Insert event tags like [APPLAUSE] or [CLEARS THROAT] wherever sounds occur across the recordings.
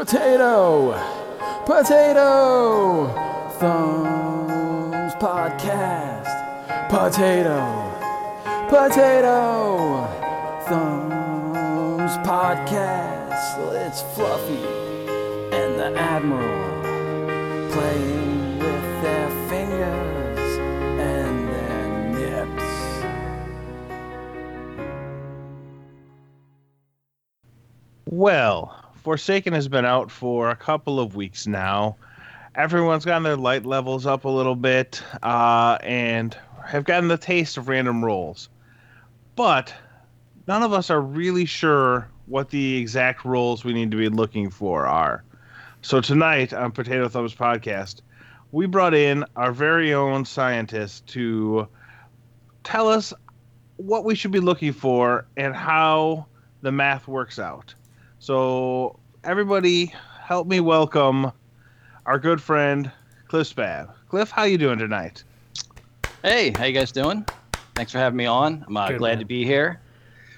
Potato! Potato! Thumbs Podcast! Potato! Potato! Thumbs Podcast! It's Fluffy and the Admiral playing with their fingers and their nips. Well, Forsaken has been out for a couple of weeks now. Everyone's gotten their light levels up a little bit uh, and have gotten the taste of random rolls. But none of us are really sure what the exact rolls we need to be looking for are. So tonight on Potato Thumbs Podcast, we brought in our very own scientist to tell us what we should be looking for and how the math works out. So everybody, help me welcome our good friend Cliff Spab. Cliff, how you doing tonight? Hey, how you guys doing? Thanks for having me on. I'm uh, glad man. to be here.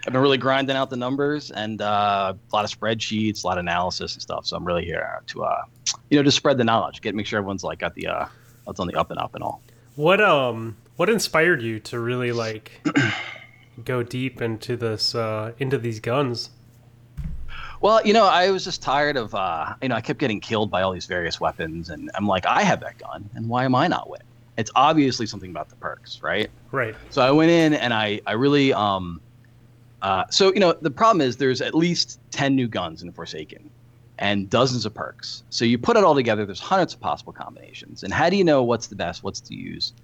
I've been really grinding out the numbers and uh, a lot of spreadsheets, a lot of analysis and stuff. So I'm really here to, uh, you know, just spread the knowledge, get make sure everyone's like got the, uh, it's on the up and up and all. What um what inspired you to really like [CLEARS THROAT] go deep into this uh into these guns? Well, you know, I was just tired of, uh, you know, I kept getting killed by all these various weapons, and I'm like, I have that gun, and why am I not winning? It's obviously something about the perks, right? Right. So I went in and I, I really um uh so you know the problem is there's at least 10 new guns in Forsaken and dozens of perks. So you put it all together there's hundreds of possible combinations. And how do you know what's the best, what's to use?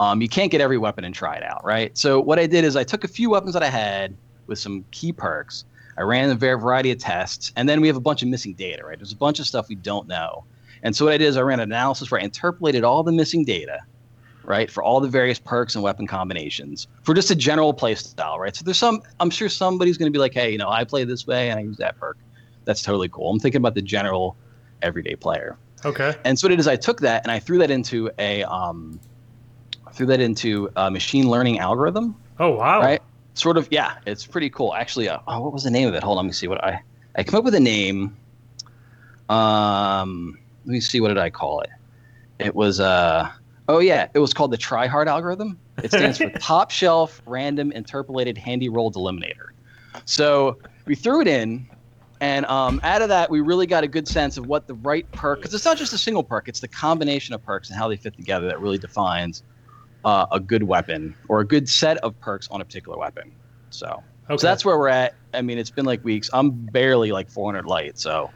Um you can't get every weapon and try it out, right? So what I did is I took a few weapons that I had with some key perks. I ran a var- variety of tests and then we have a bunch of missing data, right? There's a bunch of stuff we don't know. And so what I did is I ran an analysis where I interpolated all the missing data right? For all the various perks and weapon combinations for just a general play style, right? So there's some, I'm sure somebody's going to be like, hey, you know, I play this way and I use that perk. That's totally cool. I'm thinking about the general everyday player. Okay. And so what it is, I took that and I threw that into a, um, threw that into a machine learning algorithm, Oh wow. right? Sort of, yeah, it's pretty cool. Actually, uh, oh, what was the name of it? Hold on, let me see what I, I came up with a name. Um, let me see, what did I call it? It was, uh, oh yeah, it was called the Try Hard algorithm. It stands for [LAUGHS] Top Shelf Random Interpolated Handy Roll eliminator. So we threw it in, and um, out of that, we really got a good sense of what the right perk, because it's not just a single perk, it's the combination of perks and how they fit together that really defines uh, a good weapon or a good set of perks on a particular weapon. So, Okay. so that's where we're at. I mean, it's been like weeks. I'm barely like 400 light, so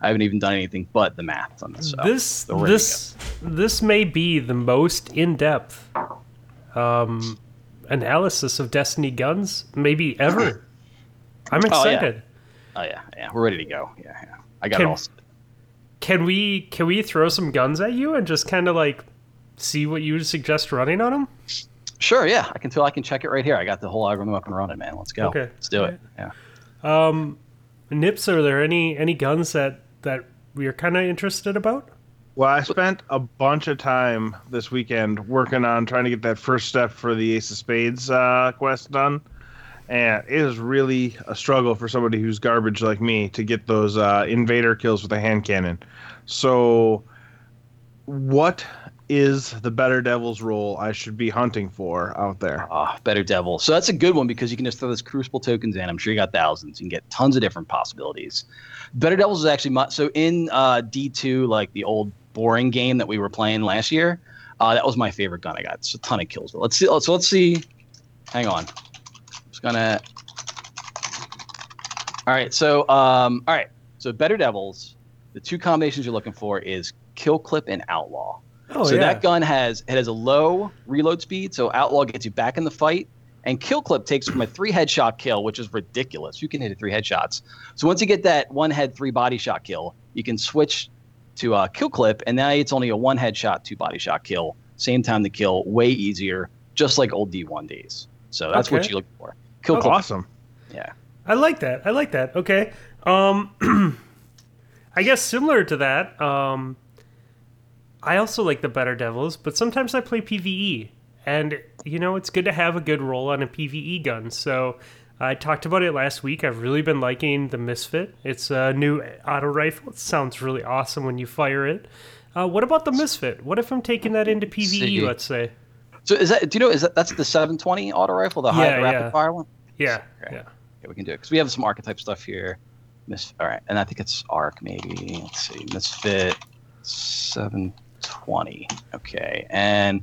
I haven't even done anything but the math on this. So, this so we're ready to this this may be the most in-depth um analysis of Destiny guns maybe ever. [CLEARS THROAT] I'm Oh, yeah. excited. Oh yeah, yeah, we're ready to go. Yeah, yeah. I got Can- it all. set. Can we can we throw some guns at you and just kind of like see what you would suggest running on them? Sure, yeah. I can tell. I can check it right here. I got the whole algorithm up and running, man. Let's go. Okay. let's do it. Yeah. Um, Nips, are there any any guns that that we're kind of interested about? Well, I spent a bunch of time this weekend working on trying to get that first step for the Ace of Spades uh, quest done. And it is really a struggle for somebody who's garbage like me to get those uh, invader kills with a hand cannon. So, what is the better devil's roll I should be hunting for out there? Ah, better devil. So that's a good one because you can just throw those crucible tokens in. I'm sure you got thousands. You can get tons of different possibilities. Better devils is actually my, so in uh, D2, like the old boring game that we were playing last year. Uh, that was my favorite gun. I got it's a ton of kills. But let's see. So let's see. Hang on. Just gonna. All right. So um. All right. So better devils. The two combinations you're looking for is kill clip and outlaw. Oh so yeah. that gun has it has a low reload speed, so Outlaw gets you back in the fight, and Kill Clip takes from a three headshot kill, which is ridiculous. You can hit it three headshots. So once you get that one head three body shot kill, you can switch to uh, Kill Clip, and now it's only a one headshot two body shot kill, same time to kill, way easier, just like old D1 days. So that's what you look for. Kill Oh, Clip, Awesome. yeah. I like that. I like that. Okay. Um, [CLEARS THROAT] I guess similar to that. Um, I also like the better devils, but sometimes I play PVE, and you know it's good to have a good roll on a PVE gun. So, I talked about it last week. I've really been liking the Misfit. It's a new auto rifle. It sounds really awesome when you fire it. Uh, what about the Misfit? What if I'm taking that into PVE, See. let's say? So is that? Do you know? Is that that's the 720 auto rifle, the high Yeah, rapid yeah. fire one? Yeah, Okay. yeah. Okay, we can do it because we have some archetype stuff here. Miss, all right, and I think it's arc maybe. Let's see, misfit, seven twenty. Okay, and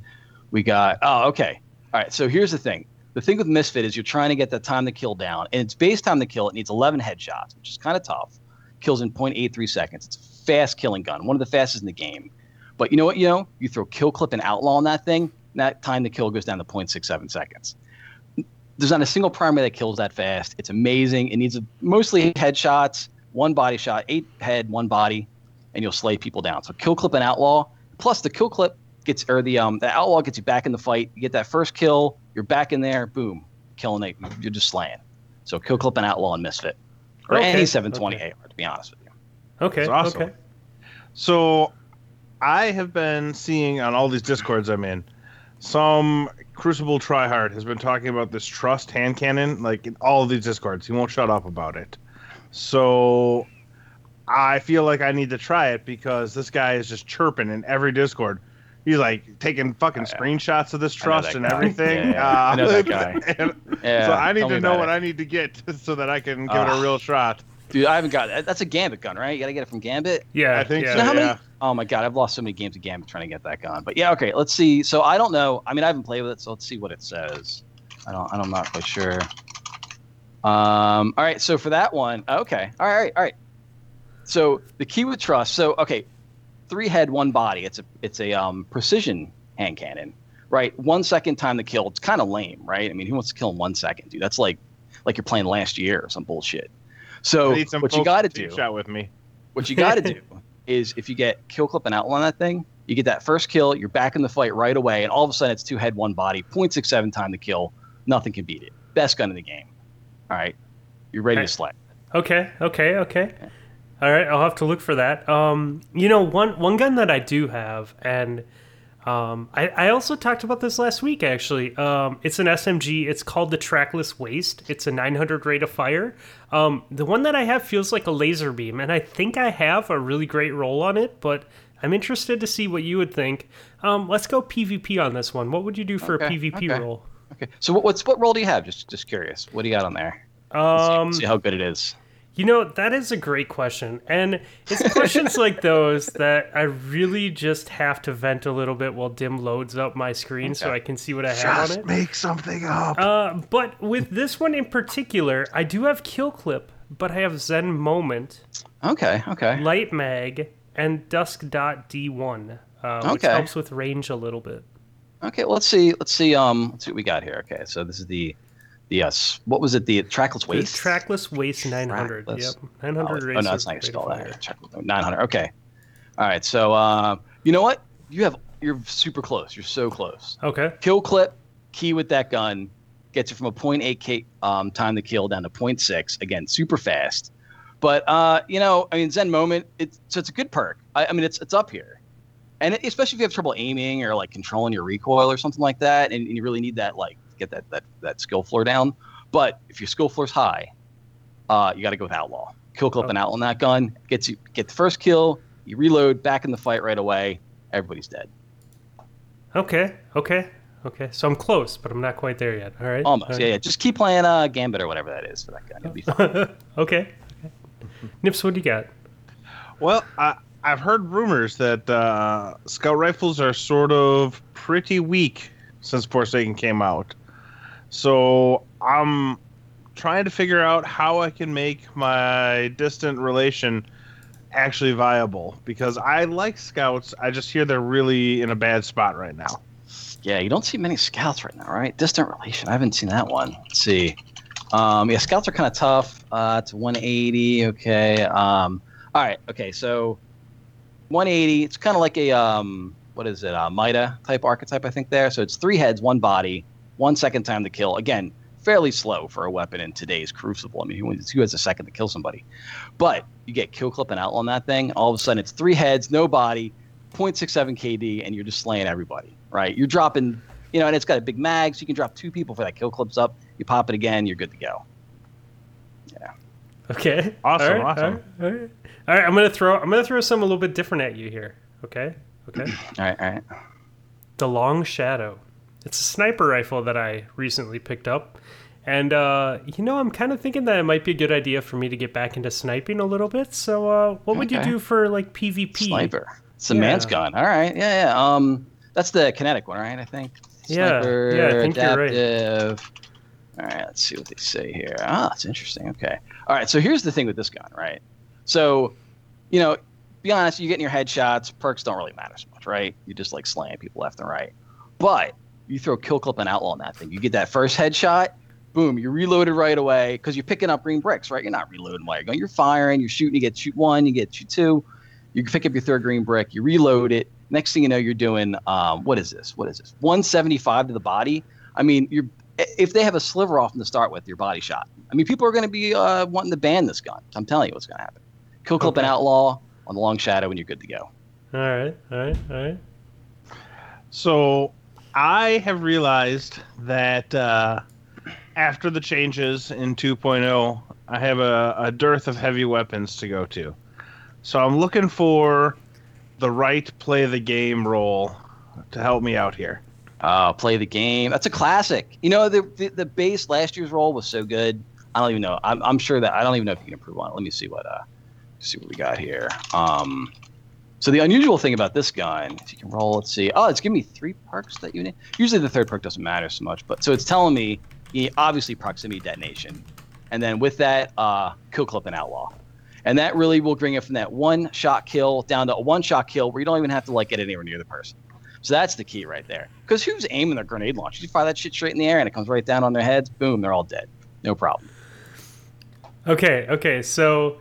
we got. Oh, okay. All right. So here's the thing. The thing with misfit is you're trying to get that time to kill down, and its base time to kill it needs 11 headshots, which is kind of tough. Kills in 0.83 seconds. It's a fast killing gun, one of the fastest in the game. But you know what? You know, you throw kill clip and outlaw on that thing, that time to kill goes down to 0.67 seconds there's not a single primary that kills that fast. It's amazing. It needs a, mostly headshots, one body shot, eight head, one body, and you'll slay people down. So kill clip and outlaw. Plus the kill clip gets or the um the outlaw gets you back in the fight. You get that first kill, you're back in there, boom, killing it. You're just slaying. So kill clip and outlaw and misfit, or Okay, any 720 okay. AR to be honest with you. Okay, That's awesome. okay. So I have been seeing on all these discords I'm in, some Crucible tryhard has been talking about this trust hand cannon, like in all of these discords. He won't shut up about it. So I feel like I need to try it because this guy is just chirping in every discord. He's like taking fucking Oh, yeah. screenshots of this trust and guy. everying. Yeah, yeah. I know that [LAUGHS] guy. so I need tell to know what it. I need to get [LAUGHS] so that I can give it a real shot. Dude, I haven't got that. That's a Gambit gun, right? You got to get it from Gambit. Yeah, I think yeah. so. You know how many- Oh my god, I've lost so many games of Gambit trying to get that gun. But yeah, okay, let's see. So I don't know. I mean, I haven't played with it, so let's see what it says. I don't. I'm not quite sure. Um. All right. So for that one, okay. All right. All right. So the key with trust. So okay, three head, one body. It's a it's a um precision hand cannon, right? One second time to kill. It's kind of lame, right? I mean, who wants to kill in one second, dude? That's like like you're playing last year or some bullshit. So some what you got to do Shot with me. what you got to [LAUGHS] do is if you get kill clip and outlaw on that thing, you get that first kill, you're back in the fight right away, and all of a sudden it's two head, one body, 0.67 time to kill. Nothing can beat it. Best gun in the game. All right, you're ready Okay. to slay. Okay, okay, okay. All right, I'll have to look for that. Um, you know, one one gun that I do have, and um, I, I also talked about this last week. Actually, um, it's an SMG. It's called the Trackless Waste. It's a 900 rate of fire. Um, the one that I have feels like a laser beam, and I think I have a really great roll on it. But I'm interested to see what you would think. Um, let's go PvP on this one. What would you do for a PvP okay. roll? Okay, so what, what's what roll do you have? Just just curious. What do you got on there? See- Um, see how good it is. You know, that is a great question. And it's questions [LAUGHS] like those that I really just have to vent a little bit while Dim loads up my screen so I can see what I have on Just it. make something up. Uh, but with this one in particular, I do have Kill Clip, but I have Zen Moment, Okay, okay. Light Mag, and Dusk.D1, uh, which Okay. helps with range a little bit. Okay, well, let's see. Let's see. Um, let's see what we got here. Okay, so this is the the uh, what was it? The trackless The waste. Trackless Waste 900. Yep. 900 oh, oh, no, that's not how you rate spell that. 900. Okay. All right. So, uh, you know what? You have you're super close. You're so close. Okay. Kill clip, key with that gun, gets you from a 0.8 K, um, time to kill down to 0.6. Again, super fast. But uh, you know, I mean, Zen Moment. It's so it's a good perk. I, I mean, it's it's up here, and it, especially if you have trouble aiming or like controlling your recoil or something like that, and, and you really need that like get that that that skill floor down. But if your skill floor's high, uh, you got to go with Outlaw. Kill clip Oh. and Outlaw on that gun gets you get the first kill. You reload, back in the fight right away. Everybody's dead. Okay. Okay. Okay. So I'm close, but I'm not quite there yet. All right. Almost. All Yeah, right. yeah. Just keep playing uh, Gambit or whatever that is for that gun. You'll be fine. [LAUGHS] okay. okay. [LAUGHS] Nips, what do you got? Well, I, I've heard rumors that uh, scout rifles are sort of pretty weak since Forsaken came out. So I'm trying to figure out how I can make my distant relation actually viable because I like scouts. I just hear they're really in a bad spot right now. yeah, you don't see many scouts right now, right? Distant relation. I haven't seen that one. Let's see. Um, yeah, scouts are kind of tough. Uh, it's 180. Okay. Um, all right. Okay. So 180. It's kind of like a um, what is it? A Mida type archetype, I think. There. So it's three heads, one body, one second time to kill. Again, fairly slow for a weapon in today's Crucible. I mean, who, who has a second to kill somebody? But you get kill clip and outlaw on that thing. All of a sudden, it's three heads, no body, 0.67 KD, and you're just slaying everybody. Right? You're dropping. You know, and it's got a big mag, so you can drop two people for that kill clips up. You pop it again, you're good to go. Yeah. Okay. Awesome, All right, awesome. All right, all right. All right, I'm gonna throw. I'm gonna throw some a little bit different at you here. Okay. Okay. [CLEARS THROAT] All right, all right. the Long Shadow. It's a sniper rifle that I recently picked up. And, uh, you know, I'm kind of thinking that it might be a good idea for me to get back into sniping a little bit. So, uh, what would you do for, like, PvP? Sniper. It's a Yeah. man's gun. All right. Yeah, yeah. Um, that's the kinetic one, right? I think. Yeah, yeah, I think you're right. adaptive. All right. Let's see what they say here. Ah, that's interesting. Okay. All right. So here's the thing with this gun, right? So, you know, be honest, you get in your headshots. Perks don't really matter so much, right? You just like slaying people left and right. But you throw kill clip and outlaw on that thing. You get that first headshot. Boom, you're reloaded right away because you're picking up green bricks, right? You're not reloading while you're going. You're firing, you're shooting, you get shoot one, you get shoot two. You pick up your third green brick, you reload it. Next thing you know, you're doing um, what is this? What is this? 175 to the body. I mean, you're if they have a sliver off them to start with, your body shot. I mean, people are going to be uh, wanting to ban this gun. I'm telling you what's going to happen. Kill clip and outlaw on the long shadow, and you're good to go. All right, all right, all right. So I have realized that uh, after the changes in 2.0, I have a, a dearth of heavy weapons to go to. So I'm looking for the right play the game roll to help me out here. Uh, play the game. That's a classic. You know, the, the the base last year's roll was so good. I don't even know. I'm, I'm sure that I don't even know if you can improve on it. Let me see what uh see what we got here. Um, so the unusual thing about this gun, if you can roll, let's see. Oh, it's giving me three perks that you need. Usually the third perk doesn't matter so much, but so it's telling me you obviously proximity detonation, and then with that, uh, kill clip and outlaw. And that really will bring it from that one shot kill down to a one shot kill where you don't even have to like get anywhere near the person. So that's the key right there. Because who's aiming their grenade launcher? You fire that shit straight in the air and it comes right down on their heads. Boom, they're all dead. No problem. Okay, okay. So,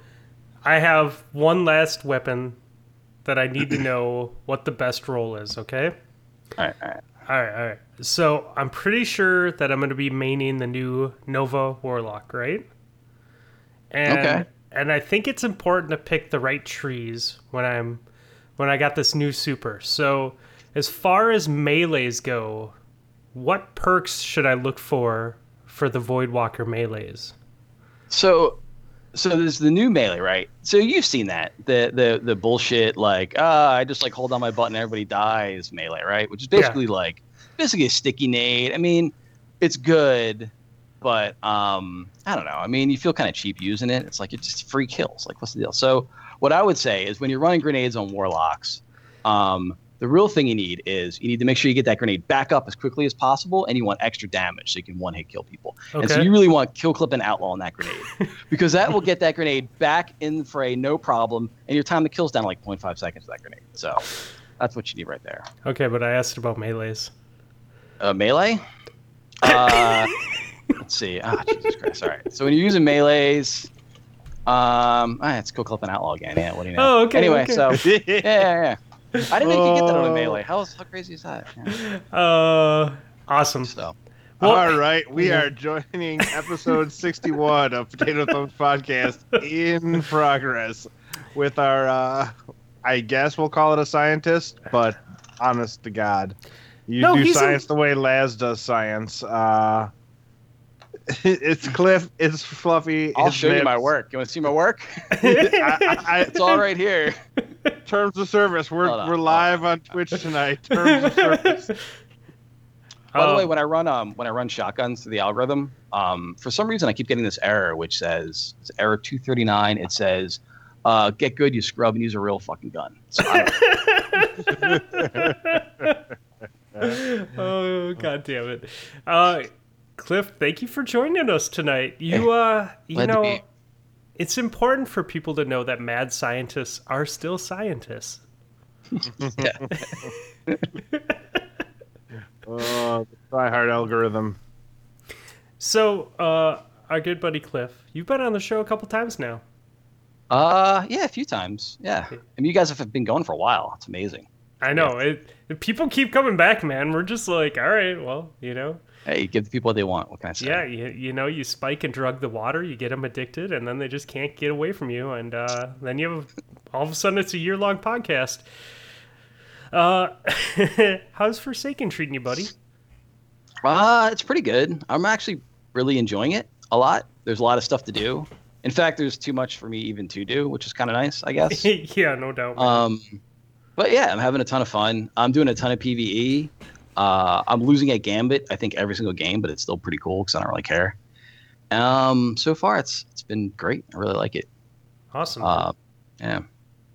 I have one last weapon that I need to know what the best role is. Okay. All right, all right. All right, all right. So I'm pretty sure that I'm going to be maining the new Nova Warlock, right? And, Okay. And I think it's important to pick the right trees when I'm when I got this new super. So as far as melees go, what perks should I look for for the Voidwalker melees? So, so there's the new melee, right? So you've seen that the the the bullshit like ah, I just like hold down my button, everybody dies melee, right? Which is basically like basically a sticky nade. I mean, it's good, but um, I don't know. I mean, you feel kind of cheap using it. It's like it's just free kills. Like what's the deal? So what I would say is when you're running grenades on warlocks, um, the real thing you need is you need to make sure you get that grenade back up as quickly as possible, and you want extra damage so you can one hit kill people. And so you really want kill clip and outlaw on that grenade [LAUGHS] because that will get that grenade back in the fray, no problem, and your time to kill's down to like 0.5 seconds with that grenade. So that's what you need right there. Okay, but I asked about melees. Uh, melee. [COUGHS] Uh, let's see. Ah, Jesus Christ! All right. So when you're using melees, um, ah, it's kill clip and outlaw again. Yeah. What do you know? Oh, okay, Anyway, okay. so [LAUGHS] yeah, yeah, yeah. I didn't think you get that on a Oh. melee. How how crazy is that? Yeah. Uh, awesome. So Well- All right, we are joining episode 61 of Potato Thumbs Podcast in progress with our, uh, I guess we'll call it a scientist, but honest to God, you No, do he's a- science the way Laz does science. Uh, [LAUGHS] it's Cliff, it's Fluffy. I'll it's show you my work. You want to see my work? [LAUGHS] I, I, I, It's all right here. Terms of service. We're on, we're live on Twitch tonight. Terms of service. [LAUGHS] By the Um, way, when I run um when I run shotguns through the algorithm, um for some reason I keep getting this error which says it's error two thirty nine. It says, uh, "Get good, you scrub, and use a real fucking gun." So I don't, [LAUGHS] oh god damn it uh cliff thank you for joining us tonight you uh you Glad to know be. It's important for people to know that mad scientists are still scientists [LAUGHS] Oh, the try hard algorithm. so uh our good buddy cliff you've been on the show a couple times now uh, yeah, a few times. Yeah, I mean, you guys have been going for a while. It's amazing. i know it, it- people keep coming back man we're just like all right well you know Hey, give the people what they want. What can I say? yeah you, you know you spike and drug the water you get them addicted and then they just can't get away from you and uh, then you have all of a sudden it's a year-long podcast uh [LAUGHS] how's forsaken treating you buddy Uh, it's pretty good. I'm actually really enjoying it a lot. There's a lot of stuff to do. In fact, there's too much for me even to do, which is kind of nice, I guess. [LAUGHS] yeah, no doubt. Um, but yeah, I'm having a ton of fun. I'm doing a ton of PVE. Uh, I'm losing at Gambit, I think every single game, but it's still pretty cool because I don't really care. Um, so far it's it's been great. I really like it. awesome. Uh, yeah.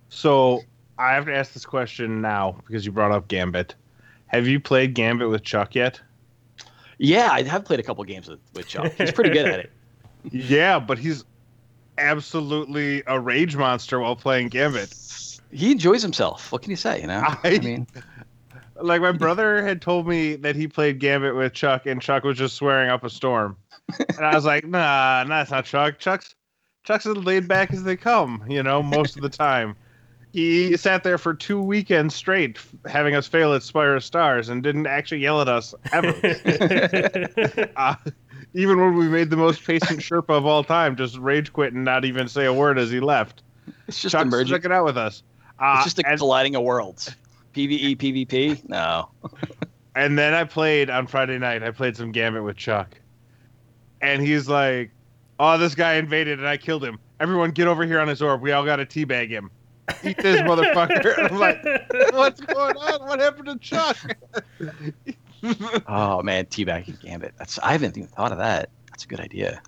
So I have to ask this question now because you brought up Gambit. Have you played Gambit with Chuck yet? Yeah, I have played a couple games with, with Chuck. He's pretty good at it. [LAUGHS] [LAUGHS] Yeah, but he's absolutely a rage monster while playing Gambit. He enjoys himself. What can you say? You know, [LAUGHS] I- I mean, Like my brother had told me that he played Gambit with Chuck, and Chuck was just swearing up a storm, and I was like, Nah, nah, that's not Chuck. Chuck's Chuck's as laid back as they come, you know, most of the time. He sat there for two weekends straight, having us fail at Spire of Stars, and didn't actually yell at us ever. [LAUGHS] uh, even when we made the most patient Sherpa of all time, just rage quit and not even say a word as he left. it's just Chuck emerging. stuck it out with us. Uh, It's just a and- colliding of worlds. PVE, PvP. No. [LAUGHS] And then I played on Friday night. I played some Gambit with Chuck, and he's like, "Oh, this guy invaded and I killed him. Everyone, get over here on his orb. We all got to teabag him. Eat this motherfucker." And [LAUGHS] I'm like, "What's going on? What happened to Chuck?" [LAUGHS] Oh man, teabagging Gambit. That's I haven't even thought of that. That's a good idea.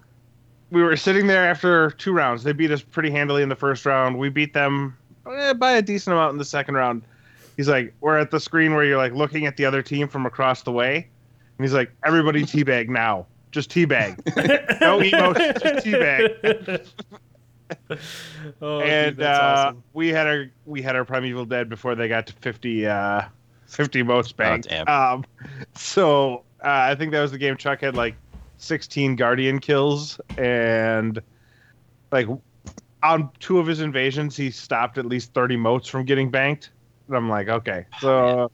we were sitting there after two rounds. They beat us pretty handily in the first round. We beat them eh, by a decent amount in the second round. He's like, "We're at the screen where you're like looking at the other team from across the way," and he's like, "Everybody teabag now." Just teabag. [LAUGHS] No emotions, just teabag. oh, and dude, uh, awesome. we had our we had our primeval dead before they got to 50 uh 50 most banked damn. um so uh, i think that was the game chuck had like 16 guardian kills and like on two of his invasions he stopped at least 30 motes from getting banked and i'm like okay so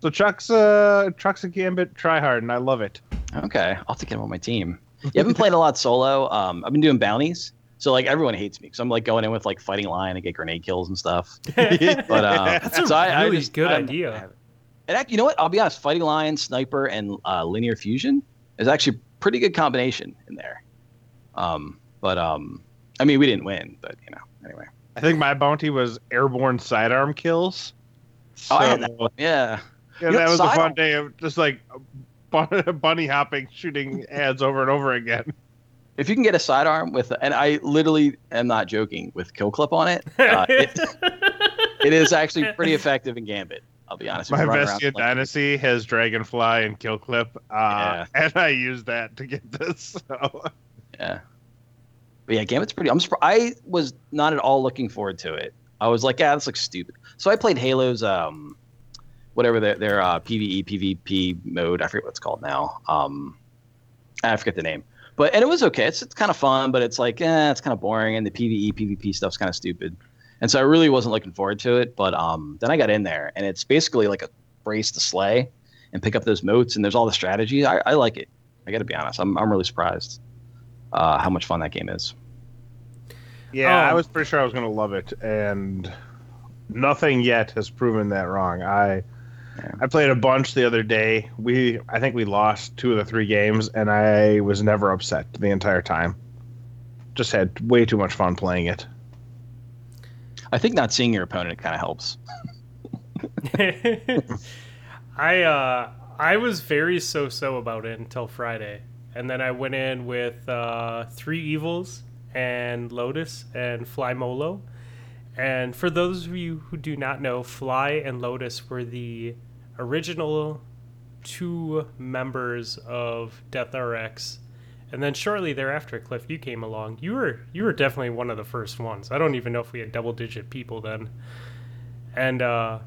so chuck's uh chuck's a gambit try hard and i love it Okay, I'll have to get him on my team. You haven't played a lot solo. Um, I've been doing bounties, so like everyone hates me because I'm like going in with like fighting lion and get grenade kills and stuff. [LAUGHS] [LAUGHS] But uh, That's a so I, I really just- good I- idea. And act- you know what? I'll be honest. Fighting lion, sniper, and uh, linear fusion is actually pretty good combination in there. Um, but um, I mean, we didn't win, but you know, anyway. i think my bounty was airborne sidearm kills Oh, I had So- that one. Yeah. Yeah, You that was a fun day of just like [LAUGHS] bunny hopping, shooting ads over and over again. If you can get a sidearm with, and I literally am not joking, with kill clip on it, uh, it, [LAUGHS] it is actually pretty effective in Gambit. I'll be honest. My you Vestian like- Dynasty has Dragonfly and Kill Clip, uh, Yeah. [LAUGHS] and I used that to get this. So. Yeah. But yeah, Gambit's pretty. I'm surprised. I was not at all looking forward to it. I was like, yeah, this looks stupid. So I played Halo's, um, whatever their their uh, PVE PvP mode. I forget what it's called now. Um, I forget the name. But and it was okay. It's it's kind of fun, but it's like, eh, it's kind of boring, and the PVE PvP stuff's kind of stupid. And so I really wasn't looking forward to it. But um, then I got in there, and it's basically like a race to slay and pick up those motes, and there's all the strategy. I, I like it. I got to be honest. I'm I'm really surprised uh, how much fun that game is. Yeah, I Oh. was pretty sure I was going to love it, and nothing yet has proven that wrong. I Yeah. I played a bunch the other day. We I think we lost two of the three games, and I was never upset the entire time. Just had way too much fun playing it. I think not seeing your opponent kind of helps. [LAUGHS] I uh I was very so-so about it until Friday, and then I went in with uh, three evils and Lotus and Fly Molo. And for those of you who do not know, Fly and Lotus were the original two members of Death RX. And then shortly thereafter, Cliff, you came along. You were you were definitely one of the first ones. I don't even know if we had double digit people then. And uh,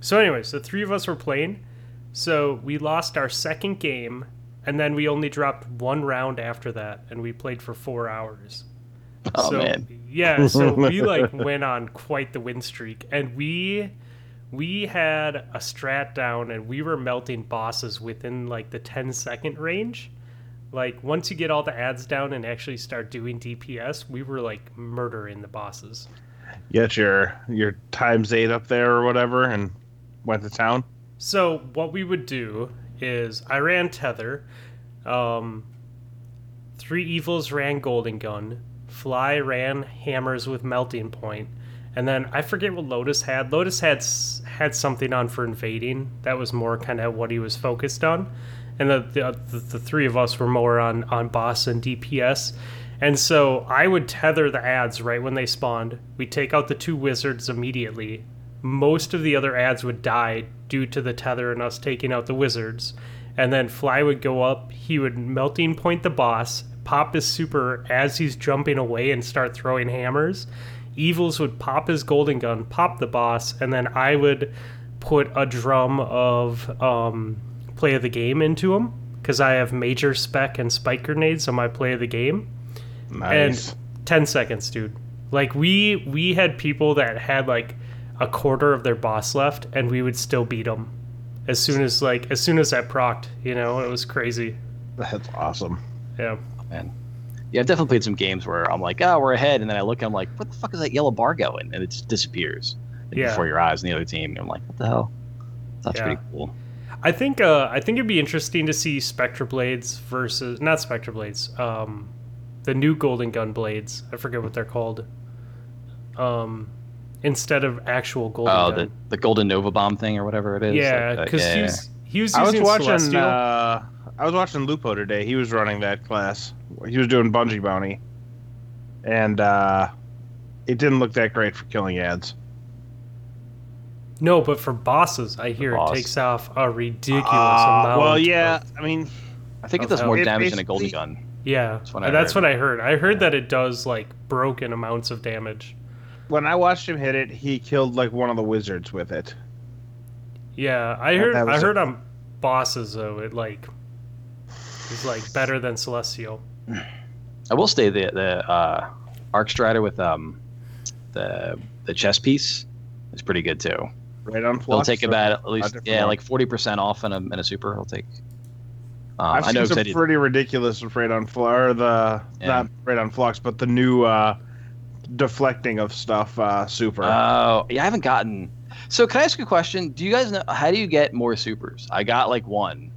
so, anyways, the three of us were playing. So we lost our second game, and then we only dropped one round after that, and we played for four hours. Oh so, man, Yeah, so [LAUGHS] we like went on quite the win streak, and we we had a strat down, and we were melting bosses within like the 10 second range. Like once you get all the ads down and actually start doing DPS, we were like murdering the bosses. Get your your times eight up there or whatever, and went to town. So what we would do is I ran Tether, um, three evils ran Golden Gun, Fly ran hammers with melting point, and then I forget what Lotus had. Lotus had had something on for invading. That was more kind of what he was focused on, and the the, the the three of us were more on on boss and DPS. And so I would tether the ads right when they spawned. We take out the two wizards immediately. Most of the other ads would die due to the tether and us taking out the wizards. And then Fly would go up, he would melting point the boss, pop his super as he's jumping away and start throwing hammers. Evils would pop his golden gun, pop the boss, and then I would put a drum of um, play of the game into him because I have major spec and spike grenades on my play of the game Nice. and 10 seconds dude like we we had people that had like a quarter of their boss left and we would still beat them as soon as like as soon as that procced you know it was crazy That's awesome. yeah man. Yeah, I've definitely played some games where I'm like, oh, we're ahead, and then I look, and I'm like, what the fuck is that yellow bar going? And it just disappears like, Yeah. before your eyes, and the other team. And I'm like, what the hell? That's Yeah. pretty cool. i think uh i think it'd be interesting to see spectral blades versus not spectral blades um the new golden gun blades i forget what they're called um instead of actual golden Oh, gun the the golden nova bomb thing or whatever it is. yeah like that. because yeah, he was he was I was using watching. Celestial. Uh, I was watching Lupo today. He was running that class. He was doing Bungie bounty, and uh, it didn't look that great for killing ads. No, but for bosses, I hear Boss. it takes off a ridiculous Uh, amount. well, yeah. of- I mean, I think it does more It damage than a golden gun. yeah, That's what I that's heard. what I heard. I heard that it does like broken amounts of damage. when I watched him hit it, he killed like one of the wizards with it. Yeah, I heard. I was heard on bosses though, it like is like better than Celestial. I will say the the uh, arc strider with um the the chest piece is pretty good too. Right on It'll take about at least yeah like forty percent off in a in a super. It'll take. Um, I've I know seen some because I did. pretty ridiculous with Raiden flux, or the Yeah. not Raiden flux, but the new uh, deflecting of stuff. Uh, super. Oh yeah, I haven't gotten. So can I ask a question? Do you guys know how do you get more supers? I got like one.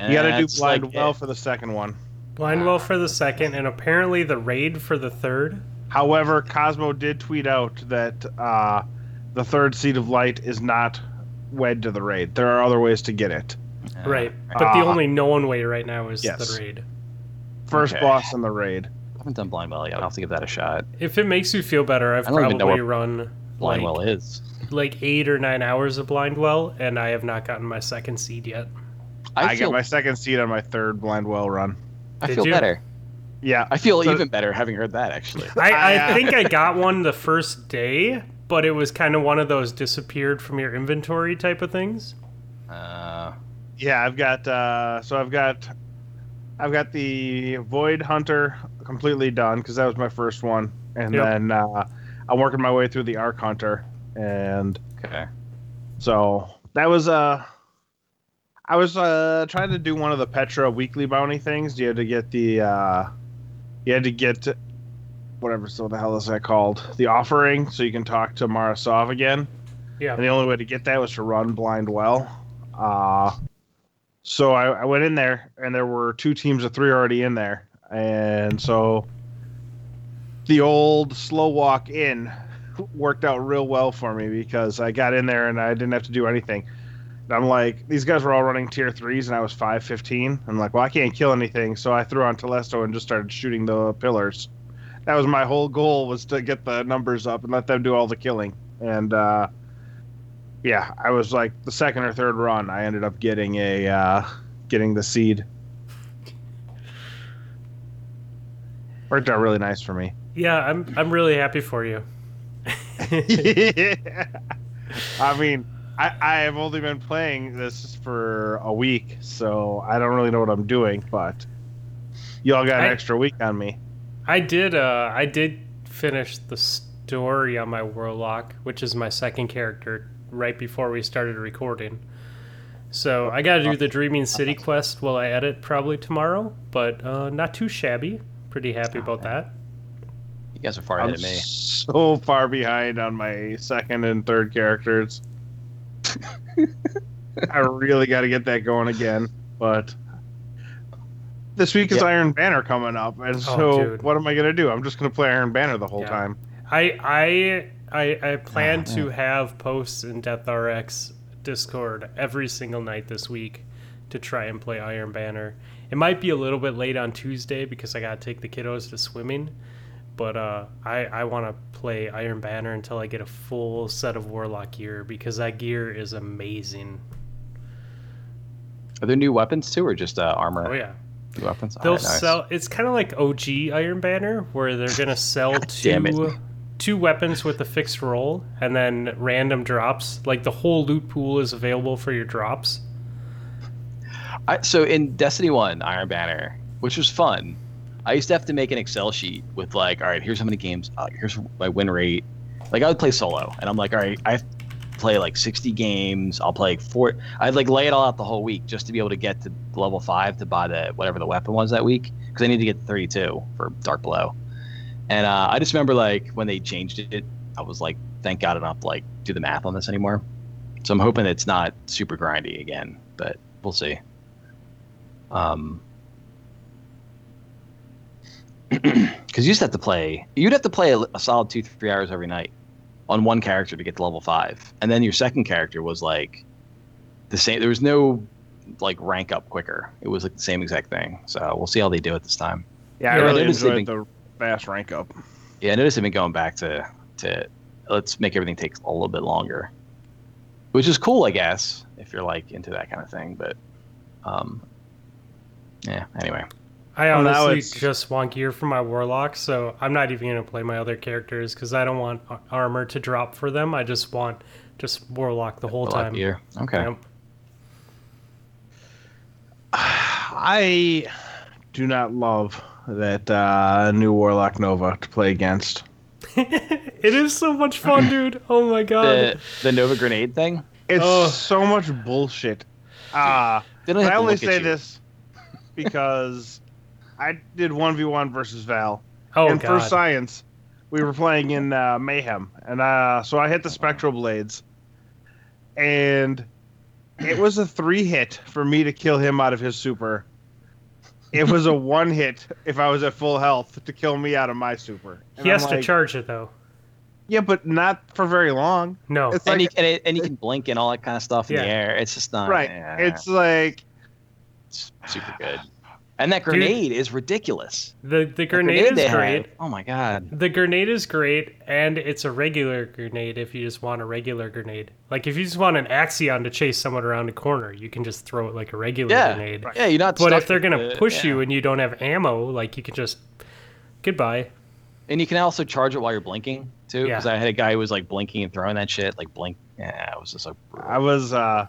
you got to do blind like, well it. for the second one. Blindwell for the second, and apparently the raid for the third. However, Cozmo did tweet out that uh, the third seed of light is not wed to the raid. There are other ways to get it. Yeah. Right, but the Ah. only known way right now is Yes. the raid. First Okay. boss in the raid. I haven't done blind well yet. I'll have to give that a shot. If it makes you feel better, I've I don't even know probably run Blind like, well is. like eight or nine hours of Blindwell, and I have not gotten my second seed yet. I, I, feel got my second seed on my third blind well run. I Did feel you? better. Yeah, I feel So- even better having heard that actually. I, I, I uh, think I got one the first day, but it was kind of one of those disappeared from your inventory type of things. Uh, yeah. I've got uh, so I've got I've got the Void Hunter completely done because that was my first one, and Yep. then uh, I'm working my way through the Arc Hunter, and okay. So that was uh I was uh trying to do one of the Petra weekly bounty things. You had to get the uh you had to get whatever so the hell is that called? The offering so you can talk to Mara Sov again. Yeah. And the only way to get that was to run blind well. Uh so I, I went in there and there were two teams of three already in there. And so the old slow walk in worked out real well for me because I got in there and I didn't have to do anything. I'm like, these guys were all running tier threes and I was 515. I'm like, well, I can't kill anything. So I threw on Telesto and just started shooting the pillars. That was my whole goal was to get the numbers up and let them do all the killing. And, uh, yeah, I was like the second or third run. I ended up getting a, uh, getting the seed. Worked out really nice for me. Yeah, I'm I'm really happy for you. [LAUGHS] [LAUGHS] yeah. I mean, I, I have only been playing this for a week, so I don't really know what I'm doing, but y'all got an I- extra week on me. I did uh I did finish the story on my Warlock, which is my second character, right before we started recording. So I got to do the Dreaming City quest while I edit probably tomorrow, but uh, not too shabby. Pretty happy about that. You guys are far I'm of me. so far behind on my second and third characters. [LAUGHS] I really got to get that going again, but this week is Yeah. Iron Banner coming up, and Oh, so dude. what am I gonna do? I'm just gonna play Iron Banner the whole Yeah. time. I I I, I ah, plan Oh, to have posts in Death RX Discord every single night this week to try and play Iron Banner. It might be a little bit late on Tuesday because I gotta take the kiddos to swimming, but uh, I I want to play Iron Banner until I get a full set of Warlock gear because that gear is amazing. Are there new weapons too, or just uh, armor? Oh yeah. New weapons. They'll Alright, nice. sell. It's kind of like OG Iron Banner, where they're gonna [LAUGHS] sell two two weapons with a fixed roll, and then random drops. Like the whole loot pool is available for your drops. I, so in Destiny One, Iron Banner, which was fun, I used to have to make an Excel sheet with like, all right, here's how many games, uh, here's my win rate. Like I would play solo, and I'm like, all right, I play like 60 games. I'll play four. I'd like lay it all out the whole week just to be able to get to level five to buy the whatever the weapon was that week because I need to get to 32 for Dark Below. And uh, I just remember like when they changed it, I was like, thank God I don't like do the math on this anymore. So I'm hoping it's not super grindy again, but we'll see. Um, [CLEARS THROAT] because you used to have to play, you'd have to play a, a solid two, three hours every night on one character to get to level five, and then your second character was like the same. There was no like rank up quicker. It was like the same exact thing. So we'll see how they do it this time. Yeah, I Yeah, really it is enjoyed the fast rank up. Yeah, I noticed they've been going back to to let's make everything take a little bit longer, which is cool, I guess, if you're like into that kind of thing. But um, yeah. Anyway, I Well, honestly it's- just want gear for my Warlock, so I'm not even gonna play my other characters because I don't want armor to drop for them. I just want just Warlock the whole a lot time. here. Okay. Yep. [SIGHS] I do not love that uh, new Warlock Nova to play against. [LAUGHS] it is so much fun, [LAUGHS] dude. Oh my god. The the Nova grenade thing. It's Ugh. so much bullshit. Uh, They don't but have I only say you. this [LAUGHS] because I did 1v1 versus Val. oh and god. for science, we were playing in uh, Mayhem. And uh, so I hit the Spectral Blades. And it was a three hit for me to kill him out of his super. It was a [LAUGHS] one hit if I was at full health to kill me out of my super. And he has I'm to like, charge it though. Yeah, but not for very long. No. It's and, like you, and, it, and you can blink and all that kind of stuff in Yeah. the air. It's just not right. yeah, It's like it's super good. And that grenade is ridiculous. the the The grenade is great. have- Oh my god. The grenade is great, and it's a regular grenade if you just want a regular grenade. Like if you just want an Axion to chase someone around a corner, you can just throw it like a regular Yeah. grenade. Yeah, you're not. But stuck if they're gonna the- push yeah. you and you don't have ammo, like you can just goodbye. and you can also charge it while you're blinking too. Because Yeah. I had a guy who was like blinking and throwing that shit, like blink. Yeah, it was just like. I was uh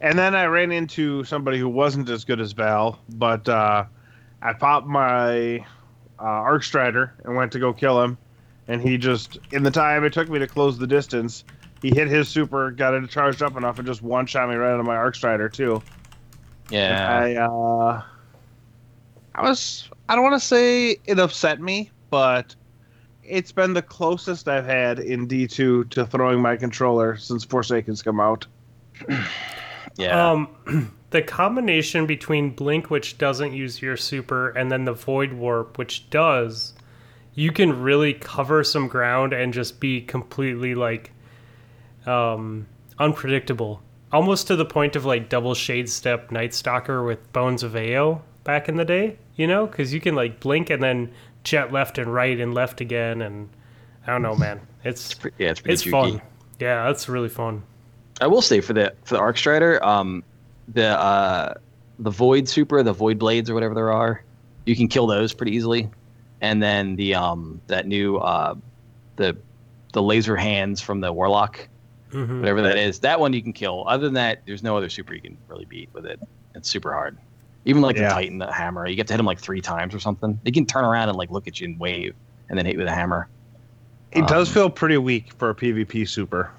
and then I ran into somebody who wasn't as good as Val, but uh I popped my uh Arc Strider and went to go kill him and he just in the time it took me to close the distance, he hit his super, got it charged up enough and just one shot me right out of my Arc Strider too. Yeah. I uh I was I don't want to say it upset me, but it's been the closest I've had in D2 to throwing my controller since Forsaken's come out. [CLEARS THROAT] yeah. Um, [CLEARS THROAT] the combination between Blink, which doesn't use your super, and then the Void Warp, which does, you can really cover some ground and just be completely like um, unpredictable. Almost to the point of like double shade step Night Stalker with Bones of Eao back in the day, you know? Because you can like blink and then jet left and right and left again. And I don't know, man. It's yeah, it's pretty it's fun. Yeah, that's really fun. I will say for the for the Arc Strider, um, the uh, the Void Super, the Void Blades or whatever there are, you can kill those pretty easily, and then the um that new uh, the the laser hands from the Warlock, hmm whatever that is, that one you can kill. Other than that, there's no other super you can really beat with it. It's super hard. Even like Yeah. the Titan, the hammer, you get to hit him like three times or something. They can turn around and like look at you and wave, and then hit you with a hammer. It does Um, feel pretty weak for a PvP super.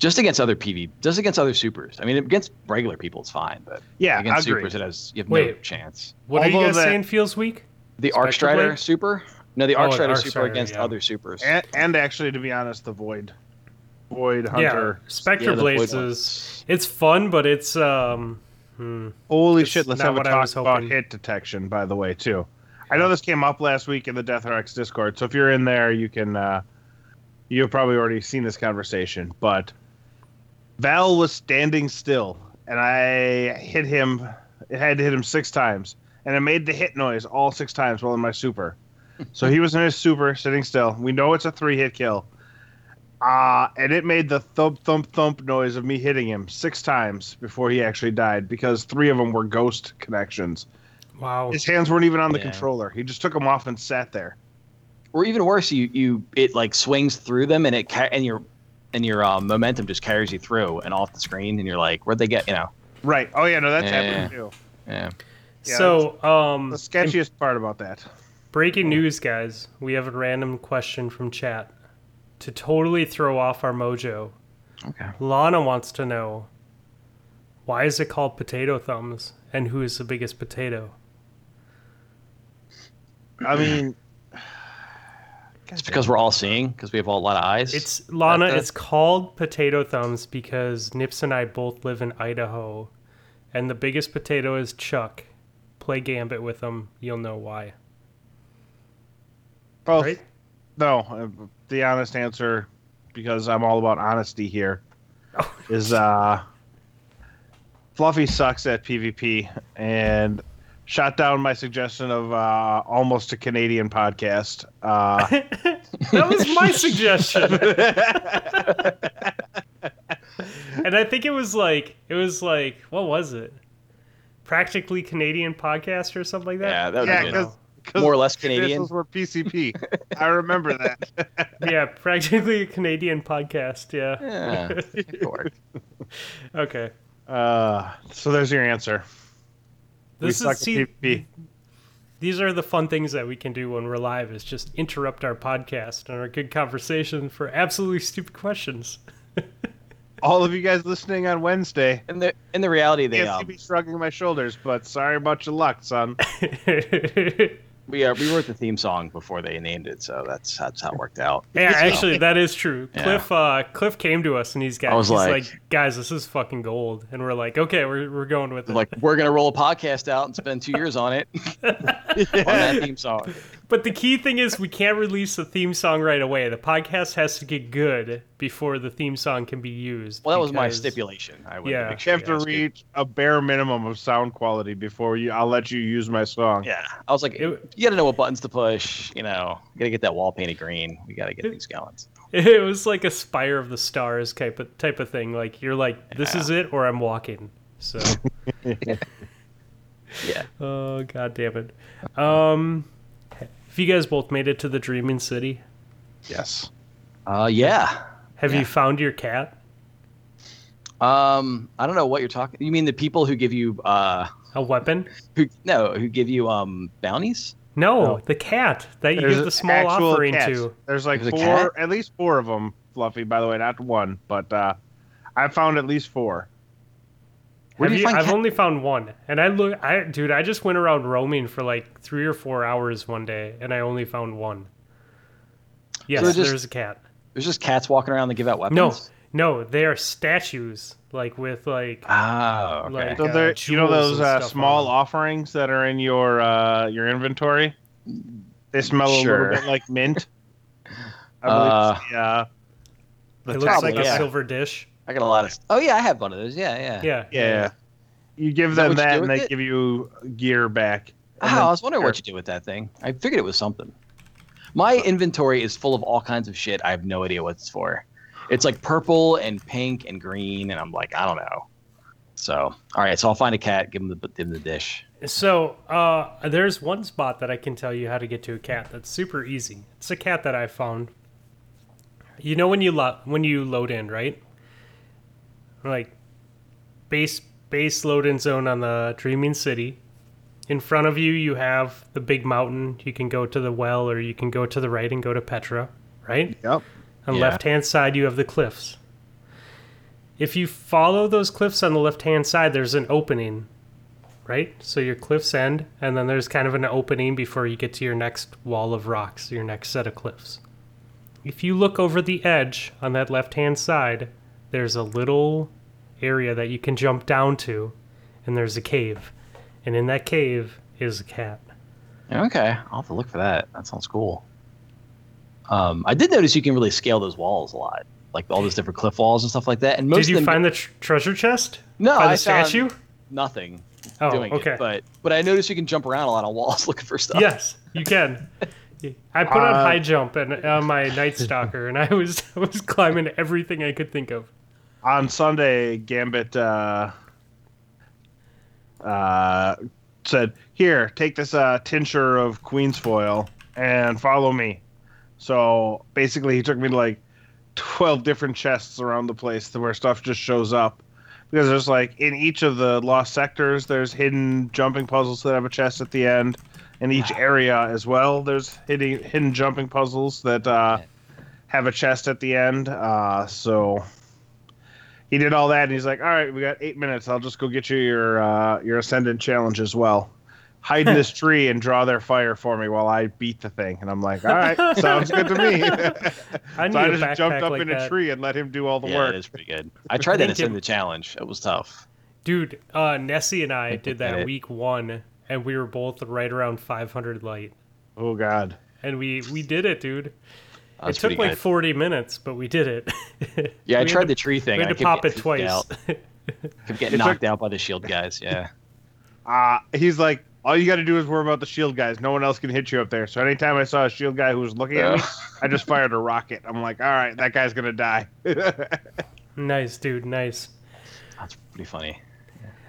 Just against other PV, just against other supers. I mean, against regular people, it's fine, but Yeah, against agreed. supers, it has you have no chance. What are you Although guys that- saying feels weak? The Arc Spectre Strider Blade? super? No, the Oh, Arc the Strider Arc super Strider, against yeah. other supers. And, and actually, to be honest, the Void, Void Hunter. Yeah, Spectre Yeah, Blades is it's fun, but it's um Holy That's shit! Let's have a what I talk was about hoping. hit detection, by the way, too. I know this came up last week in the Death RX Discord, so if you're in there, you can. Uh, you've probably already seen this conversation, but Val was standing still, and I hit him. It had to hit him six times, and I made the hit noise all six times while in my super. [LAUGHS] so he was in his super, sitting still. We know it's a three hit kill. Uh, and it made the thump thump thump noise of me hitting him six times before he actually died because three of them were ghost connections. Wow. His hands weren't even on the Yeah. controller. He just took them off and sat there. Or even worse, you you it like swings through them and it ca- and your and your uh, momentum just carries you through and off the screen and you're like, where'd they get? You know. Right. Oh yeah, no, that's Yeah. happened too. Yeah. Yeah, so, um, The sketchiest part about that. breaking news, guys. We have a random question from chat to totally throw off our mojo. Okay. Lana wants to know why is it called potato thumbs and who is the biggest potato? I mean, It's because we're all seeing because we have all, a lot of eyes. It's Lana. That- that- It's called potato thumbs because Nips and I both live in Idaho, and the biggest potato is Chuck. Play Gambit with him. You'll know why. both. Right? No, uh, the honest answer, because I'm all about honesty here, Oh. [LAUGHS] is uh, Fluffy sucks at PvP and shot down my suggestion of uh, almost a Canadian podcast. Uh, [LAUGHS] That was my suggestion. [LAUGHS] and I think it was like it was like what was it? Practically Canadian podcast or something like that. yeah, that would yeah, be because More or less Canadian. Those were PCP. [LAUGHS] I remember that. Yeah, practically a Canadian podcast. Yeah. Yeah, it could work. Okay. Uh, so there's your answer. We This suck is see, at PvP. these are the fun things that we can do when we're live is just interrupt our podcast and our good conversation for absolutely stupid questions. [LAUGHS] All of you guys listening on Wednesday. In the in the reality, they Can't see um, me shrugging my shoulders, but sorry about your luck, son. [LAUGHS] we uh, we wrote the theme song before they named it, so that's that's how it worked out. Yeah, actually, that is true. Yeah. Cliff, uh, Cliff came to us and he's got. He's like- like, guys, this is fucking gold, and we're like, okay, we're, we're going with it. Like we're gonna roll a podcast out and spend two years on it [LAUGHS] [LAUGHS] on that theme song. But the key thing is, we can't release the theme song right away. The podcast has to get good before the theme song can be used. Well, that was my because- stipulation. I would Yeah. make You have to guys could- reach a bare minimum of sound quality before you. I'll let you use my song. Yeah, I was like, It- you got to know what buttons to push. You know, you got to get that wall painted green. We got to get these going. It was like a Spire of the Stars type of type of thing. Like you're like, this Yeah. is it, or I'm walking. So, [LAUGHS] Yeah. [LAUGHS] oh god damn it. Um, if you guys both made it to the Dreaming City, Yes. Uh, yeah. have Yeah. you found your cat? Um, I don't know what you're talking. You mean the people who give you uh, A weapon? who no, who give you um bounties? No, No. the cat that you There's give the small actual offering cats. to. There's like There's four, at least four of them, Fluffy. By the way, not one, but uh, I found at least four. Where Have do you you, find I've cat- only found one, and I look, I dude, I just went around roaming for like three or four hours one day, and I only found one. Yes, they're just- there's a cat. There's just cats walking around that give out weapons. No, no, they are statues, like with like. Oh, okay. Like, So uh, you know those uh, small on 'em. offerings that are in your uh, your inventory. They smell a little bit like mint. [LAUGHS] I Uh, believe. Yeah. The It looks Probably, like a yeah. silver dish. I got a lot of. Oh yeah, I have one of those. Yeah, yeah. Yeah, Yeah. You give Is them what that, and they it? give you gear back. Oh, then- I was wondering what you do with that thing. I figured it was something. My inventory is full of all kinds of shit. I have no idea what it's for. It's like purple and pink and green, and I'm like, I don't know. So, all right, so I'll find a cat, give him the give him the dish. So uh, there's one spot that I can tell you how to get to a cat. That's super easy. It's a cat that I found. You know when you lo- when you load in, right? Like base base load in zone on the Dreaming City. In front of you, you have the big mountain. You can go to the well, or you can go to the right and go to Petra, right? Yep. On Yeah. left hand side, you have the cliffs. If you follow those cliffs on the left hand side, there's an opening, right? So your cliffs end, and then there's kind of an opening before you get to your next wall of rocks, your next set of cliffs. If you look over the edge on that left hand side, there's a little area that you can jump down to, and there's a cave, and in that cave is a cat. Okay, I'll have to look for that. That sounds cool. Um, I did notice you can really scale those walls a lot, like all those different cliff walls and stuff like that. And most Did you of them, find the tr- treasure chest? no, by the I found statue? nothing Oh, doing okay. it, but but I noticed you can jump around a lot on walls [LAUGHS] looking for stuff. Yes, you can. I put on Uh, high jump and on my night stalker, and I was [LAUGHS] I was climbing everything I could think of. On Sunday, Gambit uh, uh, said, "Here, take this uh, tincture of Queensfoil and follow me." So basically, he took me to like twelve different chests around the place to where stuff just shows up. Because there's like in each of the lost sectors, there's hidden jumping puzzles that have a chest at the end. In each area as well, there's hidden hidden jumping puzzles that uh, have a chest at the end. Uh, so he did all that, and he's like, "All right, we got eight minutes. I'll just go get you your uh, your ascendant challenge as well. Hide in this [LAUGHS] tree and draw their fire for me while I beat the thing." And I'm like, "All right, [LAUGHS] sounds good to me." [LAUGHS] I so I a just jumped up like in that. a tree and let him do all the yeah, work. it is pretty good. I tried that Thank in the challenge. It was tough. Dude, uh, Nessie and I did that week one, and we were both right around 500 light, Oh God. and we we did it, dude. That's it took like good. 40 minutes, but we did it. [LAUGHS] Yeah, I tried to- the tree thing. We had I to kept pop it twice. Out. [LAUGHS] Kept getting knocked out by the shield guys. Yeah. [LAUGHS] Uh, he's like, all you got to do is worry about the shield guys. No one else can hit you up there. So anytime I saw a shield guy who was looking at me, I just fired a rocket. I'm like, all right, that guy's gonna die. nice, dude, nice. That's pretty funny.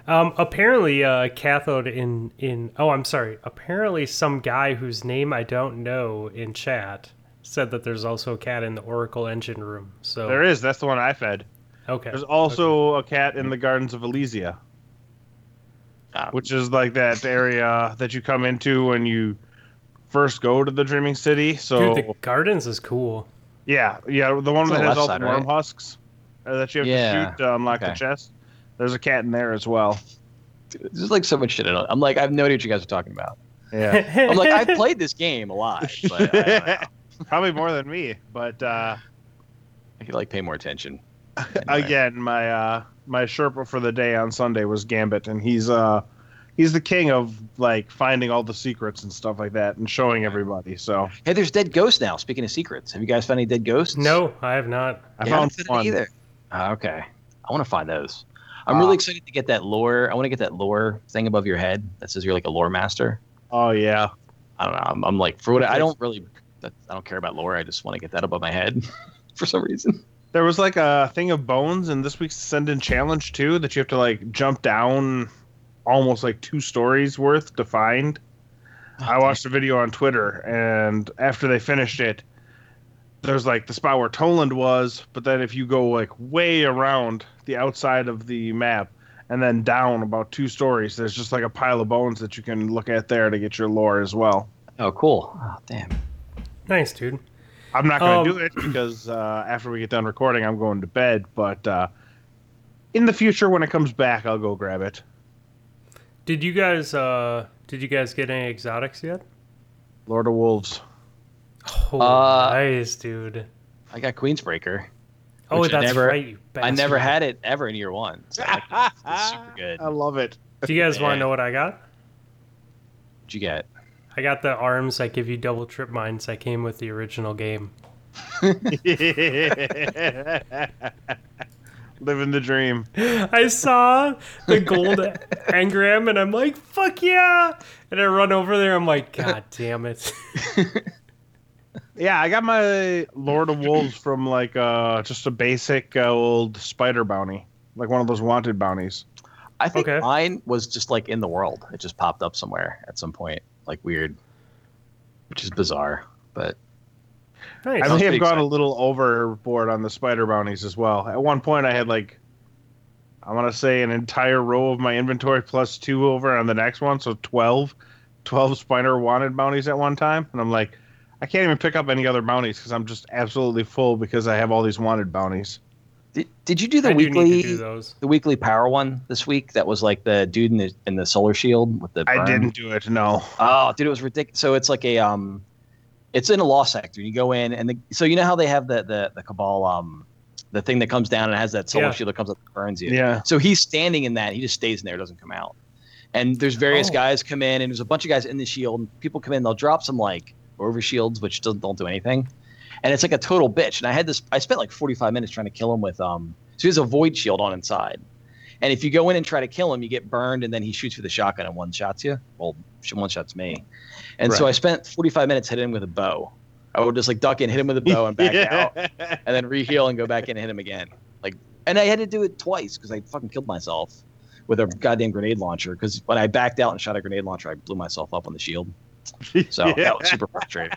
Um, apparently, uh, cathode in in oh, I'm sorry. Apparently, some guy whose name I don't know in chat said that there's also a cat in the Oracle engine room. So there is. That's the one I fed. okay, There's also a cat in the Gardens of Esila, Uh, which is like that area that you come into when you first go to the Dreaming City. So dude, the gardens is cool. yeah, yeah, the one It's that the has all side, the worm right? husks uh, that you have Yeah, to shoot to unlock the chest. There's a cat in there as well. There's like so much shit in it. I'm like, I have no idea what you guys are talking about. Yeah, I'm like, I've played this game a lot, but I, don't know. [LAUGHS] probably more than me. But uh, I could like pay more attention. [LAUGHS] again, my uh, my Sherpa for the day on Sunday was Gambit, and he's uh he's the king of like finding all the secrets and stuff like that and showing everybody. So Hey, there's dead ghosts now. Speaking of secrets, have you guys found any dead ghosts? no, I have not. I Yeah, found haven't one. it either. Ah, okay, I want to find those. I'm Ah. really excited to get that lore. I want to get that lore thing above your head that says you're like a lore master. Oh yeah, I don't know. I'm, I'm like for what I don't really. That, I don't care about lore. I just want to get that above my head [LAUGHS] for some reason. there was like a thing of bones in this week's Ascendant challenge too that you have to like jump down almost like two stories worth to find. Ah, I watched a video on Twitter, and after they finished it, there's like the spot where Toland was, but then if you go like way around the outside of the map and then down about two stories, there's just like a pile of bones that you can look at there to get your lore as well. Oh, cool. Oh, damn. Nice, dude. I'm not going to Um, do it because uh, after we get done recording, I'm going to bed. But uh, in the future, when it comes back, I'll go grab it. Did you guys uh did you guys get any exotics yet? Lord of Wolves. Oh, Uh, nice, dude. I got Queensbreaker. Oh, which I that's never- right. You I never had it ever in year one. So like, it's super [LAUGHS] good. I love it. Do you guys want to know what I got? What'd you get? I got the arms that give you double trip mines that came with the original game. [LAUGHS] Living the dream. [LAUGHS] I saw the gold [LAUGHS] engram and I'm like, fuck yeah! And I run over there, I'm like, god damn it. Yeah, I got my Lord of Wolves from like uh, just a basic uh, old spider bounty, like one of those wanted bounties. I think Okay. mine was just like in the world. It just popped up somewhere at some point, like weird, which is bizarre. But Nice. I Sounds may have gone a little overboard on the spider bounties as well. At one point, I had like, I want to say an entire row of my inventory plus two over on the next one, so 12, 12 spider wanted bounties at one time. And I'm like, I can't even pick up any other bounties because I'm just absolutely full because I have all these wanted bounties. Did, did you do the I do do weekly those. the weekly power one this week? That was like the dude in the in the solar shield with the. I didn't do it, no. Oh, dude, it was ridiculous. So it's like a um, it's in a lost sector. You go in and the, so you know how they have the the the cabal um, the thing that comes down and has that solar Yeah. shield that comes up and burns you. Yeah. So he's standing in that. He just stays in there, doesn't come out. And there's various Oh. guys come in, and there's a bunch of guys in the shield. And people come in, they'll drop some like over shields, which don't, don't do anything. And it's like a total bitch. And I had this. I spent like 45 minutes trying to kill him with um. So he has a void shield on inside. And if you go in and try to kill him, you get burned, and then he shoots with a shotgun and one shots you. Well, one shots me. And so I spent 45 minutes hitting him with a bow. I would just like duck in, hit him with a bow, and back [LAUGHS] out and then reheal and go back in and hit him again. Like, and I had to do it twice because I fucking killed myself with a goddamn grenade launcher. Because when I backed out and shot a grenade launcher, I blew myself up on the shield. [LAUGHS] So Yeah. that was super frustrating.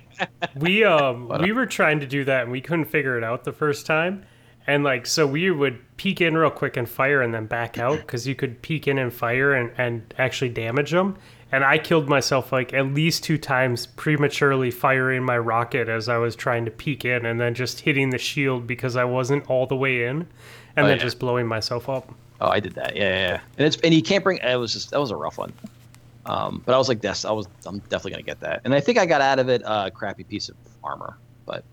We um But, uh, we were trying to do that and we couldn't figure it out the first time. And like so we would peek in real quick and fire and then back out because you could peek in and fire and, and actually damage them. And I killed myself like at least two times prematurely firing my rocket as I was trying to peek in and then just hitting the shield because I wasn't all the way in and Oh, then yeah. just blowing myself up. Oh, I did that. Yeah, yeah, yeah. And it's and you can't bring. It was just that was a rough one. Um, but I was like, this. I was. I'm definitely gonna get that. And I think I got out of it a crappy piece of armor. But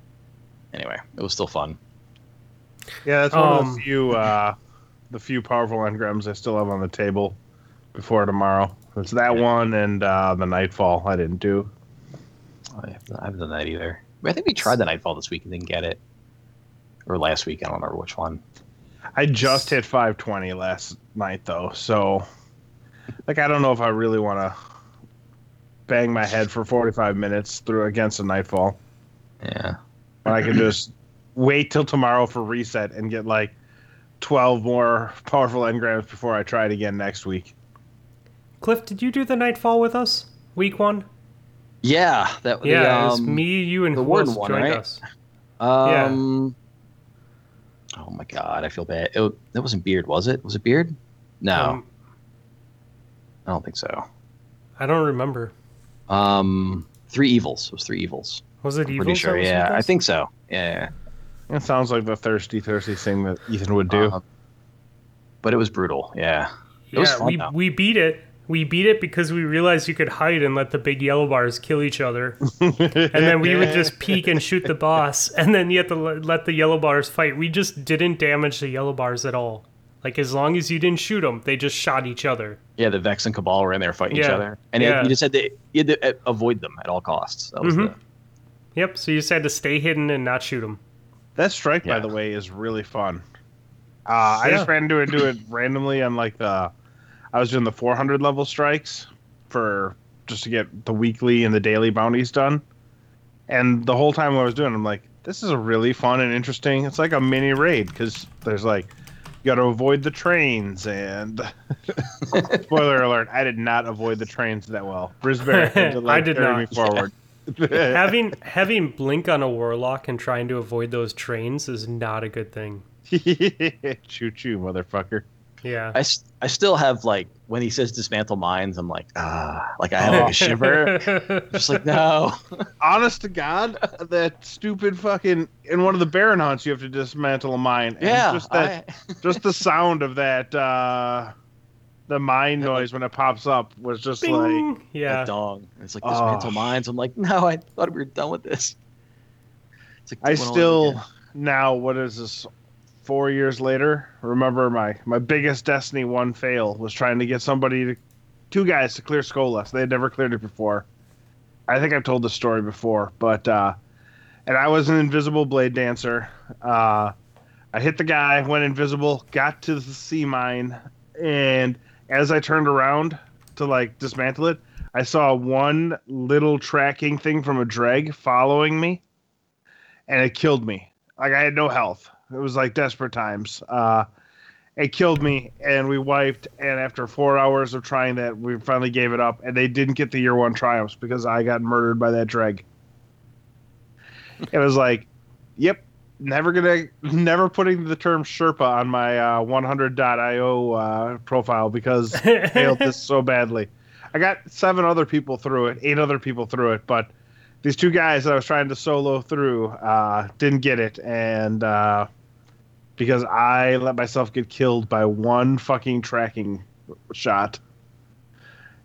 anyway, it was still fun. Yeah, that's one of Um, the few uh, the few powerful engrams I still have on the table before tomorrow. It's that one and uh, the Nightfall I didn't do. I haven't, I haven't done that either. I think we tried the Nightfall this week and didn't get it. Or last week, I don't remember which one. I just hit 520 last night though, so like I don't know if I really want to bang my head for 45 minutes through against a Nightfall. Yeah. When I can just wait till tomorrow for reset and get like 12 more [LAUGHS] powerful engrams before I try it again next week. Cliff, did you do the nightfall with us? Week one? Yeah, that Yeah, the, it was um, me, you, and the who one, joined right? us. Um, Oh my god, I feel bad. It, that wasn't Beard, was it? Was it Beard? No, Um, I don't think so. I don't remember. Um, Three Evils. It was Three Evils. Was it I'm evil? pretty sure. Yeah, I think so. Yeah. yeah. It sounds like the thirsty, thirsty thing that Ethan would do. Uh, but it was brutal. Yeah. It was yeah, fun, we though. we beat it. We beat it because we realized you could hide and let the big yellow bars kill each other, [LAUGHS] and then we would just peek and shoot the boss, and then you have to let the yellow bars fight. We just didn't damage the yellow bars at all. Like as long as you didn't shoot them, they just shot each other. Yeah, the Vex and Cabal were in there fighting each other, and Yeah. it, you just had to you had to uh, avoid them at all costs. That was Mhm. the Yep. So you just had to stay hidden and not shoot them. That strike, by the way, is really fun. Uh, I Yeah. just ran into it, do it [LAUGHS] randomly on like the. I was doing the 400 level strikes for just to get the weekly and the daily bounties done, and the whole time I was doing, it, I'm like, this is a really fun and interesting. It's like a mini raid because there's like, you got to avoid the trains and. [LAUGHS] Spoiler alert! I did not avoid the trains that well. Brisbane [LAUGHS] I did not. me forward. [LAUGHS] having having blink on a warlock and trying to avoid those trains is not a good thing. choo choo, motherfucker. Yeah. I, I still have like when he says dismantle mines, I'm like ah, like I have like a shiver. [LAUGHS] Just like no. [LAUGHS] honest to God, that stupid fucking in one of the Baron hunts, you have to dismantle a mine. and Yeah. just that, I- [LAUGHS] just the sound of that, uh, the mine noise when it pops up was just like, yeah. that dong. It's like Oh. dismantle mines. I'm like no, I thought we were done with this. It's like I doing all over still now, what is this? Four years later, remember my my biggest Destiny one fail was trying to get somebody to, two guys to clear Skolas. They had never cleared it before. I think I've told this story before, but uh, and I was an invisible blade dancer. Uh, I hit the guy, went invisible, got to the sea mine, and as I turned around to like dismantle it, I saw one little tracking thing from a dreg following me, and it killed me. Like I had no health. It was like desperate times. Uh, it killed me, and we wiped. And after four hours of trying that, we finally gave it up. And they didn't get the year one triumphs because I got murdered by that dreg. it was like, yep, never gonna, never putting the term Sherpa on my uh, 100.io uh, profile because I [LAUGHS] failed this so badly. I got seven other people through it, eight other people through it, but these two guys that I was trying to solo through uh, didn't get it, and uh, because I let myself get killed by one fucking tracking shot,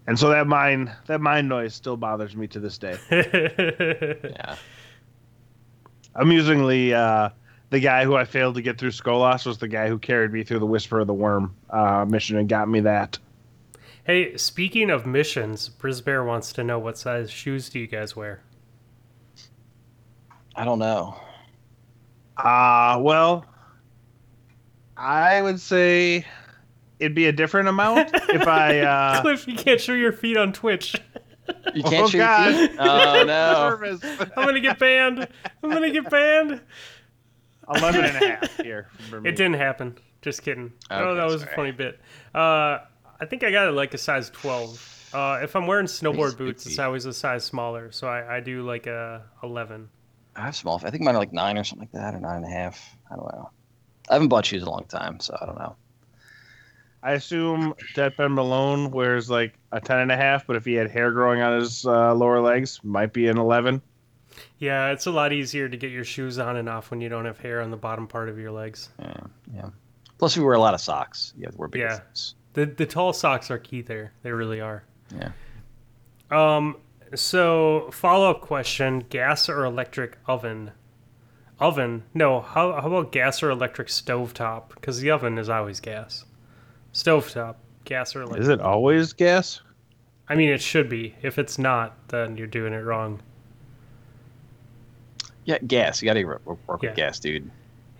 and so that mine that mine noise still bothers me to this day. [LAUGHS] yeah. Amusingly, uh, the guy who I failed to get through Skolas was the guy who carried me through the Whisper of the Worm uh, mission and got me that. Hey, speaking of missions, Brisbear wants to know what size shoes do you guys wear? I don't know. Uh, well, I would say it'd be a different amount if I. [LAUGHS] Uh, Cliff, you can't show your feet on Twitch. You can't oh, show your feet? Oh no. [LAUGHS] [LAUGHS] I'm gonna get banned. I'm gonna get banned. 11 and a half here. For me. It didn't happen. Just kidding. oh, that was sorry. a funny bit. Uh, I think I got it like a size 12. Uh, if I'm wearing snowboard Pretty boots, spooky. it's always a size smaller. So I, I do like a 11. I have small. I think mine are like nine or something like that, or nine and a half. I don't know. I haven't bought shoes in a long time, so I don't know. I assume Deadpan Malone wears like a 10 and a half, but if he had hair growing on his uh, lower legs, might be an 11. Yeah, it's a lot easier to get your shoes on and off when you don't have hair on the bottom part of your legs. Yeah, yeah. Plus, we wear a lot of socks. You have to wear big Yeah. things. The the tall socks are key there. They really are. Yeah. Um. So follow up question: gas or electric oven? Oven? No. How how about gas or electric stovetop? Because the oven is always gas. Stovetop, gas or electric? Is it always gas? I mean, it should be. If it's not, then you're doing it wrong. Yeah, gas. You got to work, work Yeah. with gas, dude.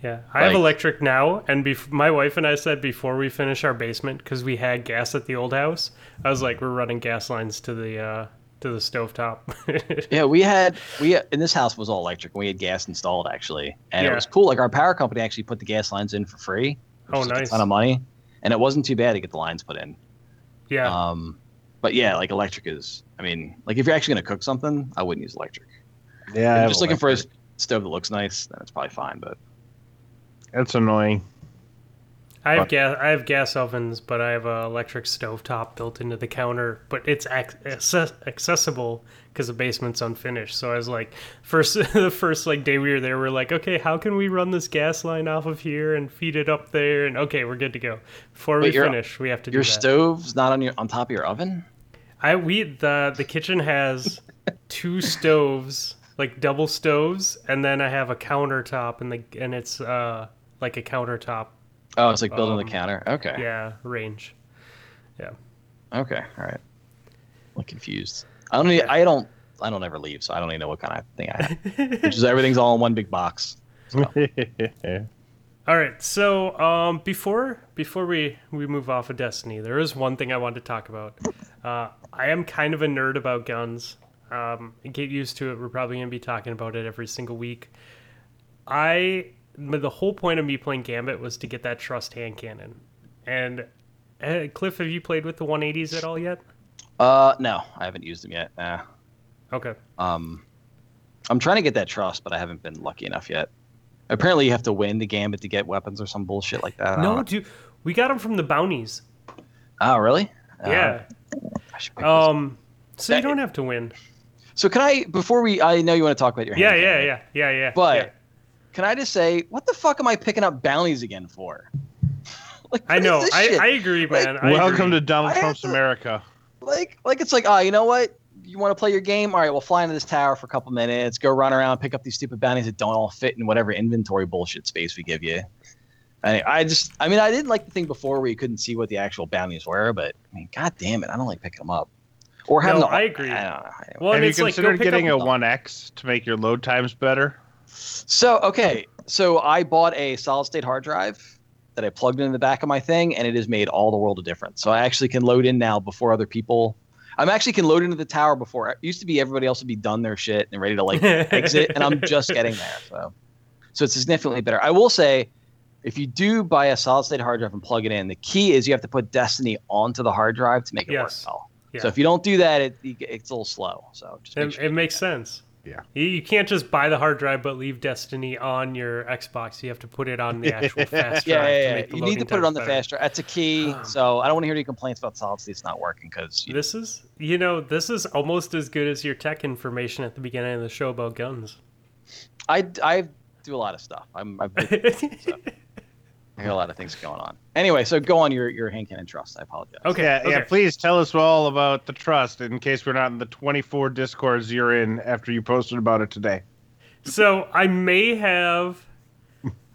Yeah, I have electric now, and bef- my wife and I said before we finish our basement because we had gas at the old house. I was like, we're running gas lines to the uh, to the stovetop. [LAUGHS] Yeah, we had we in this house was all electric. and We had gas installed actually, and Yeah. it was cool. Like our power company actually put the gas lines in for free. which Oh, was, like, nice. A ton of money, and it wasn't too bad to get the lines put in. yeah, Um, but yeah, like electric is. I mean, like if you're actually gonna cook something, I wouldn't use electric. Yeah. If you're have just looking for a stove that looks nice, then it's probably fine. But That's annoying. I have But- gas. I have gas ovens, but I have a electric stovetop built into the counter. But it's ac- accessible because the basement's unfinished. So I was like, first [LAUGHS] the first like day we were there, we are like, okay, how can we run this gas line off of here and feed it up there? And okay, we're good to go. Before we finish, we have to your do that. stove's not on your on top of your oven. I we the the kitchen has [LAUGHS] two stoves, like double stoves, and then I have a countertop, and the and it's uh like a countertop, Oh, it's like building Um, the counter. Okay. yeah, range. Yeah. Okay. All right. I'm confused. I don't. Need, I don't. I don't ever leave, so I don't even know what kind of thing I have. [LAUGHS] Which is everything's all in one big box. [LAUGHS] All right, so um, before before we we move off of Destiny, there is one thing I wanted to talk about. Uh, I am kind of a nerd about guns. Um, get used to it. We're probably gonna be talking about it every single week. I the whole point of me playing Gambit was to get that trust hand cannon. And uh, Cliff, have you played with the 180s at all yet? Uh, no, I haven't used them yet. Nah. Okay. Um, I'm trying to get that trust, but I haven't been lucky enough yet. Apparently, you have to win the gambit to get weapons or some bullshit like that. No, dude, we got them from the bounties. Oh, really? Uh, yeah. I should pick those up. Um. So you don't have to win. So can I before we? I know you want to talk about your. Yeah, hand yeah, yeah, yeah, yeah. But. Can I just say, what the fuck am I picking up bounties again for? [LAUGHS] like, I know. I. I agree, Like, man. I Welcome agree. to Donald Trump's to- America. like like it's like oh you know what you want to play your game all right we'll fly into this tower for a couple minutes go run around pick up these stupid bounties that don't all fit in whatever inventory bullshit space we give you I, I just i mean i didn't like the thing before where you couldn't see what the actual bounties were but i mean god damn it i don't like picking them up or having No, to- I agree. I don't know. Well, and Have you it's like considered pick getting a 1X to make your load times better? So okay, so I bought a solid state hard drive that I plugged in the back of my thing, and it has made all the world a difference. So I actually can load in now before other people. I'm actually can load into the tower before. It used to be everybody else would be done their shit and ready to like exit, and I'm just getting there. So, so it's significantly better. I will say, if you do buy a solid state hard drive and plug it in, the key is you have to put Destiny onto the hard drive to make it Yes. work well. Yeah. So if you don't do that, it, it's a little slow. So just make It, sure it makes that. sense. Yeah. You, can't just buy the hard drive but leave Destiny on your Xbox. You have to put it on the [LAUGHS] actual fast drive Yeah, yeah, yeah. You need to put it on the fast drive. That's a key. Um, so I don't want to hear any complaints about solid state's not working because This is, you know, this is almost as good as your tech information at the beginning of the show about guns. I, I do a lot of stuff. I'm I've [LAUGHS] been, so I got a lot of things going on. Anyway, so go on your your hand cannon trust. I apologize. okay. yeah, yeah. Please tell us all about the trust in case we're not in the 24 discords you're in after you posted about it today. So I may have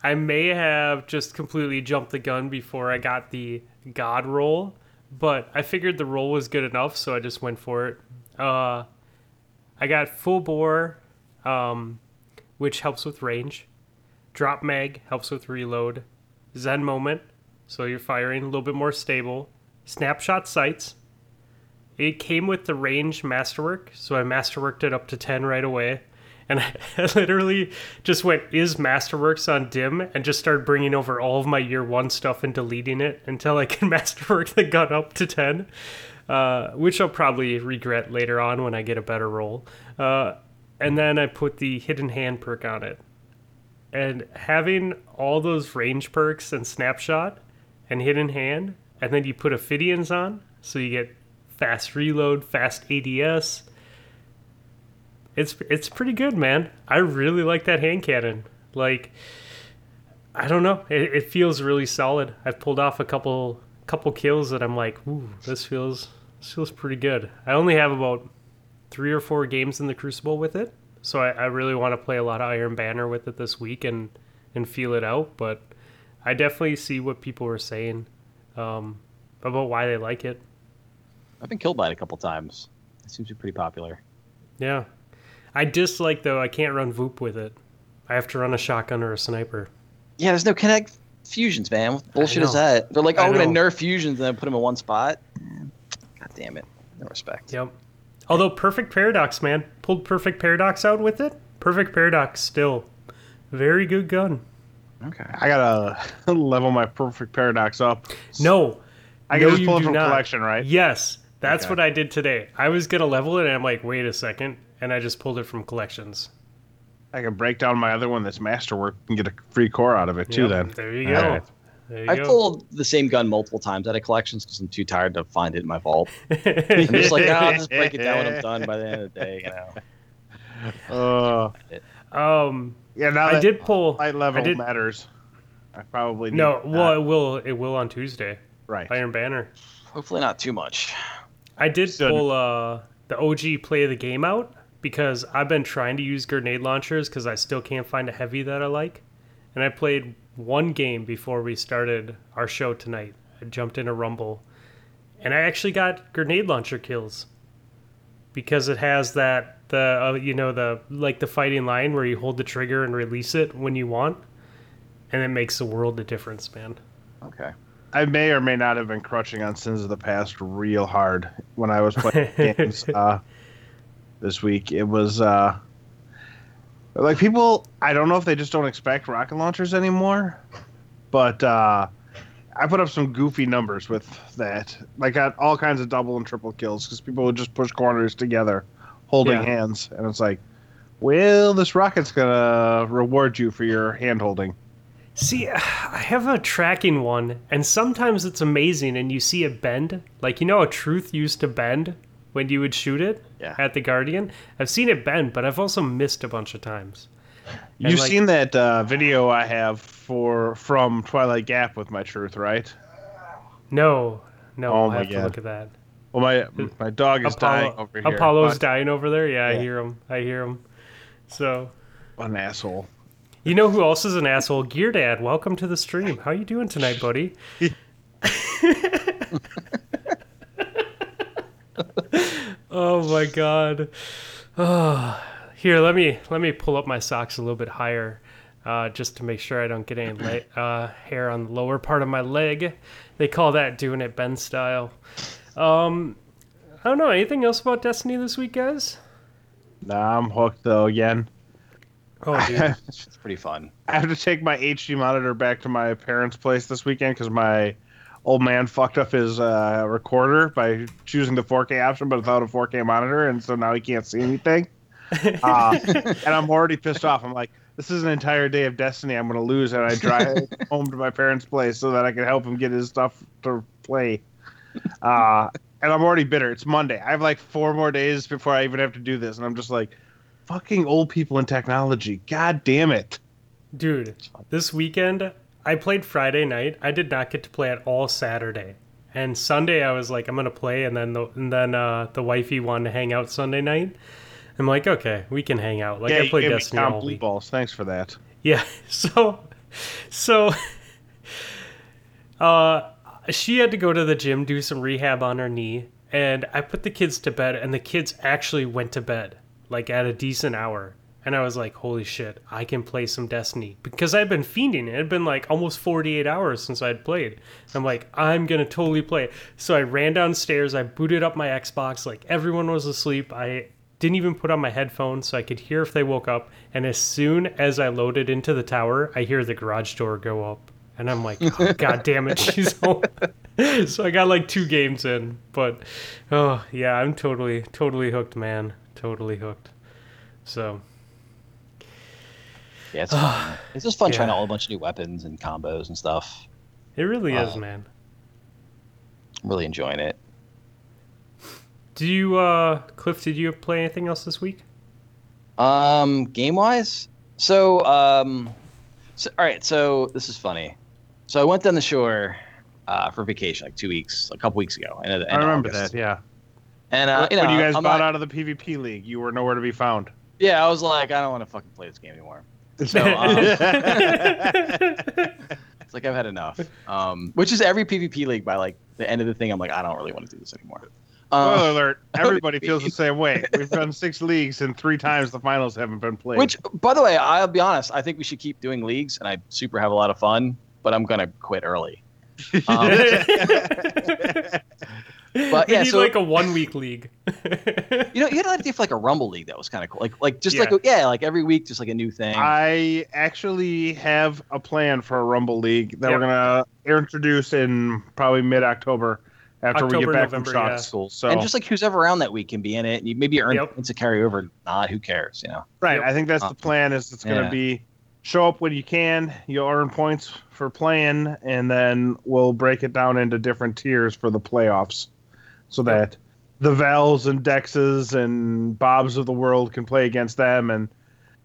I may have just completely jumped the gun before I got the God roll, but I figured the roll was good enough, so I just went for it. Uh, I got full bore, um, which helps with range. Drop mag helps with reload. Zen moment, so you're firing a little bit more stable. Snapshot sights. It came with the range masterwork, so I masterworked it up to 10 right away. And [LAUGHS] I literally just went, is Masterworks on dim? And just started bringing over all of my year one stuff and deleting it until I can [LAUGHS] masterwork the gun up to 10, uh, which I'll probably regret later on when I get a better roll. Uh, and then I put the hidden hand perk on it. And having all those range perks and snapshot and hidden hand, and then you put Ophidians on, so you get fast reload, fast ADS. It's it's pretty good, man. I really like that hand cannon. Like, I don't know, it, it feels really solid. I've pulled off a couple couple kills that I'm like, ooh, this feels this feels pretty good. I only have about three or four games in the Crucible with it, so I, I really want to play a lot of Iron Banner with it this week and and feel it out. But I definitely see what people were saying um, about why they like it. I've been killed by it a couple times. It seems to be pretty popular. Yeah. I dislike though I can't run Voop with it. I have to run a shotgun or a sniper. Yeah, there's no kinetic fusions, man. What bullshit is that? They're like, oh, we're gonna nerf fusions and then put them in one spot. God damn it. No respect. Yep. Although Perfect Paradox, man, pulled Perfect Paradox out with it. Perfect Paradox still very good gun. Okay. I gotta [LAUGHS] level my perfect paradox up. No. I no, can just pull it from not. collection, right? Yes. That's Okay. what I did today. I was gonna level it and I'm like, wait a second, and I just pulled it from collections. I can break down my other one that's masterwork and get a free core out of it too. Yep, Then There you go. Right. There you I go. pulled the same gun multiple times out of collections because I'm too tired to find it in my vault. I'm just like, no, I'll just break it down when I'm done by the end of the day. You know. Uh, [LAUGHS] um yeah, now I did pull light level I did matters. I probably need No, that. well it will it will on Tuesday. right. Iron Banner. Hopefully not too much. I did Stood. pull uh, the OG play of the game out because I've been trying to use grenade launchers because I still can't find a heavy that I like. And I played one game before we started our show tonight. I jumped in a rumble, and I actually got grenade launcher kills because it has that the uh, you know the like the fighting line where you hold the trigger and release it when you want, and it makes a world of difference, man. Okay. I may or may not have been crutching on Sins of the Past real hard when I was playing [LAUGHS] games uh, this week. It was uh, like people. I don't know if they just don't expect rocket launchers anymore, but uh, I put up some goofy numbers with that. Like got all kinds of double and triple kills because people would just push corners together, holding Yeah. hands, and it's like, well, this rocket's gonna reward you for your hand holding. See, I have a tracking one, and sometimes it's amazing, and you see it bend. Like, you know, a truth used to bend when you would shoot it Yeah. at the Guardian? I've seen it bend, but I've also missed a bunch of times. And, You've like- seen that uh, video I have for from Twilight Gap with my truth, right? No, no, Oh my have to God. look at that. Well, my my dog is dying over here. Apollo's but- dying over there? Yeah, I hear him. I hear him. So, an asshole. you know who else is an asshole? Gear Dad, welcome to the stream. How you doing tonight, buddy? [LAUGHS] [LAUGHS] oh my god. Oh, here, let me let me pull up my socks a little bit higher, uh, just to make sure I don't get any [CLEARS THROAT] le- uh, hair on the lower part of my leg. They call that doing it Ben style. Um, I don't know. Anything else about Destiny this week, guys? Nah, I'm hooked though again. Oh, dude. [LAUGHS] It's pretty fun. I have to take my HD monitor back to my parents' place this weekend because my old man fucked up his uh, recorder by choosing the 4K option, but without a 4K monitor, and so now he can't see anything. [LAUGHS] Uh, and I'm already pissed off. I'm like, this is an entire day of Destiny I'm going to lose, and I drive [LAUGHS] home to my parents' place so that I can help him get his stuff to play. Uh, and I'm already bitter. It's Monday. I have like four more days before I even have to do this, and I'm just like, fucking old people in technology. God damn it. Dude, this weekend I played Friday night. I did not get to play at all Saturday. And Sunday I was like, I'm gonna play, and then the and then uh, the wifey wanted to hang out Sunday night. I'm like, okay, we can hang out. Like yeah, I played Destiny all Blue week. balls. Thanks for that. Yeah, [LAUGHS] so so [LAUGHS] uh she had to go to the gym do some rehab on her knee and i put the kids to bed and the kids actually went to bed like at a decent hour and i was like holy shit i can play some destiny because i'd been fiending it had been like almost 48 hours since i'd played i'm like i'm gonna totally play it so i ran downstairs i booted up my xbox like everyone was asleep i didn't even put on my headphones so I could hear if they woke up. And as soon as I loaded into the tower, I hear the garage door go up. And I'm like, oh, [LAUGHS] God damn it, she's home. [LAUGHS] so I got like two games in. But oh, yeah, I'm totally, totally hooked, man. Totally hooked. So, Yeah, it's [SIGHS] fun. it's just fun trying Yeah. out a bunch of new weapons and combos and stuff. it really is, man. I'm really enjoying it. Do you, uh, Cliff, did you play anything else this week? Um, game wise, so um, so all right. So this is funny. So I went down the shore uh, for vacation like two weeks, a couple weeks ago. And I remember that. Yeah. And uh, you know, when you guys I'm bought out of the PvP league, you were nowhere to be found. yeah, I was like, I don't want to fucking play this game anymore. So um, [LAUGHS] it's like I've had enough. Um, which is every PvP league by like the end of the thing. I'm like, I don't really want to do this anymore. Spoiler Um, alert! [LAUGHS] Everybody feels the [LAUGHS] same way. We've done six leagues, and three times the finals haven't been played. which, by the way, I'll be honest. I think we should keep doing leagues, and I super have a lot of fun. But I'm gonna quit early. Um, But [LAUGHS] we yeah, need so- like a one week league. [LAUGHS] You know, you had an idea for like a Rumble League that was kind of cool. Like, like just Yeah. like yeah, like every week, just like a new thing. I actually have a plan for a Rumble League that Yep. we're gonna introduce in probably mid October after we get back November, from yeah. shot school. So and just like who's ever around that week can be in it. And you maybe earn Yep. points to carry over. Not who cares, you know. right, Yep. I think that's Uh, the plan. Is it's gonna yeah. be show up when you can. You'll earn points for playing, and then we'll break it down into different tiers for the playoffs, so that the Vals and Dexes and Bobs of the world can play against them, and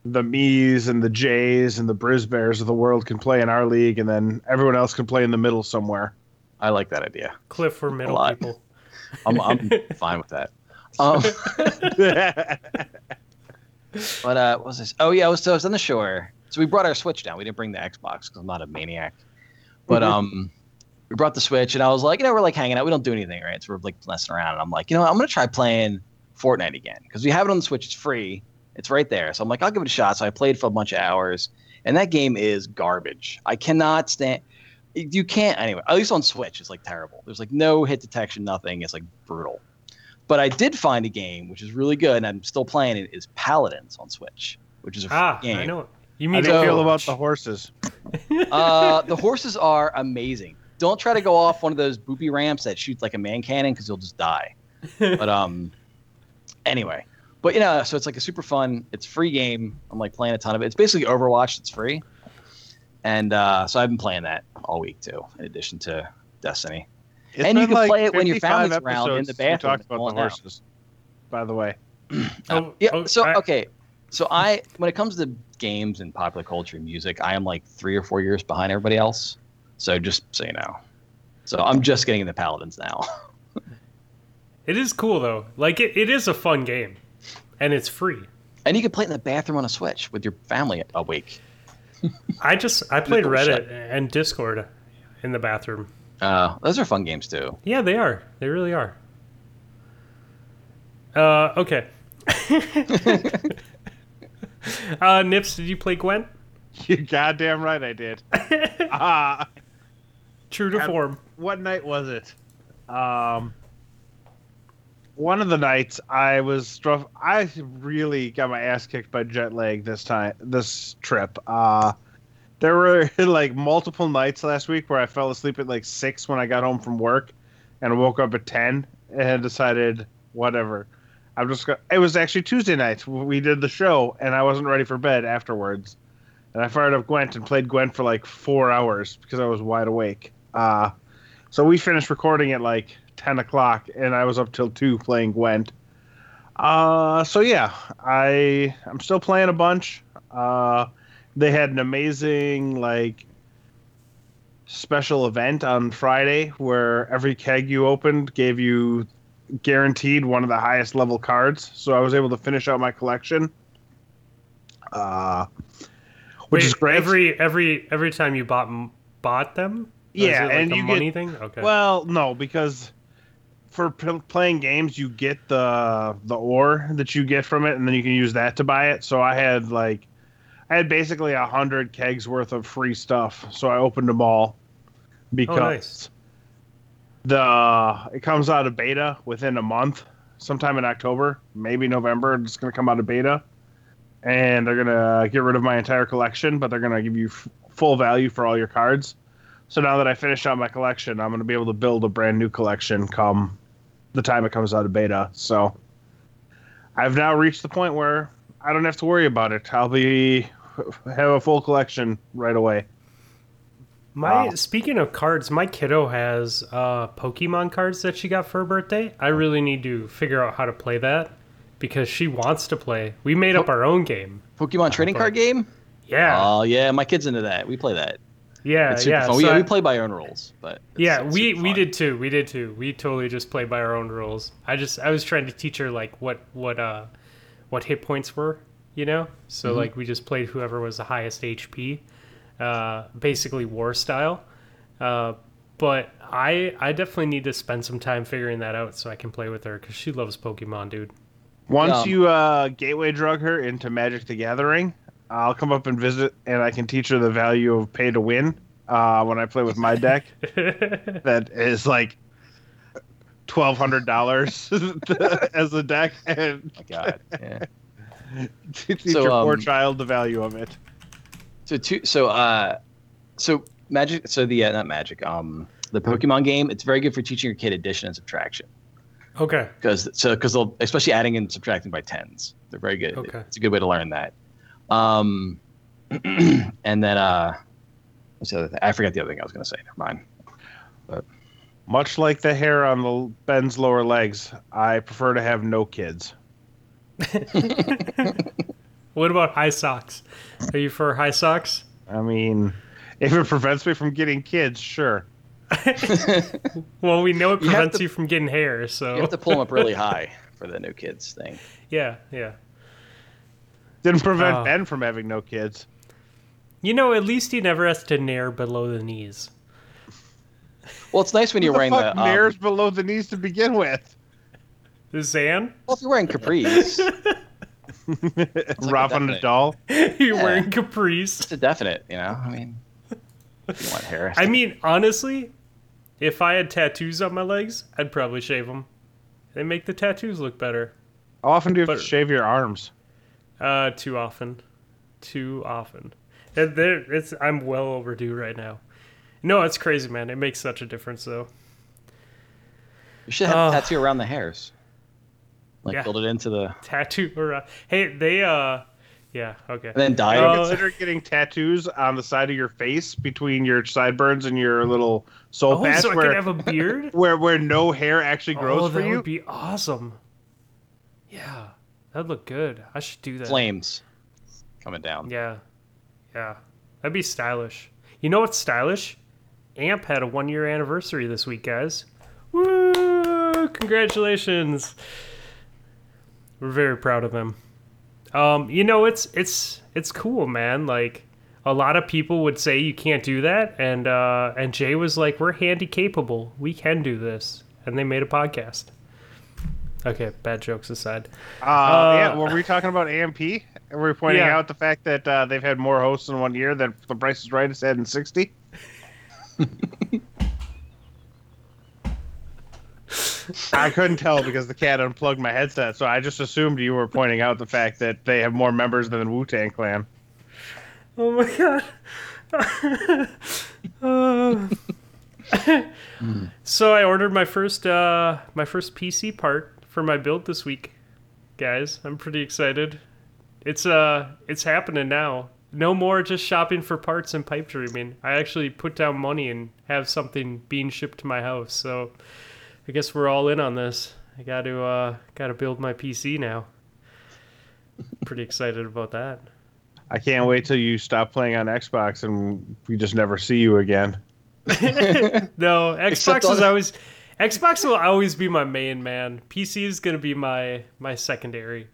the me's and the Jays and the Brisbears of the world can play in our league, and then everyone else can play in the middle somewhere. I like that idea. Cliff for middle people. [LAUGHS] I'm, I'm fine with that. Um, [LAUGHS] but uh, what was this? Oh yeah, I was, so I was on the shore. So we brought our Switch down. We didn't bring the Xbox because I'm not a maniac. But Mhm. um, we brought the Switch, and I was like, you know, we're like hanging out. We don't do anything, right? So we're like messing around, and I'm like, you know, what? I'm gonna try playing Fortnite again because we have it on the Switch. It's free. It's right there. So I'm like, I'll give it a shot. So I played for a bunch of hours, and that game is garbage. I cannot stand. You can't anyway. At least on Switch, it's like terrible. There's like no hit detection, nothing. It's like brutal. But I did find a game which is really good, and I'm still playing it. Is Paladins on Switch, which is a free Ah, game. I know. it. You How mean do you feel about the horses? [LAUGHS] Uh, the horses are amazing. Don't try to go off one of those boopy ramps that shoots like a man cannon because you'll just die. [LAUGHS] But um, anyway, but you know, so it's like a super fun. It's free game. I'm like playing a ton of it. It's basically Overwatch. It's free, and uh, so I've been playing that all week too, in addition to Destiny. It's And you been can play it when your 55 family's around in the episodes we bathroom talked about the out. horses. By the way, Oh, Yeah. oh, so okay, so I when it comes to games and popular culture and music, I am like three or four years behind everybody else. So just so you know, so I'm just getting the Paladins now. [LAUGHS] It is cool though. Like it, it is a fun game, and it's free. And you can play it in the bathroom on a Switch with your family awake. I just I [LAUGHS] played Reddit shit. and Discord in the bathroom. Uh, those are fun games too. Yeah, they are. They really are. Uh, okay. [LAUGHS] uh, Nips, did you play Gwent? you goddamn right I did. uh, True to form. what night was it? Um, one of the nights I was struck. I really got my ass kicked by jet lag this time. This trip. Uh, there were [LAUGHS] like multiple nights last week where I fell asleep at like six when I got home from work, and woke up at ten and decided whatever. I'm just. Gonna, it was actually Tuesday night. We did the show, and I wasn't ready for bed afterwards. And I fired up Gwent and played Gwent for like four hours because I was wide awake. Uh, so we finished recording at like 10 o'clock, and I was up till 2 playing Gwent. Uh, so yeah, I I'm still playing a bunch. Uh, they had an amazing like special event on Friday where every keg you opened gave you guaranteed one of the highest level cards. So I was able to finish out my collection. Uh, which Wait, is great. Every every every time you bought bought them. Yeah, like and a you get- thing. Okay. Well, no, because for p- playing games, you get the the ore that you get from it, and then you can use that to buy it. So I had like, I had basically a hundred kegs worth of free stuff. So I opened them all oh, because nice. the it comes out of beta within a month, sometime in October, maybe November. It's going to come out of beta, and they're going to get rid of my entire collection, but they're going to give you f- full value for all your cards. So now that I finished out my collection, I'm going to be able to build a brand new collection come the time it comes out of beta. So I've now reached the point where I don't have to worry about it. I'll be have a full collection right away. My Wow. speaking of cards, my kiddo has uh, Pokemon cards that she got for her birthday. I really need to figure out how to play that because she wants to play. We made up our own game. Pokemon trading card game? Yeah, Oh yeah, my kid's into that. We play that. Yeah, It's yeah. fun. so we, I- we play by our own rules, but it's- yeah, it's we super we did too. We did too. We totally just played by our own rules. I just I was trying to teach her like what what uh what hit points were, you know. So Mm-hmm. like we just played whoever was the highest HP, uh, basically war style. Uh, but I I definitely need to spend some time figuring that out so I can play with her because she loves Pokemon, dude. Once Um, you uh, gateway drug her into Magic the Gathering, I'll come up and visit, and I can teach her the value of pay to win uh, when I play with my deck. [LAUGHS] that is like twelve hundred dollars [LAUGHS] as a deck, and Oh my God. Yeah. [LAUGHS] teach So, your poor um, child the value of it. So two. So uh, so magic. So the uh, not magic. Um, the Pokemon game. It's very good for teaching your kid addition and subtraction okay. because so because they'll especially adding and subtracting by tens. They're very good. Okay. It's a good way to learn that. Um, [CLEARS THROAT] and then uh, what's the other thing? I forgot the other thing I was going to say. Never mind. But Much like the hair on the Ben's lower legs, I prefer to have no kids. [LAUGHS] What about high socks? Are you for high socks? I mean, if it prevents me from getting kids, sure. [LAUGHS] Well, we know it You prevents to- you from getting hair, so You have to pull them up really [LAUGHS] high for the new kids thing. yeah, yeah. Didn't prevent Oh. Ben from having no kids. You know, at least he never has to nair below the knees. Well, it's nice when you're the wearing fuck the. Um, nares below the knees to begin with. Zan, well, if you're wearing capris, [LAUGHS] Rafa definite. Nadal. [LAUGHS] you're Yeah. wearing capris. it's a definite. You know, I mean, if you want hair. I mean, honestly, if I had tattoos on my legs, I'd probably shave them. They make the tattoos look better. How often do you have But- to shave your arms? Uh, too often, too often. And there, it's I'm well overdue right now. No, it's crazy, man. It makes such a difference, though. you should have Oh. a tattoo around the hairs. Like Yeah. build it into the, Tattoo around. Hey, they uh, yeah, okay. and then dye Do you it. Oh. consider getting tattoos on the side of your face between your sideburns and your little soul Oh, patch so I where, could have a beard. [LAUGHS] where where no hair actually grows oh, for that you? would be awesome. Yeah, that'd look good. I should do that. flames coming down. Yeah, yeah, that'd be stylish. You know what's stylish? Amp had a one-year anniversary this week, guys. Woo! Congratulations. We're very proud of them. Um, you know, it's it's it's cool, man. Like a lot of people would say you can't do that, and uh, and Jay was like, "We're handy capable. We can do this," and they made a podcast. Okay, bad jokes aside. Uh, Uh, yeah, were we talking about AMP? And we're pointing Yeah. out the fact that uh, they've had more hosts in one year than The Price is Right has had in 60. [LAUGHS] I couldn't tell because the cat unplugged my headset, so I just assumed you were pointing out the fact that they have more members than the Wu Tang Clan. Oh my god. [LAUGHS] Uh, [LAUGHS] so I ordered my first uh my first PC part for my build this week. Guys, I'm pretty excited. It's uh it's happening now. No more just shopping for parts and pipe dreaming. I actually put down money and have something being shipped to my house. So I guess we're all in on this. I got to uh got to build my PC now. Pretty excited about that. I can't wait till you stop playing on Xbox and we just never see you again. [LAUGHS] No, Except Xbox is always Xbox will always be my main man. PC is gonna be my my secondary.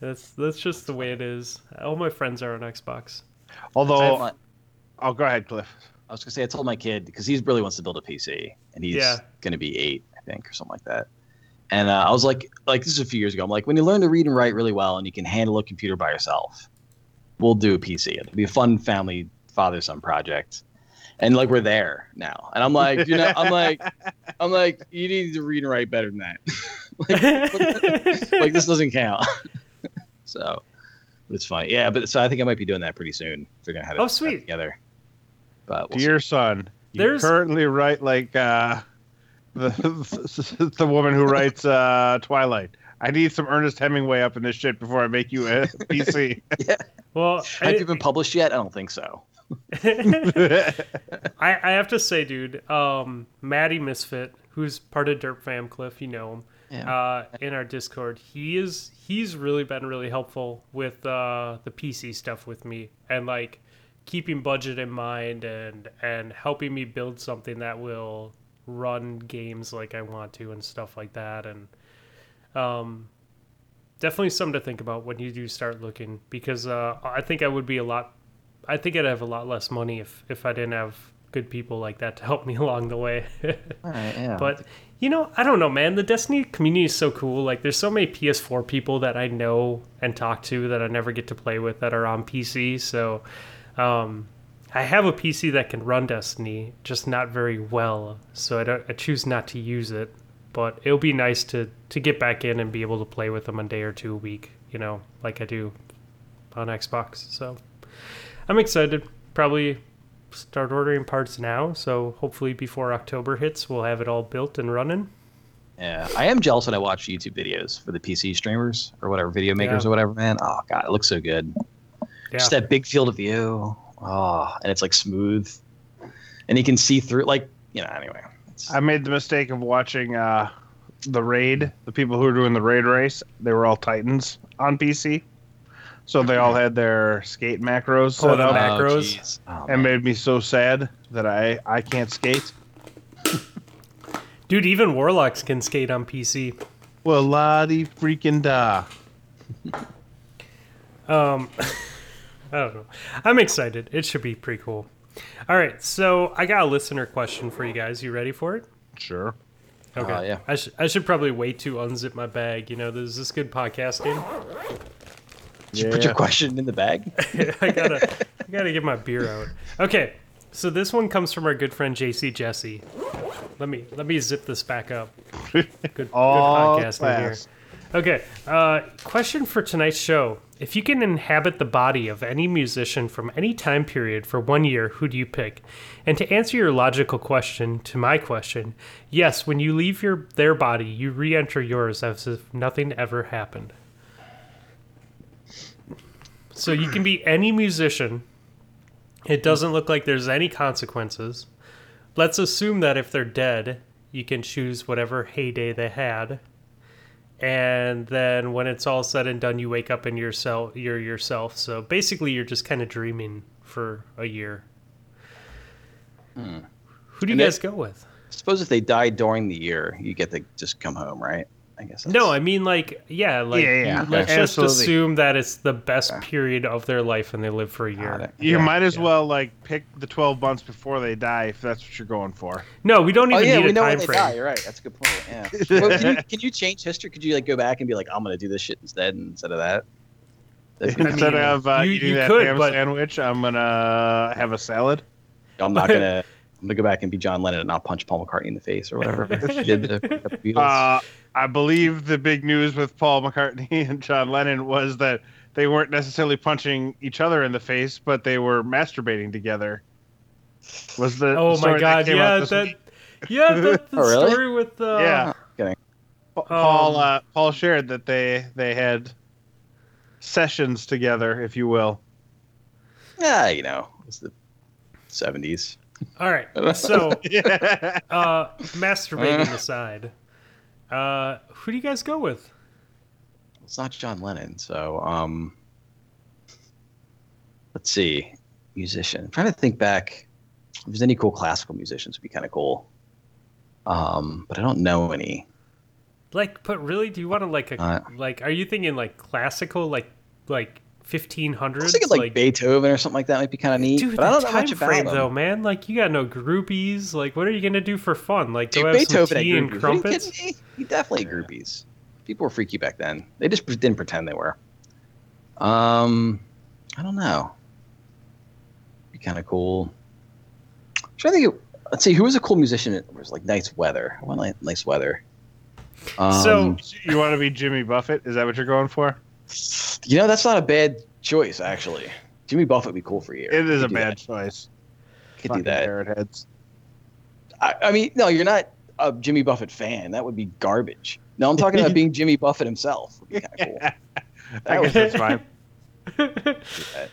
That's that's just the way it is. All my friends are on Xbox. Although, have my- oh, go ahead, Cliff. I was gonna say I told my kid because he really wants to build a PC and he's Yeah. gonna be eight, I think, or something like that. And uh, I was like, like this is a few years ago. I'm like, when you learn to read and write really well and you can handle a computer by yourself, we'll do a PC. It'll be a fun family father son project. And like we're there now. And I'm like, you know, I'm [LAUGHS] like, I'm like, you need to read and write better than that. [LAUGHS] like, like this doesn't count. [LAUGHS] so it's fine. Yeah, but so I think I might be doing that pretty soon. Figuring out how to Oh, put that sweet. together. But we'll see. Dear son, you There's- currently write like uh, the the woman who writes uh, Twilight. I need some Ernest Hemingway up in this shit before I make you a PC. yeah. well, Have you been published yet? I don't think so. [LAUGHS] I, I have to say, dude, um, Maddie Misfit, who's part of Derp Fam Cliff, you know him, Yeah. uh, in our Discord, he is he's really been really helpful with uh, the PC stuff with me and like keeping budget in mind and and helping me build something that will run games like I want to and stuff like that and um definitely something to think about when you do start looking because uh, I think I would be a lot I think I'd have a lot less money if if I didn't have good people like that to help [LAUGHS] me along the way. [LAUGHS] All right, yeah. but you know, I don't know, man. The Destiny community is so cool. Like, there's so many PS4 people that I know and talk to that I never get to play with that are on PC. So, um, I have a PC that can run Destiny, just not very well. So I don't. I choose not to use it. But it'll be nice to to get back in and be able to play with them a day or two a week. You know, like I do on Xbox. So I'm excited. Probably start ordering parts now. So hopefully before October hits, we'll have it all built and running. yeah, I am jealous when I watch YouTube videos for the PC streamers or whatever, video makers Yeah. or whatever, man. Oh, God, it looks so good. Yeah. Just that big field of view. Oh, and it's like smooth. And you can see through, like, you know, anyway. It's, I made the mistake of watching uh, the raid. The people who were doing the raid race, they were all Titans on PC, so they all had their skate macros Oh, set the up, Mac- macros. Oh, and made me so sad that I I can't skate. Dude, even Warlocks can skate on PC. Well, la di freaking da. [LAUGHS] Um, [LAUGHS] I don't know. I'm excited. It should be pretty cool. All right, so I got a listener question for you guys. You ready for it? Sure. Okay. Uh, yeah. I, sh- I should probably wait to unzip my bag. You know, this is this good podcasting. Did you put your question in the bag? [LAUGHS] I gotta, I gotta get my beer out. Okay, so this one comes from our good friend JC Jesse. Let me let me zip this back up. [LAUGHS] Good, good podcasting here. Okay, uh, question for tonight's show: If you can inhabit the body of any musician from any time period for one year, who do you pick? And to answer your logical question to my question, yes, when you leave your their body, you re-enter yours as if nothing ever happened. So you can be any musician. It doesn't look like there's any consequences. Let's assume that if they're dead, you can choose whatever heyday they had. And then when it's all said and done, you wake up in yourself. You're yourself. So basically, you're just kind of dreaming for a year. Hmm. Who do you And guys that- go with? Suppose if they die during the year, you get to just come home, right? I guess. No, I mean like yeah, like Yeah, yeah, let's okay. just Absolutely. assume that it's the best period of their life and they live for a year. You Yeah, might as yeah. well like pick the twelve months before they die if that's what you're going for. No, we don't Oh even yeah, need we a know when time they die. You're right. That's a good point. Yeah. [LAUGHS] well, can, you, can you change history? Could you like go back and be like, I'm gonna do this shit instead instead of that? Instead mean, of uh, you- eating you that could, ham but- sandwich, I'm gonna have a salad. I'm not gonna. [LAUGHS] I'm gonna go back and be John Lennon and not punch Paul McCartney in the face or whatever [LAUGHS] he did to the Beatles. Uh, I believe the big news with Paul McCartney [LAUGHS] and John Lennon was that they weren't necessarily punching each other in the face, but they were masturbating together. Was the Oh story my god, came out yeah, this that week. yeah, the, [LAUGHS] the Oh, really? story with uh, yeah. Okay. Paul Um, uh, Paul shared that they they had sessions together, if you will. Yeah, you know, it's the 70s. All right, [LAUGHS] so Yeah. uh, masturbating aside, uh, who do you guys go with? It's not John Lennon, so um, let's see, musician. I'm trying to think back. If there's any cool classical musicians, would be kind of cool. Um, but I don't know any. Like, but really, do you want to like a Uh, like? Are you thinking like classical, like like fifteen I hundreds. was thinking like, Beethoven or something like that might be kind of neat. dude, but I don't the know time much about frame them. though, man. Like you got no groupies. Like what are you gonna do for fun? Like Dude, go have Beethoven some had tea and groupies. Are you crumpets. kidding me? He definitely had groupies. People were freaky back then. They just didn't pretend they were. Um, I don't know. Be kind of cool. I'm trying to think. Of, let's see, who was a cool musician? It was like nice weather. I want like nice weather. Um, So- You want to be Jimmy Buffett? Is that what you're going for? You know, that's not a bad choice actually. Jimmy Buffett would be cool for you. It is a bad that. choice. Could do that. parrot heads. I, I mean, no, you're not a Jimmy Buffett fan. That would be garbage. No, I'm talking about [LAUGHS] being Jimmy Buffett himself. Would be kind of cool. I guess that's fine. [LAUGHS]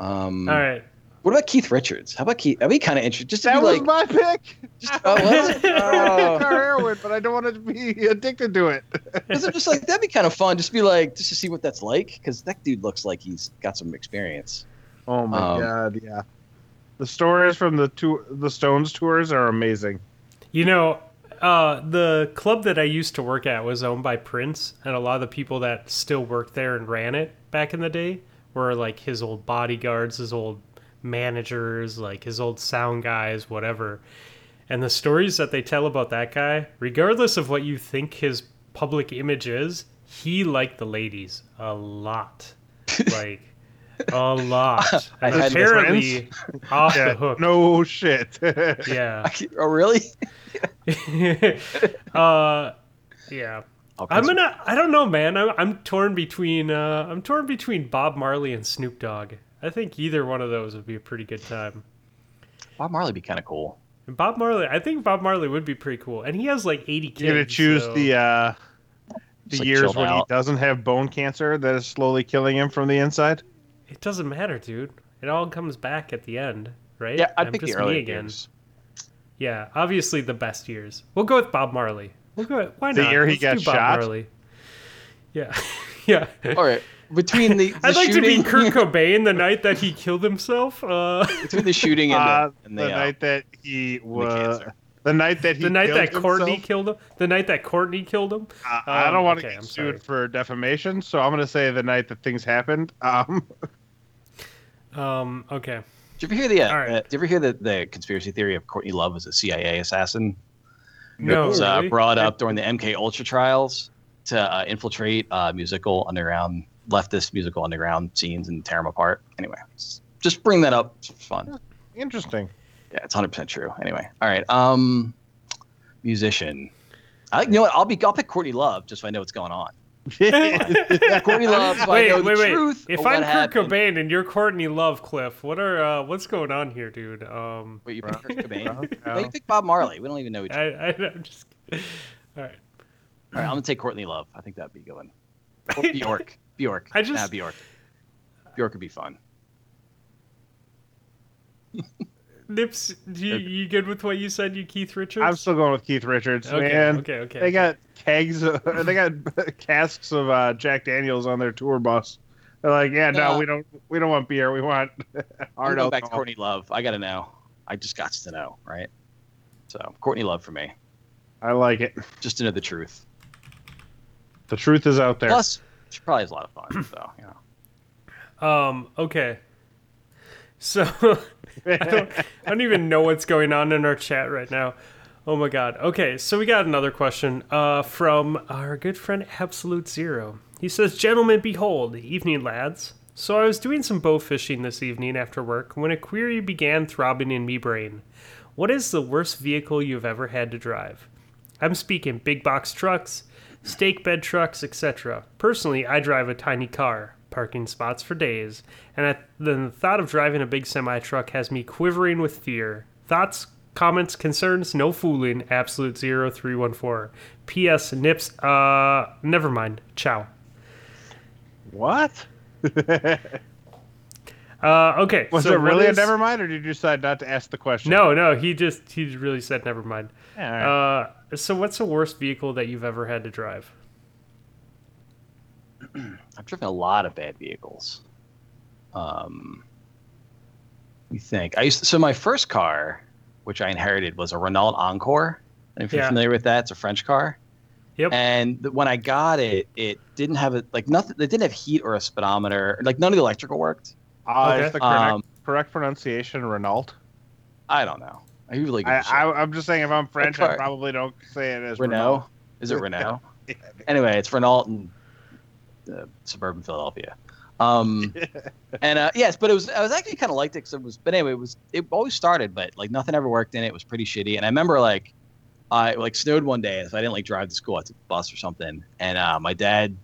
Um, All right. What about Keith Richards? How about Keith? I'd be kind of interested. Just to That be was like, my pick. just, oh, was it? Oh. Car heroin, but I don't want to be addicted to it. [LAUGHS] Because I'm just like that'd be kind of fun. Just be like, just to see what that's like. Because that dude looks like he's got some experience. Oh my Um, god, yeah. The stories from the two the Stones tours are amazing. You know, uh, the club that I used to work at was owned by Prince, and a lot of the people that still worked there and ran it back in the day were like his old bodyguards, his old managers, like his old sound guys, whatever. And the stories that they tell about that guy, regardless of what you think his public image is, he liked the ladies a lot. [LAUGHS] Like, a lot. [LAUGHS] I And had apparently, off Yeah, the hook. no shit. [LAUGHS] Yeah. I oh, really? uh, yeah. I'm gonna. I don't know, man. I'm, I'm torn between. Uh, I'm torn between Bob Marley and Snoop Dogg. I think either one of those would be a pretty good time. Bob Marley would be kind of cool. And Bob Marley, I think Bob Marley would be pretty cool, and he has like 80 kids. You're gonna choose so- the uh the like, years chilled when he doesn't have bone cancer that is slowly killing him from the inside. It doesn't matter, dude. It all comes back at the end, right? Yeah, I'd I'm pick the just early me again. years. Yeah, obviously the best years. We'll go with Bob Marley. We'll go. Why The not? The year he Let's got do Bob shot? Marley. Yeah, [LAUGHS] yeah. All right, between the, [LAUGHS] the I'd like shooting, to be Kurt Cobain the night that he killed himself. Uh, between the shooting and Uh, the, and the the, uh, night that he was the night that he the night that Courtney himself, killed him. The night that Courtney killed him. uh, I Um, don't want to okay, get I'm sued sorry. for defamation, so I'm gonna say the night that things happened. Um, [LAUGHS] Um. Okay. Did you ever hear the? Uh, All right. uh, did you ever hear the, the conspiracy theory of Courtney Love as a CIA assassin? No. it was uh, really? brought up during the MK Ultra trials to uh, infiltrate uh, musical underground, leftist musical underground scenes and tear them apart. Anyway, just bring that up. It's fun. interesting. Yeah, it's hundred percent true. Anyway, all right. Um, musician. I you know what? I'll be. I'll pick Courtney Love just so I know what's going on. [LAUGHS] Courtney Love. So I Wait, know wait, the wait. truth. If I'm what Kurt happened. Cobain and you're Courtney Love, Cliff, what are uh, what's going on here, dude? Um, Wait, you pick Kurt Cobain? No. No, you pick Bob Marley. We don't even know each other. I, I, I'm just. [LAUGHS] All right. All right, I'm gonna take Courtney Love. I think that'd be going. Or Bjork. Bjork. I just- nah, Bjork. Bjork would be fun. [LAUGHS] Nips, do you, you good with what you said? You Keith Richards? I'm still going with Keith Richards, okay, man. okay, okay. They got kegs, [LAUGHS] they got [LAUGHS] casks of uh, Jack Daniels on their tour bus. They're like, yeah, no, Uh, we don't, we don't want beer. We want I'm hard going back to. Courtney Love. I gotta know. I just got to know, right? So Courtney Love for me, I like it. just to know the truth. The truth is out there. Plus, she probably has a lot of fun. So you know. Um. Okay. So [LAUGHS] [LAUGHS] I don't, I don't even know what's going on in our chat right now. Oh my god. Okay, so we got another question uh, from our good friend Absolute Zero. He says, "Gentlemen, behold, evening lads. So I was doing some bow fishing this evening after work when a query began throbbing in me brain. What is the worst vehicle you've ever had to drive? I'm speaking big box trucks, stake bed trucks, etc. Personally, I drive a tiny car, parking spots for days, and I, the thought of driving a big semi truck has me quivering with fear. Thoughts, comments, concerns, no fooling. Absolute zero three one four. P.S. Nips. Uh, never mind. Ciao. What? [LAUGHS] Uh, okay. Was so it really is- a never mind, or did you decide not to ask the question? No, no. He just he really said never mind. Yeah, all right. Uh, so what's the worst vehicle that you've ever had to drive? [CLEARS THROAT] I've driven a lot of bad vehicles. Um, you think I used to, so my first car, which I inherited, was a Renault Encore. And if you're Yeah. familiar with that, it's a French car, Yep. And th- when I got it, it didn't have a like nothing. It didn't have heat or a speedometer. Like none of the electrical worked. Uh, Okay. Is the correct, Um, correct pronunciation Renault? I don't know. I usually give I, a shit. I, I'm just saying, if I'm French, I probably don't say it as Renault. Is it Renault? [LAUGHS] yeah. anyway, it's Renault in uh, suburban Philadelphia. Um, [LAUGHS] and uh, yes, but it was I was actually kind of liked it because it was. But anyway, it was it always started, but like nothing ever worked in it. It was pretty shitty. And I remember like I like snowed one day, so I didn't like drive to school. I took the bus or something, and uh, my dad.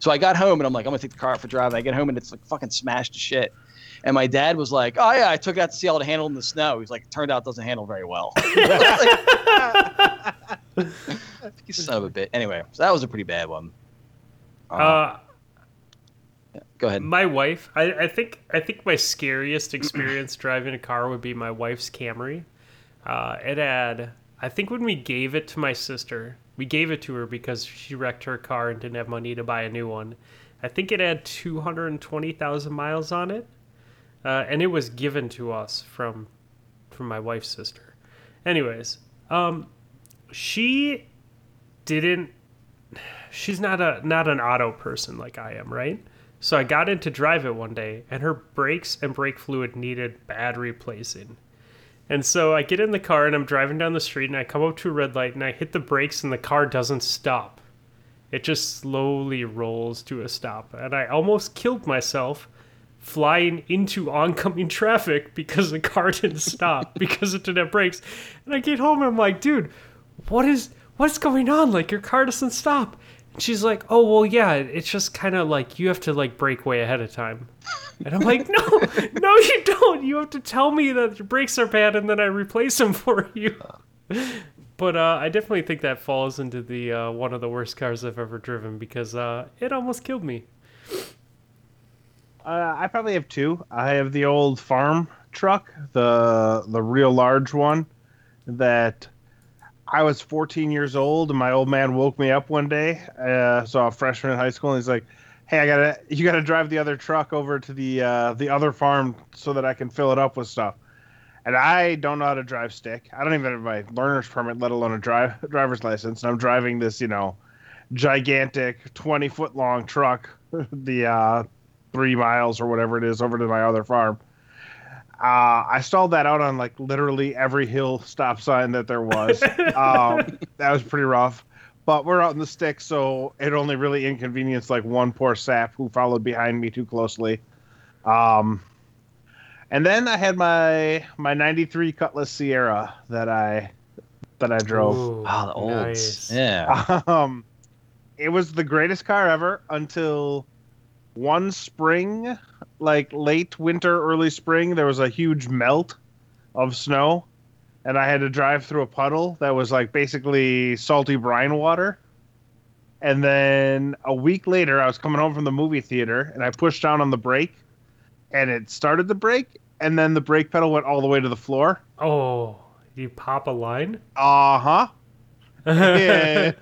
So I got home and I'm like, I'm gonna take the car out for a drive. I get home and it's like fucking smashed to shit. And my dad was like, Oh yeah, I took out to see how it handled in the snow. He's like, it turned out it doesn't handle very well. [LAUGHS] you son of a bit. Anyway, so that was a pretty bad one. Uh, Uh, go ahead. my wife, I, I think, I think my scariest experience [CLEARS THROAT] driving a car would be my wife's Camry. Uh, it had, I think, when we gave it to my sister, we gave it to her because she wrecked her car and didn't have money to buy a new one. I think it had two hundred and twenty thousand miles on it, uh, and it was given to us from from my wife's sister. Anyways, um, she didn't she's not a not an auto person like I am, right? So I got in to drive it one day and her brakes and brake fluid needed bad replacing. And so I get in the car and I'm driving down the street and I come up to a red light and I hit the brakes and the car doesn't stop. It just slowly rolls to a stop. And I almost killed myself flying into oncoming traffic because the car [LAUGHS] didn't stop because it didn't have brakes. And I get home and I'm like, dude, what is what's going on? Like your car doesn't stop. And she's like, oh well, yeah, it's just kind of like you have to like brake way ahead of time. And I'm like, no, [LAUGHS] no, you don't. You have to tell me that your brakes are bad, and then I replace them for you. [LAUGHS] But uh, I definitely think that falls into the uh, one of the worst cars I've ever driven because uh, it almost killed me. Uh, I probably have two. I have the old farm truck, the the real large one, that I was 14 years old, and my old man woke me up one day. Uh, I'm a freshman in high school, and he's like, "Hey, I gotta you gotta drive the other truck over to the uh, the other farm so that I can fill it up with stuff." And I don't know how to drive stick. I don't even have my learner's permit, let alone a drive [LAUGHS] driver's license. And I'm driving this, you know, gigantic 20 foot long truck, [LAUGHS] the uh, three miles or whatever it is over to my other farm. Uh, I stalled that out on like literally every hill stop sign that there was. [LAUGHS] um, that was pretty rough. But we're out in the sticks, so it only really inconvenienced like one poor sap who followed behind me too closely. Um, and then I had my my '93 Cutlass Ciera that I that I drove. Ooh, Oh, the olds. nice. Yeah. [LAUGHS] Um, it was the greatest car ever until one spring, like late winter, early spring. There was a huge melt of snow, and I had to drive through a puddle that was like basically salty brine water. And then a week later, I was coming home from the movie theater, and I pushed down on the brake, and it started the brake, and then the brake pedal went all the way to the floor. Oh, you pop a line? Uh huh. [LAUGHS] And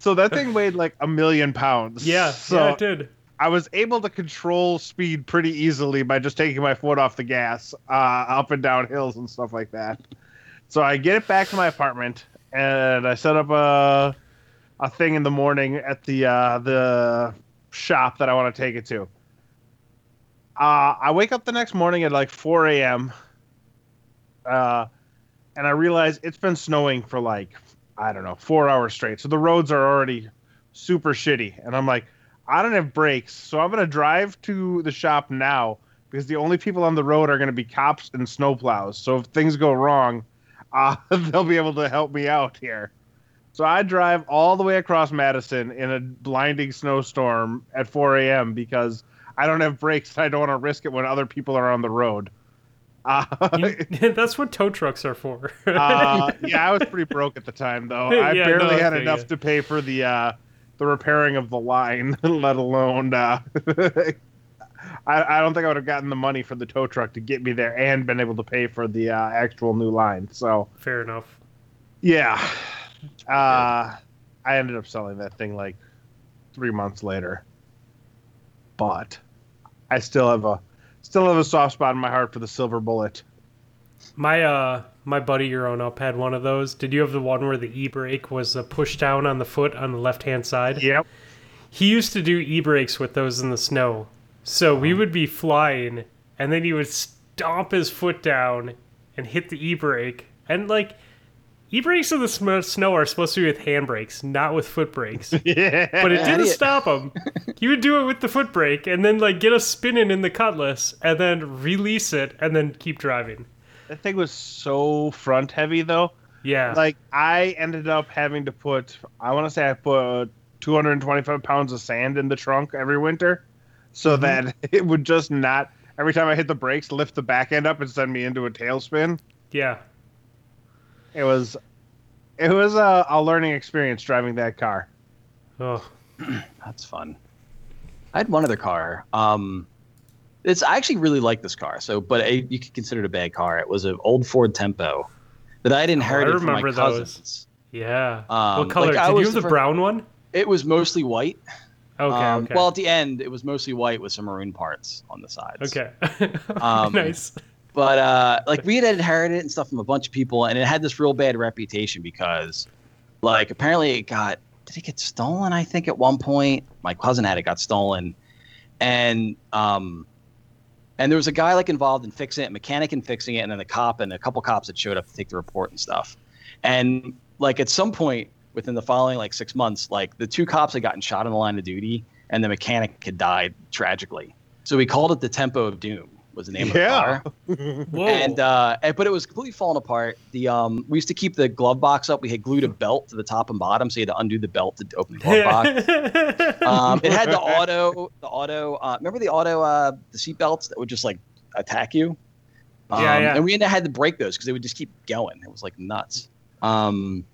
so that thing weighed like a million pounds. yeah, So yeah, it did. I was able to control speed pretty easily by just taking my foot off the gas, uh, up and down hills and stuff like that. So I get it back to my apartment and I set up a a thing in the morning at the uh, the shop that I want to take it to. Uh, I wake up the next morning at like 4 a.m. Uh, and I realize it's been snowing for like I don't know four hours straight. So the roads are already super shitty, and I'm like, I don't have brakes, so I'm gonna drive to the shop now because the only people on the road are gonna be cops and snowplows. So if things go wrong, [LAUGHS] uh, they'll be able to help me out here. So I drive all the way across Madison in a blinding snowstorm at 4 a.m. because I don't have brakes. I don't want to risk it when other people are on the road. Uh, You- [LAUGHS] that's what tow trucks are for. [LAUGHS] uh, [LAUGHS] yeah, I was pretty broke at the time, though. I Yeah, barely no, had okay, enough yeah. to pay for the uh, the repairing of the line, let alone. Uh, I, I don't think I would have gotten the money for the tow truck to get me there and been able to pay for the uh, actual new line. So Fair enough. yeah, uh, I ended up selling that thing like three months later, but I still have a still have a soft spot in my heart for the silver bullet. My uh my buddy growing up had one of those. Did you have the one where the e brake was a push down on the foot on the left hand side? Yep. He used to do e brakes with those in the snow. So we would be flying, and then he would stomp his foot down and hit the e brake. And like, e brakes in the sm- snow are supposed to be with hand brakes, not with foot brakes. [LAUGHS] Yeah. But it didn't idiot. stop him. He would do it with the foot brake and then like get us spinning in the cutlass and then release it and then keep driving. That thing was so front heavy though. Yeah. Like I ended up having to put I want to say I put 225 pounds of sand in the trunk every winter, so mm-hmm. that [LAUGHS] it would just not every time I hit the brakes lift the back end up and send me into a tailspin. yeah. It was it was a, a learning experience driving that car. Oh. [CLEARS THROAT] That's fun. I had one other car. Um, it's I actually really like this car. So, but I, you could consider it a bad car. It was an old Ford Tempo that I had inherited from my remember those. cousins. Yeah. Um, what color? like, I Did you was have the the brown one? It was mostly white. Okay. Um, okay. Well, at the end, it was mostly white with some maroon parts on the sides. okay. [LAUGHS] um, nice. But uh, like we had inherited it and stuff from a bunch of people, and it had this real bad reputation because, like, apparently it got did it get stolen? I think at one point my cousin had it got stolen, and um, and there was a guy like involved in fixing it, mechanic in fixing it, and then a cop and a couple cops that showed up to take the report and stuff, and like at some point within the following like six months, like the two cops had gotten shot in the line of duty, and the mechanic had died tragically. So we called it the Tempo of Doom. Was the name Yeah. of the car. [LAUGHS] Whoa. and uh and- but it was completely falling apart. The um we used to keep the glove box up. We had glued a belt to the top and bottom so you had to undo the belt to open the glove [LAUGHS] box. Um it had the auto the auto uh remember the auto uh the seat belts that would just like attack you? Um, Yeah, yeah. and we had to break those because they would just keep going. It was like nuts. Um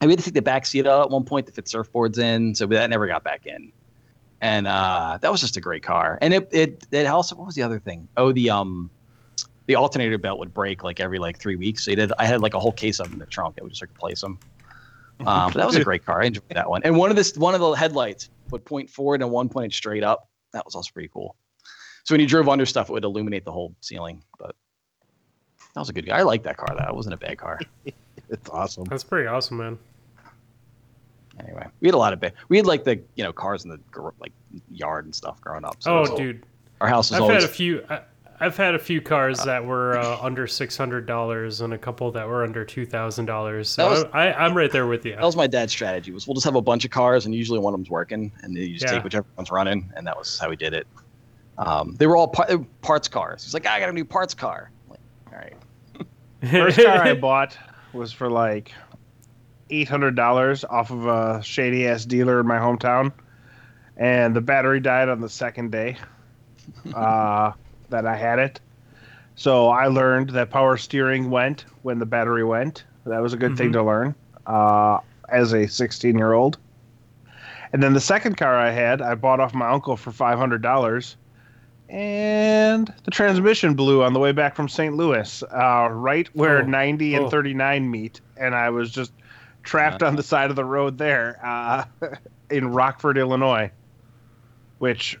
and we had to take the back seat out at one point to fit surfboards in so that never got back in and uh that was just a great car and it it, it also what was the other thing oh the um the alternator belt would break like every like three weeks. So did, I had like a whole case of them in the trunk. I would just like replace them. Um, but that was a great car. I enjoyed that one. And one of this, one of the headlights would point forward and one pointed straight up. That was also pretty cool. So when you drove under stuff, it would illuminate the whole ceiling. But that was a good guy. I like that car. That wasn't a bad car. [LAUGHS] It's awesome. That's pretty awesome, man. Anyway, we had a lot of bad. We had like the you know cars in the like yard and stuff growing up. So Oh, was dude. our house was I've always had a few. I, I've had a few cars that were uh, under six hundred dollars, and a couple that were under two thousand dollars. So was- I, I'm right there with you. That was my dad's strategy. Was we'll just have a bunch of cars, and usually one of them's working, and you just Yeah. take whichever one's running, and that was how we did it. Um, they were all par- they were parts cars. He's like, I got a new parts car. I'm like, all right, [LAUGHS] First car I [LAUGHS] bought was for like eight hundred dollars off of a shady ass dealer in my hometown, and the battery died on the second day [LAUGHS] uh, that I had it. So I learned that power steering went when the battery went. That was a good thing to learn uh, as a sixteen-year-old. And then the second car I had, I bought off my uncle for five hundred dollars and the transmission blew on the way back from St. Louis, uh, right where Oh. 90 and Oh. 39 meet, and I was just trapped on the side of the road there uh, [LAUGHS] in Rockford, Illinois, which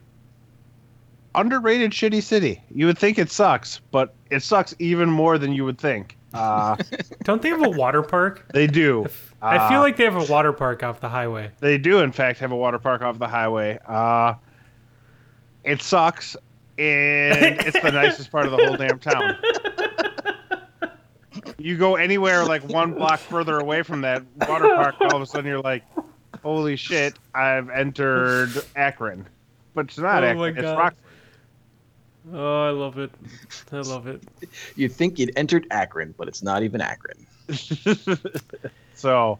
underrated shitty city. You would think it sucks, but it sucks even more than you would think. Uh, [LAUGHS] Don't they have a water park? they do. I feel Uh, like they have a water park off the highway. They do, in fact, have a water park off the highway. Uh, it sucks, and it's the [LAUGHS] nicest part of the whole damn town. You go anywhere like one block further away from that water park, all of a sudden you're like, "Holy shit! I've entered Akron." But it's not Oh Akron; my it's God. Rockford. Oh, I love it. I love it. you think you'd entered Akron, but it's not even Akron. [LAUGHS] so,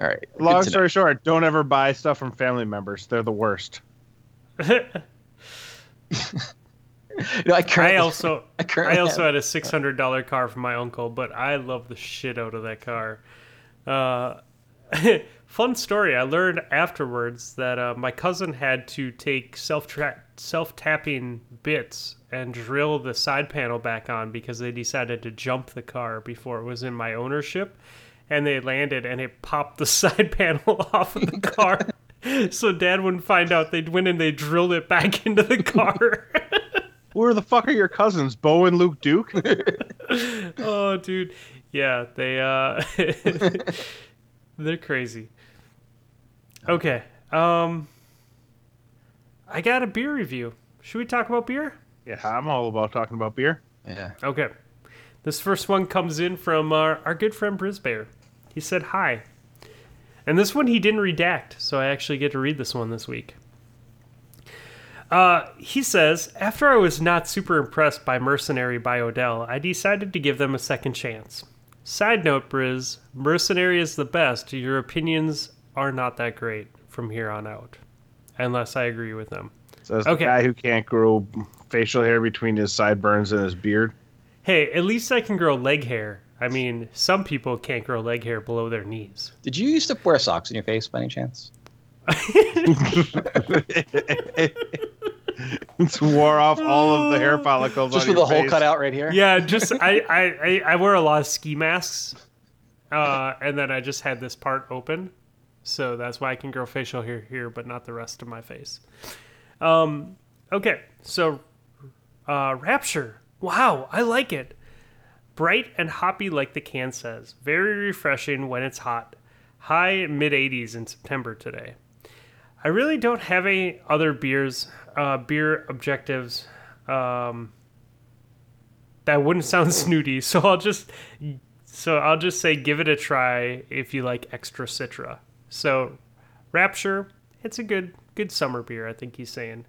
All right. long to know. story short, don't ever buy stuff from family members. They're the worst. [LAUGHS] [LAUGHS] No, I, I also [LAUGHS] I I also had a six hundred dollar car from my uncle, but I love the shit out of that car. Uh, [LAUGHS] fun story. I learned afterwards that uh, my cousin had to take self self tapping bits and drill the side panel back on because they decided to jump the car before it was in my ownership, and they landed and it popped the side panel off of the car. so dad wouldn't find out. They went and they drilled it back into the car. Where the fuck are your cousins, Bo and Luke Duke? [LAUGHS] oh, dude. Yeah, they uh [LAUGHS] they're crazy. Okay. Um I got a beer review. Should we talk about beer? yeah, I'm all about talking about beer. Yeah. Okay. This first one comes in from our, our good friend Brisbear. He said hi. And this one he didn't redact, so I actually get to read this one this week. Uh, he says, After I was not super impressed by Mercenary by Odell, I decided to give them a second chance. Side note, Briz, Mercenary is the best. Your opinions are not that great from here on out. Unless I agree with them. Says Okay. the guy who can't grow facial hair between his sideburns and his beard. Hey, at least I can grow leg hair. I mean, some people can't grow leg hair below their knees. Did you used to wear socks in your face by any chance? [LAUGHS] [LAUGHS] [LAUGHS] [LAUGHS] it's wore off all of the hair follicles. Just on with a your hole cut out right here? Yeah, just [LAUGHS] I, I, I, I wear a lot of ski masks, uh, and then I just had this part open, so that's why I can grow facial hair here, but not the rest of my face. Um, okay, so uh, Rapture. Wow, I like it. Bright and hoppy, like the can says. Very refreshing when it's hot. High mid 80s in September today. I really don't have any other beers, uh, beer objectives. Um, that wouldn't sound [LAUGHS] snooty, so I'll just so I'll just say give it a try if you like extra citra. So Rapture, it's a good good summer beer, I think he's saying.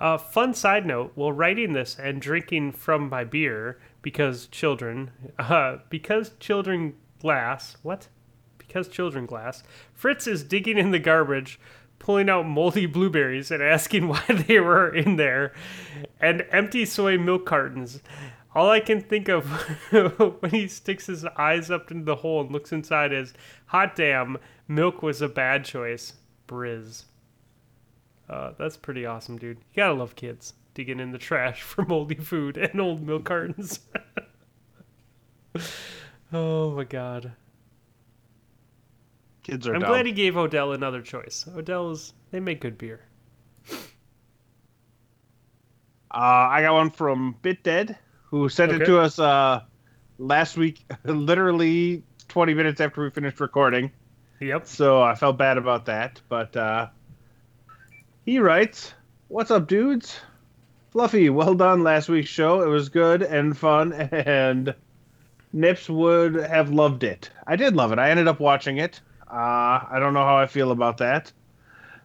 Uh, fun side note: while writing this and drinking from my beer, because children, [LAUGHS] uh, because children glass, what? Because children glass, Fritz is digging in the garbage, pulling out moldy blueberries and asking [LAUGHS] why they were in there, and empty soy milk cartons. All I can think of [LAUGHS] when he sticks his eyes up into the hole and looks inside is, hot damn, milk was a bad choice. Briz. Uh, that's pretty awesome, dude. You gotta love kids digging in the trash [LAUGHS] for moldy food and old milk cartons. oh my god. Kids are I'm dumb. glad he gave Odell another choice. Odell's, they make good beer. Uh, I got one from Bit Dead, who sent Okay. it to us uh, last week, [LAUGHS] literally 20 minutes after we finished recording. Yep. So I felt bad about that. But uh, he writes, "What's up, dudes? Fluffy, well done last week's show. It was good and fun, [LAUGHS] and Nips would have loved it. I did love it. I ended up watching it. Uh, I don't know how I feel about that.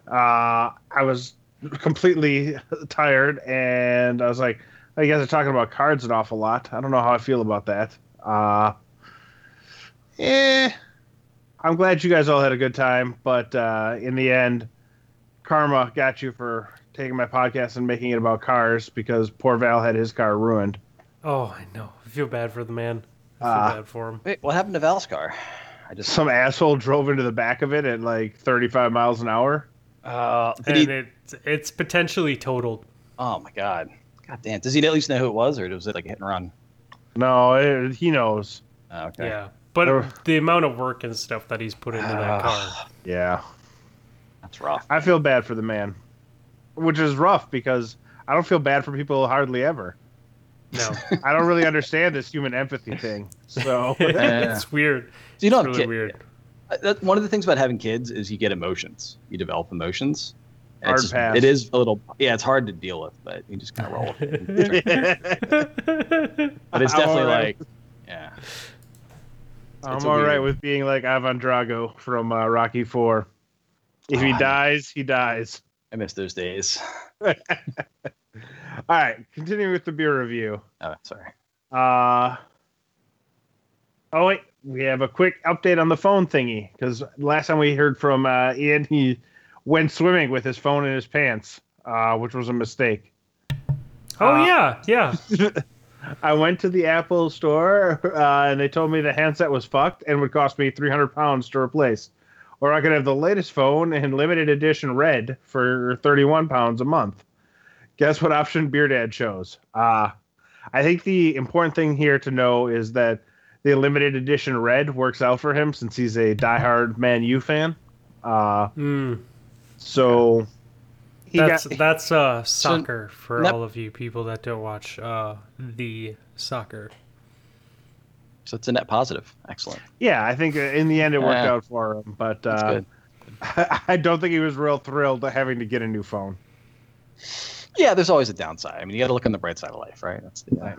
Uh, I was completely [LAUGHS] tired, and I was like, oh, you guys are talking about cards an awful lot. I don't know how I feel about that. Uh, eh, I'm glad you guys all had a good time, but uh, in the end, karma got you for taking my podcast and making it about cars because poor Val had his car ruined. Oh, I know. I feel bad for the man. I feel Ah. bad for him. Wait, what happened to Val's car? I just. Some asshole drove into the back of it at like 35 miles an hour. Uh, did And he, it's, it's potentially totaled. oh my god. God damn. Does he at least know who it was, or was it like a hit and run? No, it, he knows. Oh, okay. Yeah. But There- the amount of work and stuff that he's put into that car. Yeah. That's rough. I feel bad for the man, which is rough because I don't feel bad for people hardly ever. No. [LAUGHS] I don't really understand this human empathy thing. So [LAUGHS] [LAUGHS] it's weird. So you don't It's have really kid- weird. That, one of the things about having kids is you get emotions. You develop emotions. Hard it's just- pass. It is a little. Yeah, it's hard to deal with, but you just kind of roll with it. But it's definitely alright. like, yeah. I'm It's a all right with being like Ivan Drago from uh, Rocky Four. If he Oh, dies, he dies. I miss those days. All right, continuing with the beer review. Oh, sorry. Uh, oh wait, we have a quick update on the phone thingy because last time we heard from uh, Ian, he went swimming with his phone in his pants, uh, which was a mistake. Oh, Uh, yeah. Yeah. [LAUGHS] I went to the Apple store uh, and they told me the handset was fucked and would cost me 300 pounds to replace. Or I could have the latest phone in limited edition red for 31 pounds a month. Guess what option Beer Dad chose? Uh, I think the important thing here to know is that the limited edition red works out for him since he's a diehard [LAUGHS] Man U fan. Uh, Mm. so he That's got that's uh soccer for Nep- all of you people that don't watch uh the soccer. So it's a net positive. Excellent. yeah. I think uh, in the end it worked Yeah. out for him, but That's uh, good. [LAUGHS] I don't think he was real thrilled to having to get a new phone. Yeah, there's always a downside. I mean, you got to look on the bright side of life, right? That's the uh,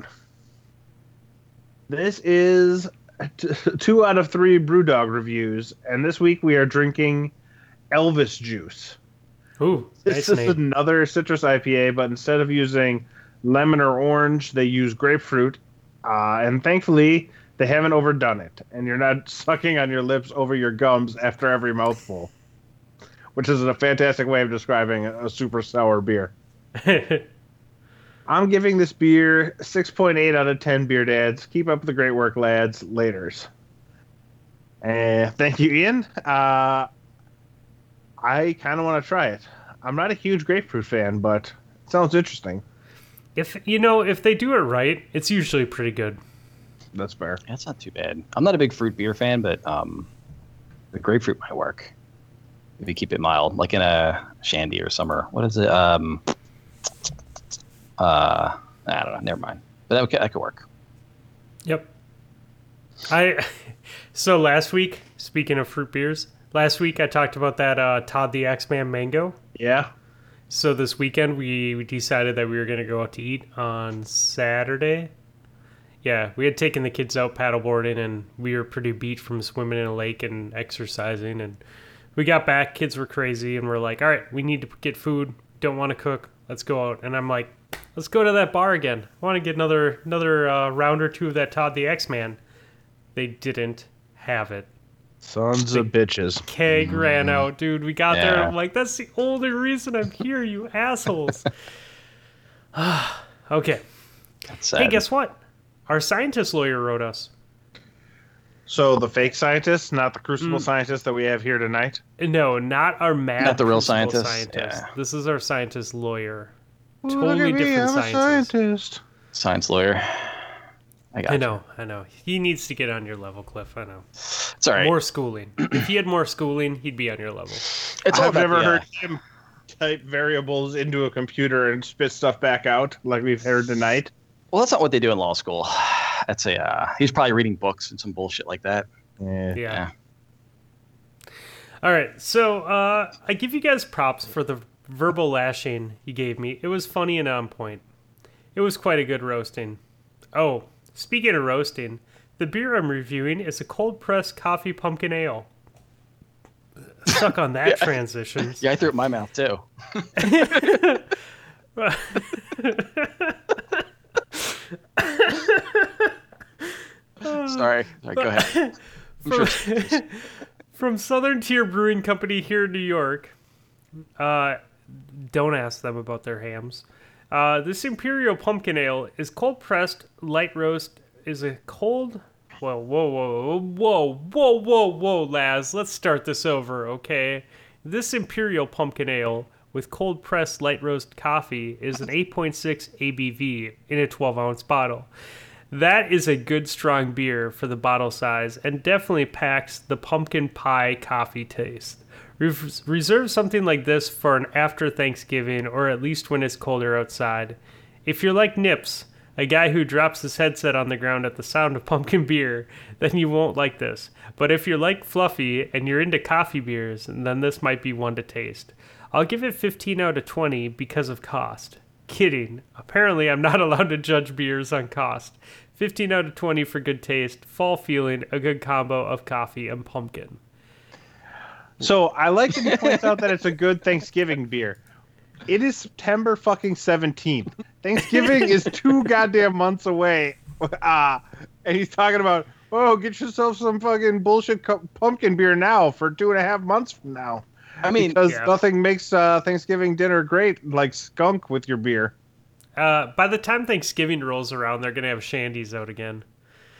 This is t- two out of three BrewDog reviews, and this week we are drinking Elvis juice. Ooh, This nice is name. another citrus IPA, but instead of using lemon or orange, they use grapefruit. Uh, and thankfully, they haven't overdone it, and you're not [LAUGHS] sucking on your lips over your gums after every mouthful, which is a fantastic way of describing a, a super sour beer. [LAUGHS] I'm giving this beer 6.8 out of 10 beer dads. Keep up the great work, lads. Laters. Uh, thank you, Ian. Uh, I kind of want to try it. I'm not a huge grapefruit fan, but it sounds interesting. if you know if they do it right, it's usually pretty good. That's fair. that's not too bad. I'm not a big fruit beer fan, but um, the grapefruit might work if you keep it mild, like in a shandy or summer. What is it? Um, uh, I don't know. Never mind. But that, could- that could work. Yep. I [LAUGHS] so last week, speaking of fruit beers, last week I talked about that uh, Todd the X Man mango. Yeah. So this weekend we we decided that we were gonna go out to eat on Saturday. Yeah, we had taken the kids out paddleboarding and we were pretty beat from swimming in a lake and exercising and we got back, kids were crazy and we're like, All right, we need to get food, don't wanna cook, let's go out and I'm like, Let's go to that bar again. I wanna get another another uh, round or two of that Todd the X Man. They didn't have it. Sons of bitches. Keg ran out, dude. We got there. I'm like, that's the only reason I'm here, you assholes. [LAUGHS] [SIGHS] okay. Hey, guess what? Our scientist lawyer wrote us. So the fake scientist, not the crucible Mm. scientist that we have here tonight. No, not our mad. Not the real crucible scientist? Yeah. This is our scientist lawyer. Look Totally at me, different I'm a scientist. Science lawyer. I got I you. know, I know. He needs to get on your level, Cliff. I know. It's all right. More schooling. [CLEARS THROAT] if he had more schooling, he'd be on your level. it's I've about never the, uh, heard him type variables into a computer and spit stuff back out like we've heard tonight. Well, that's not what they do in law school. That's a. Uh, he's probably reading books and some bullshit like that. Yeah. Yeah. Yeah. All right. So uh, I give you guys props for the verbal lashing you gave me. It was funny and on point. It was quite a good roasting. Oh, speaking of roasting, the beer I'm reviewing is a cold pressed coffee pumpkin ale. Suck on that [LAUGHS] transition. Yeah, I threw it in my mouth too. [LAUGHS] [LAUGHS] Sorry. Sorry. Go ahead. [LAUGHS] from, [LAUGHS] from Southern Tier Brewing Company here in New York. Uh, don't ask them about their hams. Uh, this Imperial Pumpkin Ale is cold pressed, light roast, is a cold. Whoa, whoa, whoa, whoa, whoa, whoa, whoa, Laz. Let's start this over, okay? This Imperial Pumpkin Ale with cold pressed light roast coffee is an 8.6 ABV in a 12 ounce bottle. That is a good strong beer for the bottle size and definitely packs the pumpkin pie coffee taste. Reserve something like this for an after Thanksgiving or at least when it's colder outside. If you're like Nips, a guy who drops his headset on the ground at the sound of [LAUGHS] pumpkin beer, then you won't like this. But if you're like Fluffy and you're into coffee beers, then this might be one to taste. I'll give it 15 out of 20 because of cost. Kidding. Apparently, I'm not [LAUGHS] allowed to judge beers on cost. 15 out of 20 for good taste, fall feeling, a good combo of coffee and pumpkin. So I like that he points out that it's a good Thanksgiving beer. It is September fucking 17th. Thanksgiving is two goddamn months away. Uh, and he's talking about, oh, get yourself some fucking bullshit cu- pumpkin beer now for two and a half months from now. I mean, because Yeah. nothing makes uh, Thanksgiving dinner great like skunk with your beer. Uh, by the time Thanksgiving rolls around, they're going to have shandies out again.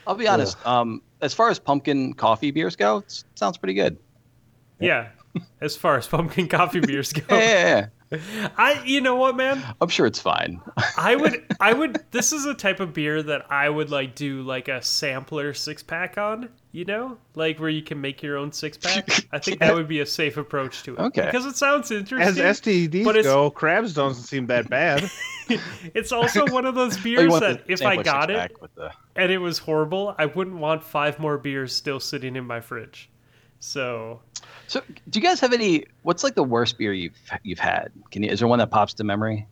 I'll be honest. Um, as far as pumpkin coffee beers go, it sounds pretty good. Yeah, [LAUGHS] as far as pumpkin coffee beers go. Yeah, yeah, yeah. I, you know what, man? I'm sure it's fine. I would, [LAUGHS] I would. This is a type of beer that I would like do like a sampler six pack on. You know, like where you can make your own six pack. I think that [LAUGHS] would be a safe approach to it. Okay. Because it sounds interesting. As interesting. STDs But it's- go, crabs don't seem that bad. [LAUGHS] it's also one of those Oh, beers want that if I got it the- and it was horrible, I wouldn't want five more beers still sitting in my fridge. So So, do you guys have any? What's like the worst beer you've you've had? Can you? Is there one that pops to memory?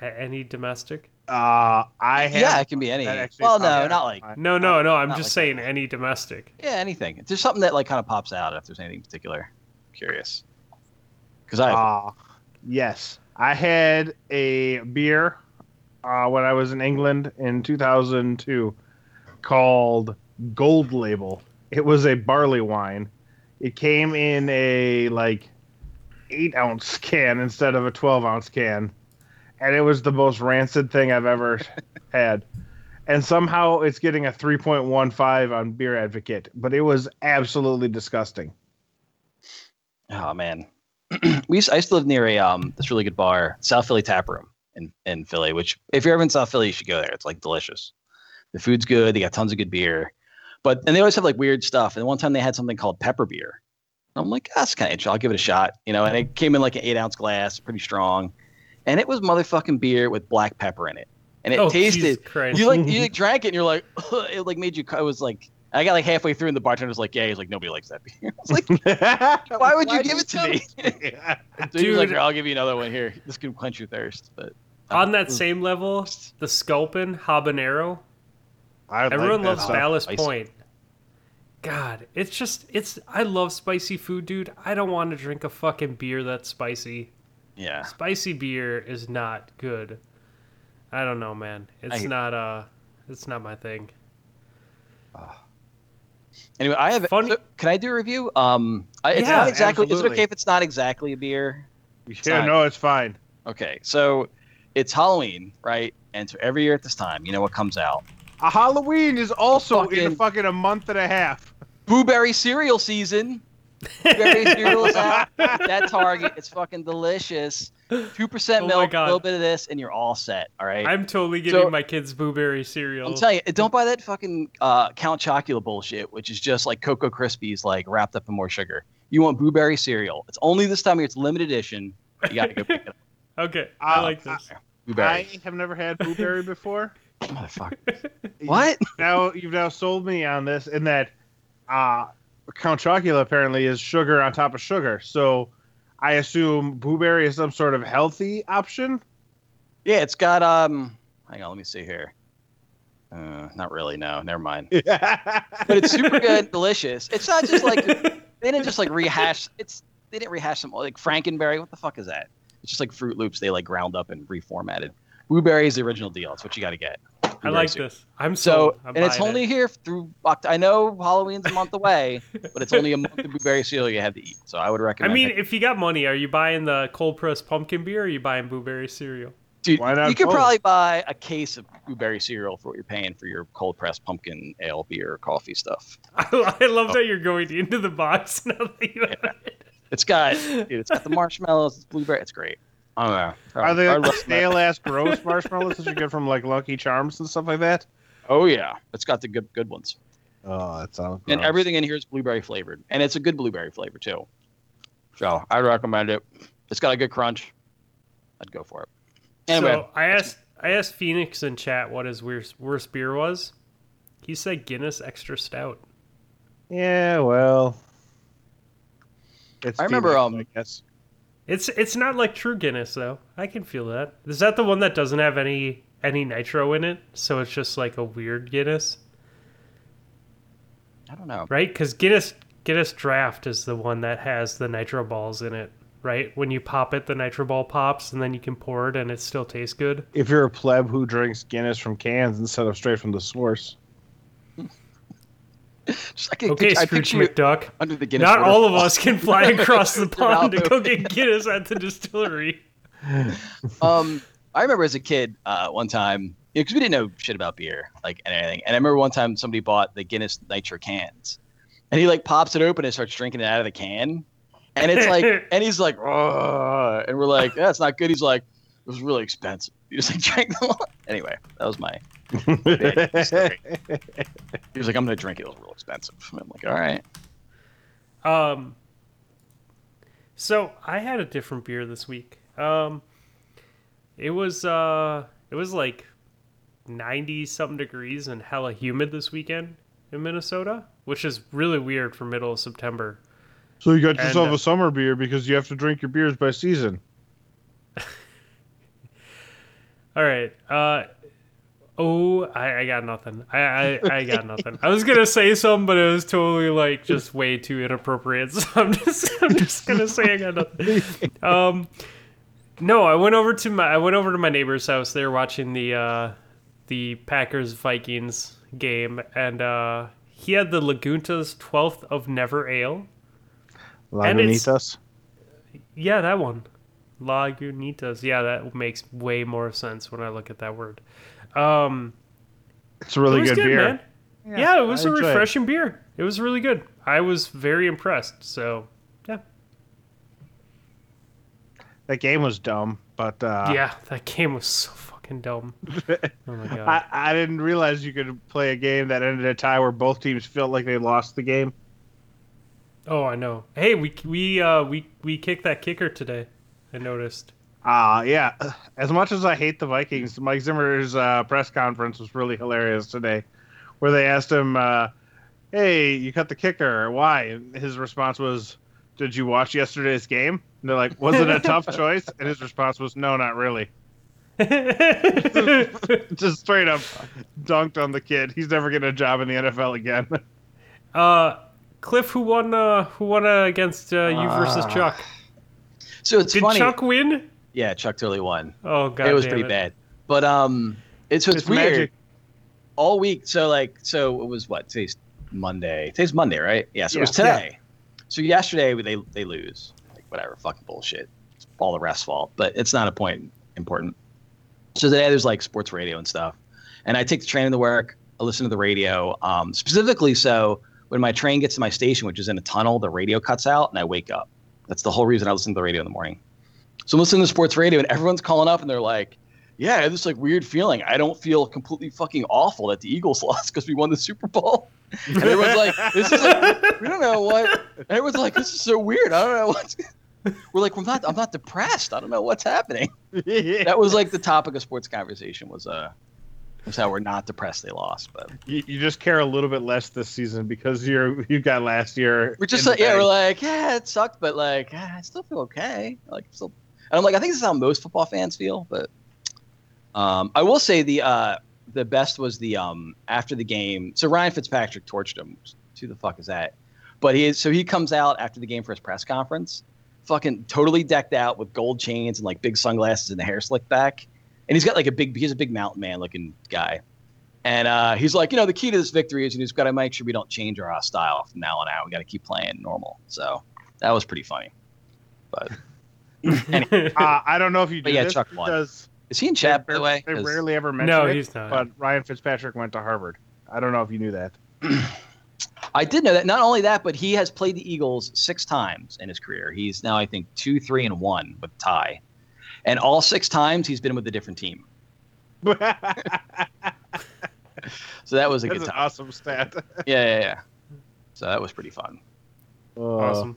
any domestic? Uh, I have. yeah, it can be any. actually Well, no, out. not like. No, no, no. I'm just like saying that. any domestic. Yeah, anything. There's something that like kind of pops out if there's anything particular. Curious. Because I. Uh, yes, I had a beer uh, when I was in England in 2002 called Gold Label. It was a barley wine. It came in a like eight ounce can instead of a 12 ounce can, and it was the most rancid thing I've ever [LAUGHS] had. And somehow it's getting a 3.15 on Beer Advocate, but it was absolutely disgusting. Oh man, [CLEARS THROAT] we used. I used to live near a um this really good bar, South Philly Tap Room in in Philly. Which if you're ever in South Philly, you should go there. It's like delicious. The food's good. They got tons of good beer, but and they always have like weird stuff. And one time they had something called pepper beer. I'm like, that's kind of interesting. I'll give it a shot, you know. And it came in like an eight ounce glass, pretty strong, and it was motherfucking beer with black pepper in it, and it oh, tasted. Jesus Christ. You like [LAUGHS] you like, drank it, and you're like, [LAUGHS] it like made you. It was like I got like halfway through, and the bartender was like, "Yeah." He's like, "Nobody likes that beer." [LAUGHS] I was like, "Why would you Why'd give it to tell me?" So he was like, Dude. I'll give you another one here. This can quench your thirst." But uh, On that same level, the Sculpin Habanero. I like Everyone that loves. Ballast Point. God, it's just it's. I love spicy food, dude. I don't want to drink a fucking beer that's spicy. yeah, Spicy beer is not good. I don't know, man. It's I- not uh it's not my thing. Anyway, I have. Funny- so, can I do a review? Um, I, it's Yeah, not exactly. Is it okay if it's not exactly a beer? Yeah, not- no, it's fine. Okay, so it's Halloween, right? And so every year at this time, you know what comes out? A Halloween is also in Fucking- fucking a month and a half. Blueberry cereal season. Blueberry [LAUGHS] cereal is out. That Target, it's fucking delicious. Two percent Oh milk, a God. little bit of this, and you're all set. All right. I'm totally giving So- my kids blueberry cereal. I'm telling you, don't buy that fucking uh, Count Chocula bullshit, which is just like Cocoa Krispies, like wrapped up in more sugar. You want blueberry cereal. It's only this time of year. It's limited edition. You got to go pick it up. [LAUGHS] okay, I Uh, like this. Blueberry. I have never had blueberry before. [LAUGHS] Motherfucker. What? Now you've now sold me on this and that uh Count Chocula apparently is sugar on top of sugar. So I assume blueberry is some sort of healthy option. Yeah, it's got um. Hang on, let me see here. Uh, not really. No, never mind. but [LAUGHS] But it's super good, delicious. It's not just like they didn't just like rehash. It's they didn't rehash some like Frankenberry. What the fuck is that? It's just like Froot Loops. They like ground up and reformatted. Blueberry is the original deal. It's what you got to get. I like cereal. this. I'm So, sold. I'm and it's only it. here through I know Halloween's a month [LAUGHS] away, but it's only a month of blueberry cereal you have to eat. So I would recommend. I mean, it. if you got money, are you buying the cold pressed pumpkin beer or are you buying blueberry cereal? dude, why not you could both? probably buy a case of blueberry cereal for what you're paying for your cold pressed pumpkin ale, beer, coffee stuff. [LAUGHS] I, I love oh. that you're going into the box [LAUGHS] now that you have it. It's got, dude, it's got the marshmallows, it's blueberry. It's great. I don't know. are they I like stale ass gross marshmallows that you get from like Lucky Charms and stuff like that? Oh yeah, it's got the good good ones, Oh, that sounds. and gross. everything in here is blueberry flavored, and it's a good blueberry flavor too. So I recommend it. It's got a good crunch. I'd go for it. Anyway, So I asked I asked Phoenix in chat what his worst, worst beer was. He said Guinness Extra Stout. Yeah, well, it's I remember, Phoenix, um, I guess. It's it's not like true Guinness though. I can feel that. Is that the one that doesn't have any any nitro in it? So it's just like a weird Guinness, I don't know. right? Because Guinness Guinness Draft is the one that has the nitro balls in it, right? When you pop it, the nitro ball pops, and then you can pour it, and it still tastes good. If you're a pleb who drinks Guinness from cans instead of straight from the source, [LAUGHS] Just, I can Okay, picture, I Scrooge you McDuck. under the Guinness. Not all of us can fly [LAUGHS] across the pond to go get Guinness at the distillery. [LAUGHS] um, I remember as a kid, uh, one time, because we didn't know shit about beer, like and anything. And I remember one time somebody bought the Guinness Nitro cans, and he like pops it open and starts drinking it out of the can, And it's like, and he's like, "Ugh," and we're like, that's not good. He's like, it was really expensive. He just like drank them all. Anyway, that was my. Big story. He was like, I'm gonna drink it. It was real expensive. I'm like, all right. Um. So I had a different beer this week. Um. It was uh, it was like ninety something degrees and hella humid this weekend in Minnesota, which is really weird for middle of September. So you got And, yourself uh, a summer beer because you have to drink your beers by season. [LAUGHS] All right. Uh. Oh, I, I got nothing. I, I, I got nothing. I was gonna say something, but it was totally like just way too inappropriate. [LAUGHS] So I'm just I'm just gonna say I got nothing. [LAUGHS] Um, no, I went over to my I went over to my neighbor's house. They were watching the uh, the Packers Vikings game, and uh, he had the Lagunta's twelfth of Never Ale. Lagunitas. Yeah, that one. Lagunitas. Yeah, that makes way more sense when I look at that word. Um, It's a really it good, good, beer. man. Yeah, it was I a enjoy it. refreshing beer. It was really good. I was very impressed. So, yeah. That game was dumb, but uh, yeah, that game was so fucking dumb. [LAUGHS] Oh my god. I, I didn't realize you could play a game that ended a tie where both teams felt like they lost the game. oh, I know. Hey, we we uh we we kicked that kicker today. I noticed. Uh yeah. As much as I hate the Vikings, Mike Zimmer's uh, press conference was really hilarious today, where they asked him, uh, "Hey, you cut the kicker? Why?" And his response was, "Did you watch yesterday's game?" And they're like, "Was it a tough [LAUGHS] choice?" And his response was, "No, not really." [LAUGHS] [LAUGHS] Just straight up dunked on the kid. He's never getting a job in the NFL again. uh, Cliff, who won? Uh, who won uh, against uh, you versus Ah. Chuck? So it's Did funny. Chuck win? Yeah, Chuck totally won. Oh god, it was pretty bad. But um, it's it's, weird. magic. All week, so like, so it was what today's Monday. Today's Monday, right? Yeah. So it was Yeah. today. So yesterday they they lose. Like whatever, fucking bullshit. It's all the refs' fault, but it's not a point important. So today there's like sports radio and stuff, and I take the train to work. I listen to the radio, um, specifically so when my train gets to my station, which is in a tunnel, the radio cuts out and I wake up. That's the whole reason I listen to the radio in the morning. So I'm listening to sports radio and everyone's calling up and they're like, yeah, I have this like weird feeling. I don't feel completely fucking awful that the Eagles [LAUGHS] lost because we won the Super Bowl. And everyone's like, this is like, we don't know what. And everyone's like, this is so weird. I don't know what's. [LAUGHS] We're like, I'm not, I'm not depressed. I don't know what's happening. [LAUGHS] That was like the topic of sports conversation was uh, was how we're not depressed they lost, but you, you just care a little bit less this season because you're you got last year. we're just like, yeah, we're like, yeah, it sucked, but like, ah, I still feel okay. Like, still, and I'm like, I think this is how most football fans feel, but um, I will say the uh, the best was the um after the game. So Ryan Fitzpatrick torched him. Who the fuck is that? But he so he comes out after the game for his press conference, fucking totally decked out with gold chains and like big sunglasses and the hair slicked back, and he's got like a big he's a big mountain man looking guy. And uh, he's like, you know, the key to this victory is you just got to make sure we don't change our uh, style from now on out. We got to keep playing normal. So that was pretty funny. But [LAUGHS] Uh, I don't know if you But do yeah, this Chuck won. because is he in chat, by they, the way? they 'Cause rarely ever mention No, it. he's not. But Ryan Fitzpatrick went to Harvard. I don't know if you knew that. [CLEARS THROAT] I did know that. Not only that, but he has played the Eagles six times in his career. He's now, I think, two, three, and one with tie. And all six times he's been with a different team. [LAUGHS] So that was a That's good an time. awesome stat. Yeah, yeah, yeah. So that was pretty fun. Uh, Awesome.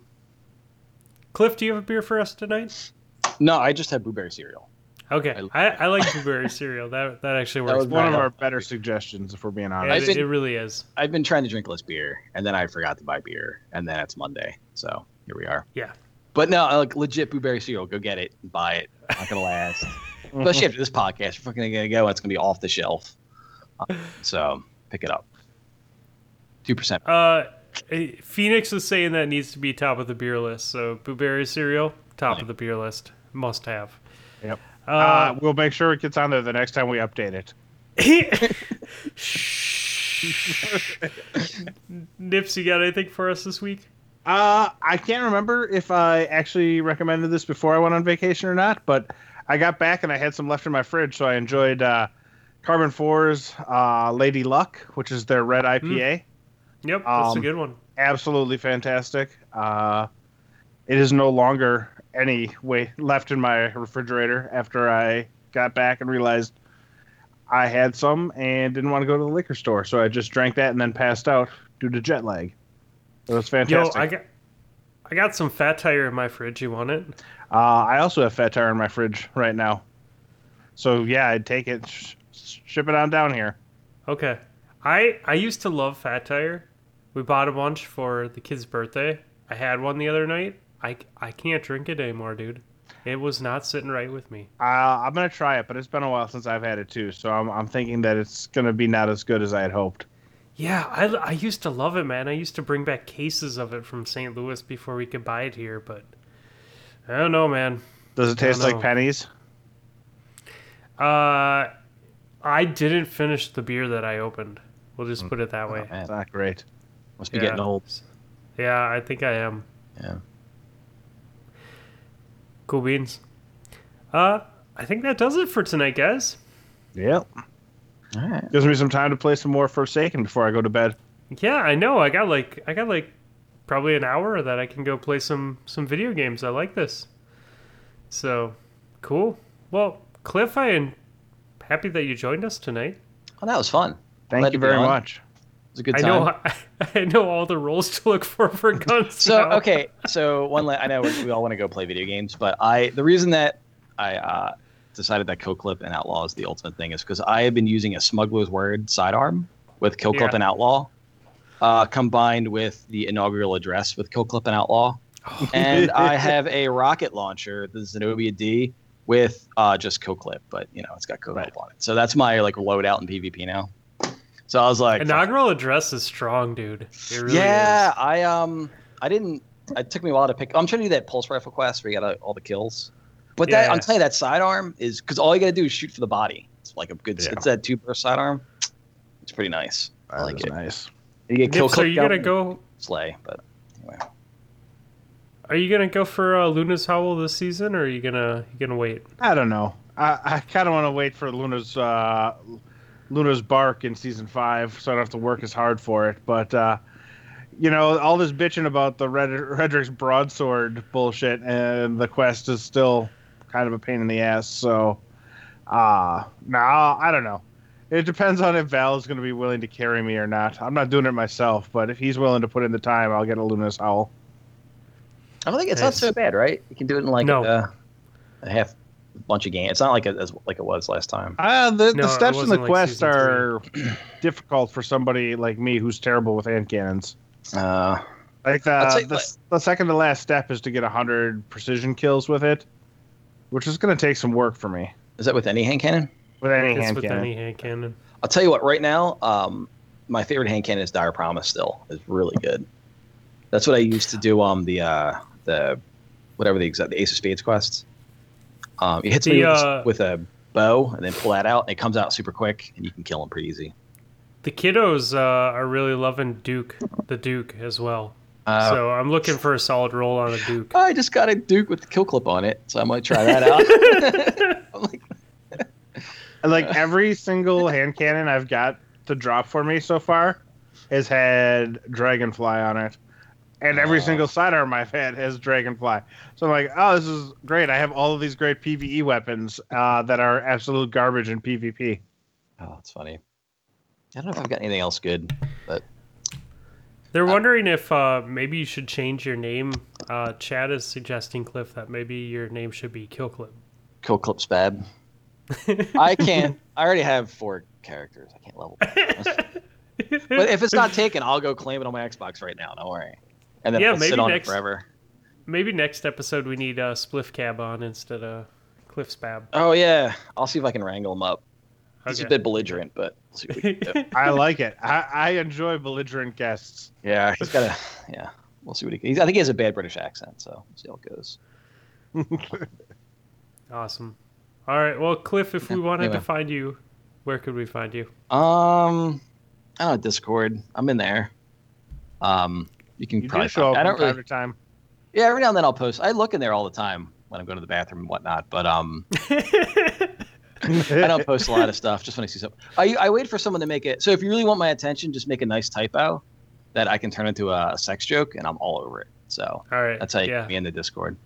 Cliff, do you have a beer for us tonight? No, I just had blueberry cereal. Okay, I, I like blueberry cereal. That that actually works. That works. was One of our better suggestions, if we're being Yeah, honest. I've it, been- it really is. I've been trying to drink less beer, and then I forgot to buy beer, and then it's Monday. So here we are. Yeah. But no, like legit blueberry cereal. Go get it, buy it. Not gonna last. [LAUGHS] Especially after this podcast, you're fucking gonna go. It's gonna be off the shelf. Uh, [LAUGHS] So pick it up. Two percent. Uh, Phoenix is saying that needs to be top of the beer list. So blueberry cereal, top of the beer list, must have. Yep. Uh, Uh, we'll make sure it gets on there the next time we update it. [LAUGHS] Nips, you got anything for us this week? Uh, I can't remember if I actually recommended this before I went on vacation or not, but I got back and I had some left in my fridge, so I enjoyed uh, Carbon 4's uh, Lady Luck, which is their red. IPA. Yep, that's a Um, good one. Absolutely fantastic. Uh, it is no longer any way left in my refrigerator after I got back and realized I had some and didn't want to go to the liquor store, so I just drank that and then passed out due to jet lag. It was fantastic. Yo. I got I got some fat tire in my fridge. You want it? uh, I also have fat tire in my fridge right now, so yeah, I'd take it, sh- ship it on down here. Okay. I I used to love Fat Tire. We bought a bunch for the kid's birthday. I had one the other night. I, I can't drink it anymore, dude. It was not sitting right with me. Uh, I'm gonna try it, but it's been a while since I've had it too, so I'm, I'm thinking that it's gonna be not as good as I had hoped. Yeah, I, I used to love it, man. I used to bring back cases of it from St. Louis before we could buy it here, but I don't know, man. Does it taste like pennies? Uh, I didn't finish the beer that I opened. We'll just put it that way. Oh, man. It's not great. Must be Yeah. getting old. Yeah, I think I am. Yeah. Cool beans. Uh, I think that does it for tonight, guys. Yep. All right. Gives me some time to play some more Forsaken before I go to bed. Yeah, I know. I got like I got like probably an hour that I can go play some some video games. I like this. So, cool. Well, Cliff, I am happy that you joined us tonight. Oh, that was fun. Thank Glad you to be very on. much. It was a good I know [LAUGHS] I, know all the roles to look for for [LAUGHS] guns. So now. okay, so one la- I know we all want to go play video games, but I the reason that I uh, decided that Kill Clip and Outlaw is the ultimate thing is because I have been using a Smuggler's Word sidearm with Kill Clip Yeah. and Outlaw, uh, combined with the inaugural address with Kill Clip and Outlaw, [LAUGHS] and I have a rocket launcher, the Zenobia D, with uh, just Kill Clip, but you know it's got Kill Clip on it. So that's my like loadout in PvP now. So I was like, inaugural address is strong, dude. It really yeah, is. I um, I didn't. It took me a while to pick. I'm trying to do that pulse rifle quest where you got uh, all the kills. But that I'm telling you, that sidearm is because all you got to do is shoot for the body. It's like a good. Yeah. It's that two burst sidearm. It's pretty nice. I like is it. nice. You get kill Nips, are you gonna go? slay, but anyway. Are you gonna go for uh, Luna's Howl this season, or are you gonna you gonna wait? I don't know. I, I kind of want to wait for Luna's uh, Luna's bark in season five, so I don't have to work as hard for it. But uh, you know, all this bitching about the Red, Redrix's broadsword bullshit, and the quest is still kind of a pain in the ass. So, uh, no, I don't know. It depends on if Val is going to be willing to carry me or not. I'm not doing it myself, but if he's willing to put in the time, I'll get a Luna's howl. I don't think it's Nice. not so bad, right? You can do it in like No. a, a half bunch of games. It's not like it, as like it was last time. Uh, the, No, the steps in the like quest are [CLEARS THROAT] difficult for somebody like me who's terrible with hand cannons. Uh, Like the, tell you the, what- the second to last step is to get 100 precision kills with it, which is going to take some work for me is that with any hand cannon? with any It's hand with cannon. any hand cannon. I'll tell you what. Right now, um, my favorite hand cannon is Dire Promise. Still, is really good. That's what I used to do. Um, the uh, the whatever the exact the Ace of Spades quests. Um, you hit The, somebody with, uh, a, with a bow and then pull that out, and it comes out super quick, and you can kill him pretty easy. The kiddos uh, are really loving Duke, the Duke as well. Uh, so I'm looking for a solid roll on a Duke. I just got a Duke with the kill clip on it, so I might try that out. [LAUGHS] I'm like, Like [LAUGHS] every single hand cannon I've got to drop for me so far has had Dragonfly on it. And every Oh. single sidearm I've had has Dragonfly. So I'm like, oh, this is great. I have all of these great PvE weapons uh, that are absolute garbage in PvP. oh, that's funny. I don't know if I've got anything else good, but They're wondering if uh, maybe you should change your name. Uh, Chad is suggesting, Cliff, that maybe your name should be Killclip. kill clip spab. [LAUGHS] I can't. I already have four characters. I can't level. [LAUGHS] but if it's not taken, I'll go claim it on my Xbox right now. Don't worry. And then Yeah, I'll sit maybe on next- it forever. maybe next episode we need uh, Spliff Cab on instead of Cliff Spab. Oh yeah, I'll see if I can wrangle him up. He's a bit belligerent, but we'll see what we can do. [LAUGHS] I like it. I, I enjoy belligerent guests. yeah, he's got a. Yeah, we'll see what he. He's, I think he has a bad British accent, so we'll see how it goes. [LAUGHS] Awesome. All right. Well, Cliff, if we wanted anyway. to find you, where could we find you? Um, I don't know Discord. I'm in there. Um, you can You probably. do show up I don't really. time to time. Yeah, every now and then I'll post. I look in there all the time when I'm going to the bathroom and whatnot. But um, I don't post a lot of [LAUGHS] stuff just when I see something. I I wait for someone to make it. So if you really want my attention, just make a nice typo. that I can turn into a sex joke, and I'm all over it. So All right. that's how you yeah. get me in the Discord.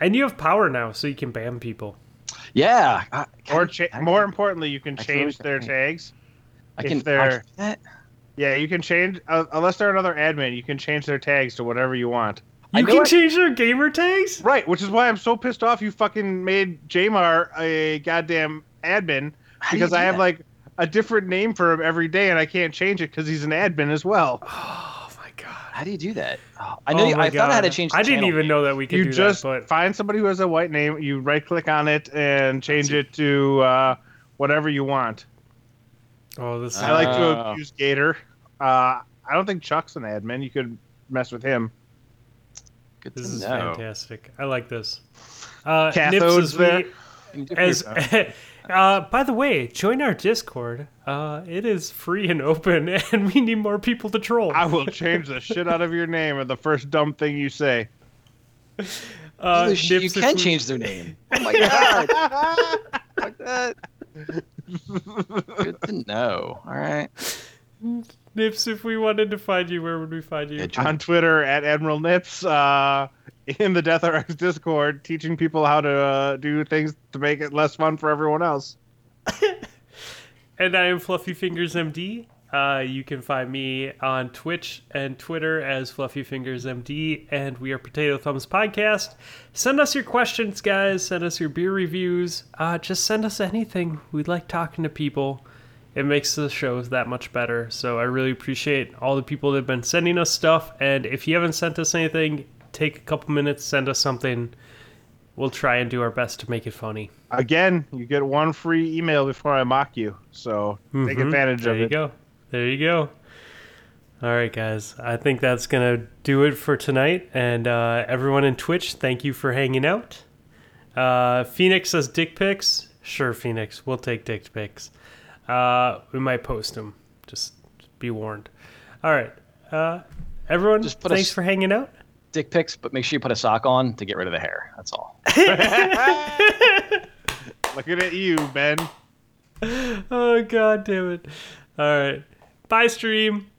And you have power now, so you can ban people. Yeah. I, Or cha- I- more importantly, you can I change always- their tags. I if can. they're- I can do that? Yeah, you can change uh, unless they're another admin. You can change their tags to whatever you want. You can I- change their gamer tags? Right, which is why I'm so pissed off. You fucking made Jamar a goddamn admin How because I have that? like a different name for him every day, and I can't change it because he's an admin as well. [SIGHS] Oh my god. How do you do that? Oh, I know. Oh you- my I thought I had to change. The I didn't even name. know that we could you do just that, but find somebody who has a white name. You right click on it and change it to uh, whatever you want. oh, this is I like to Oh. abuse Gator. Uh, I don't think Chuck's an admin. You could mess with him. Good this is know. fantastic. I like this. Uh, Cathode's Nips, as there. we, as [LAUGHS] uh, by the way, join our Discord. Uh, it is free and open, [LAUGHS] and we need more people to troll. I will change the shit out of your name or the first dumb thing you say. Uh, Holy you can we- change their name. [LAUGHS] Oh my god. Fuck that. Good to know. All right. Nips, if we wanted to find you, where would we find you? On Twitter at Admiral Nips, uh, in the Death RX Discord, teaching people how to uh, do things to make it less fun for everyone else. [LAUGHS] And I am Fluffy Fingers MD. Uh, you can find me on Twitch and Twitter as Fluffy Fingers MD, and we are Potato Thumbs Podcast. Send us your questions, guys. Send us your beer reviews. Uh, just send us anything. We like talking to people. It makes the shows that much better. So I really appreciate all the people that have been sending us stuff. And if you haven't sent us anything, take a couple minutes, send us something. We'll try and do our best to make it funny. Again, you get one free email before I mock you, so take Mhm. advantage there of it. There you go. There you go. All right, guys. I think that's gonna do it for tonight. And uh, everyone in Twitch, thank you for hanging out. Uh, Phoenix says dick pics. Sure, Phoenix. We'll take dick pics. Uh, we might post them. Just be warned. All right. Uh, everyone, Just put a thanks s- for hanging out. Dick pics, but make sure you put a sock on to get rid of the hair. That's all. [LAUGHS] Looking at you, Ben. Oh god damn it. All right. Bye stream.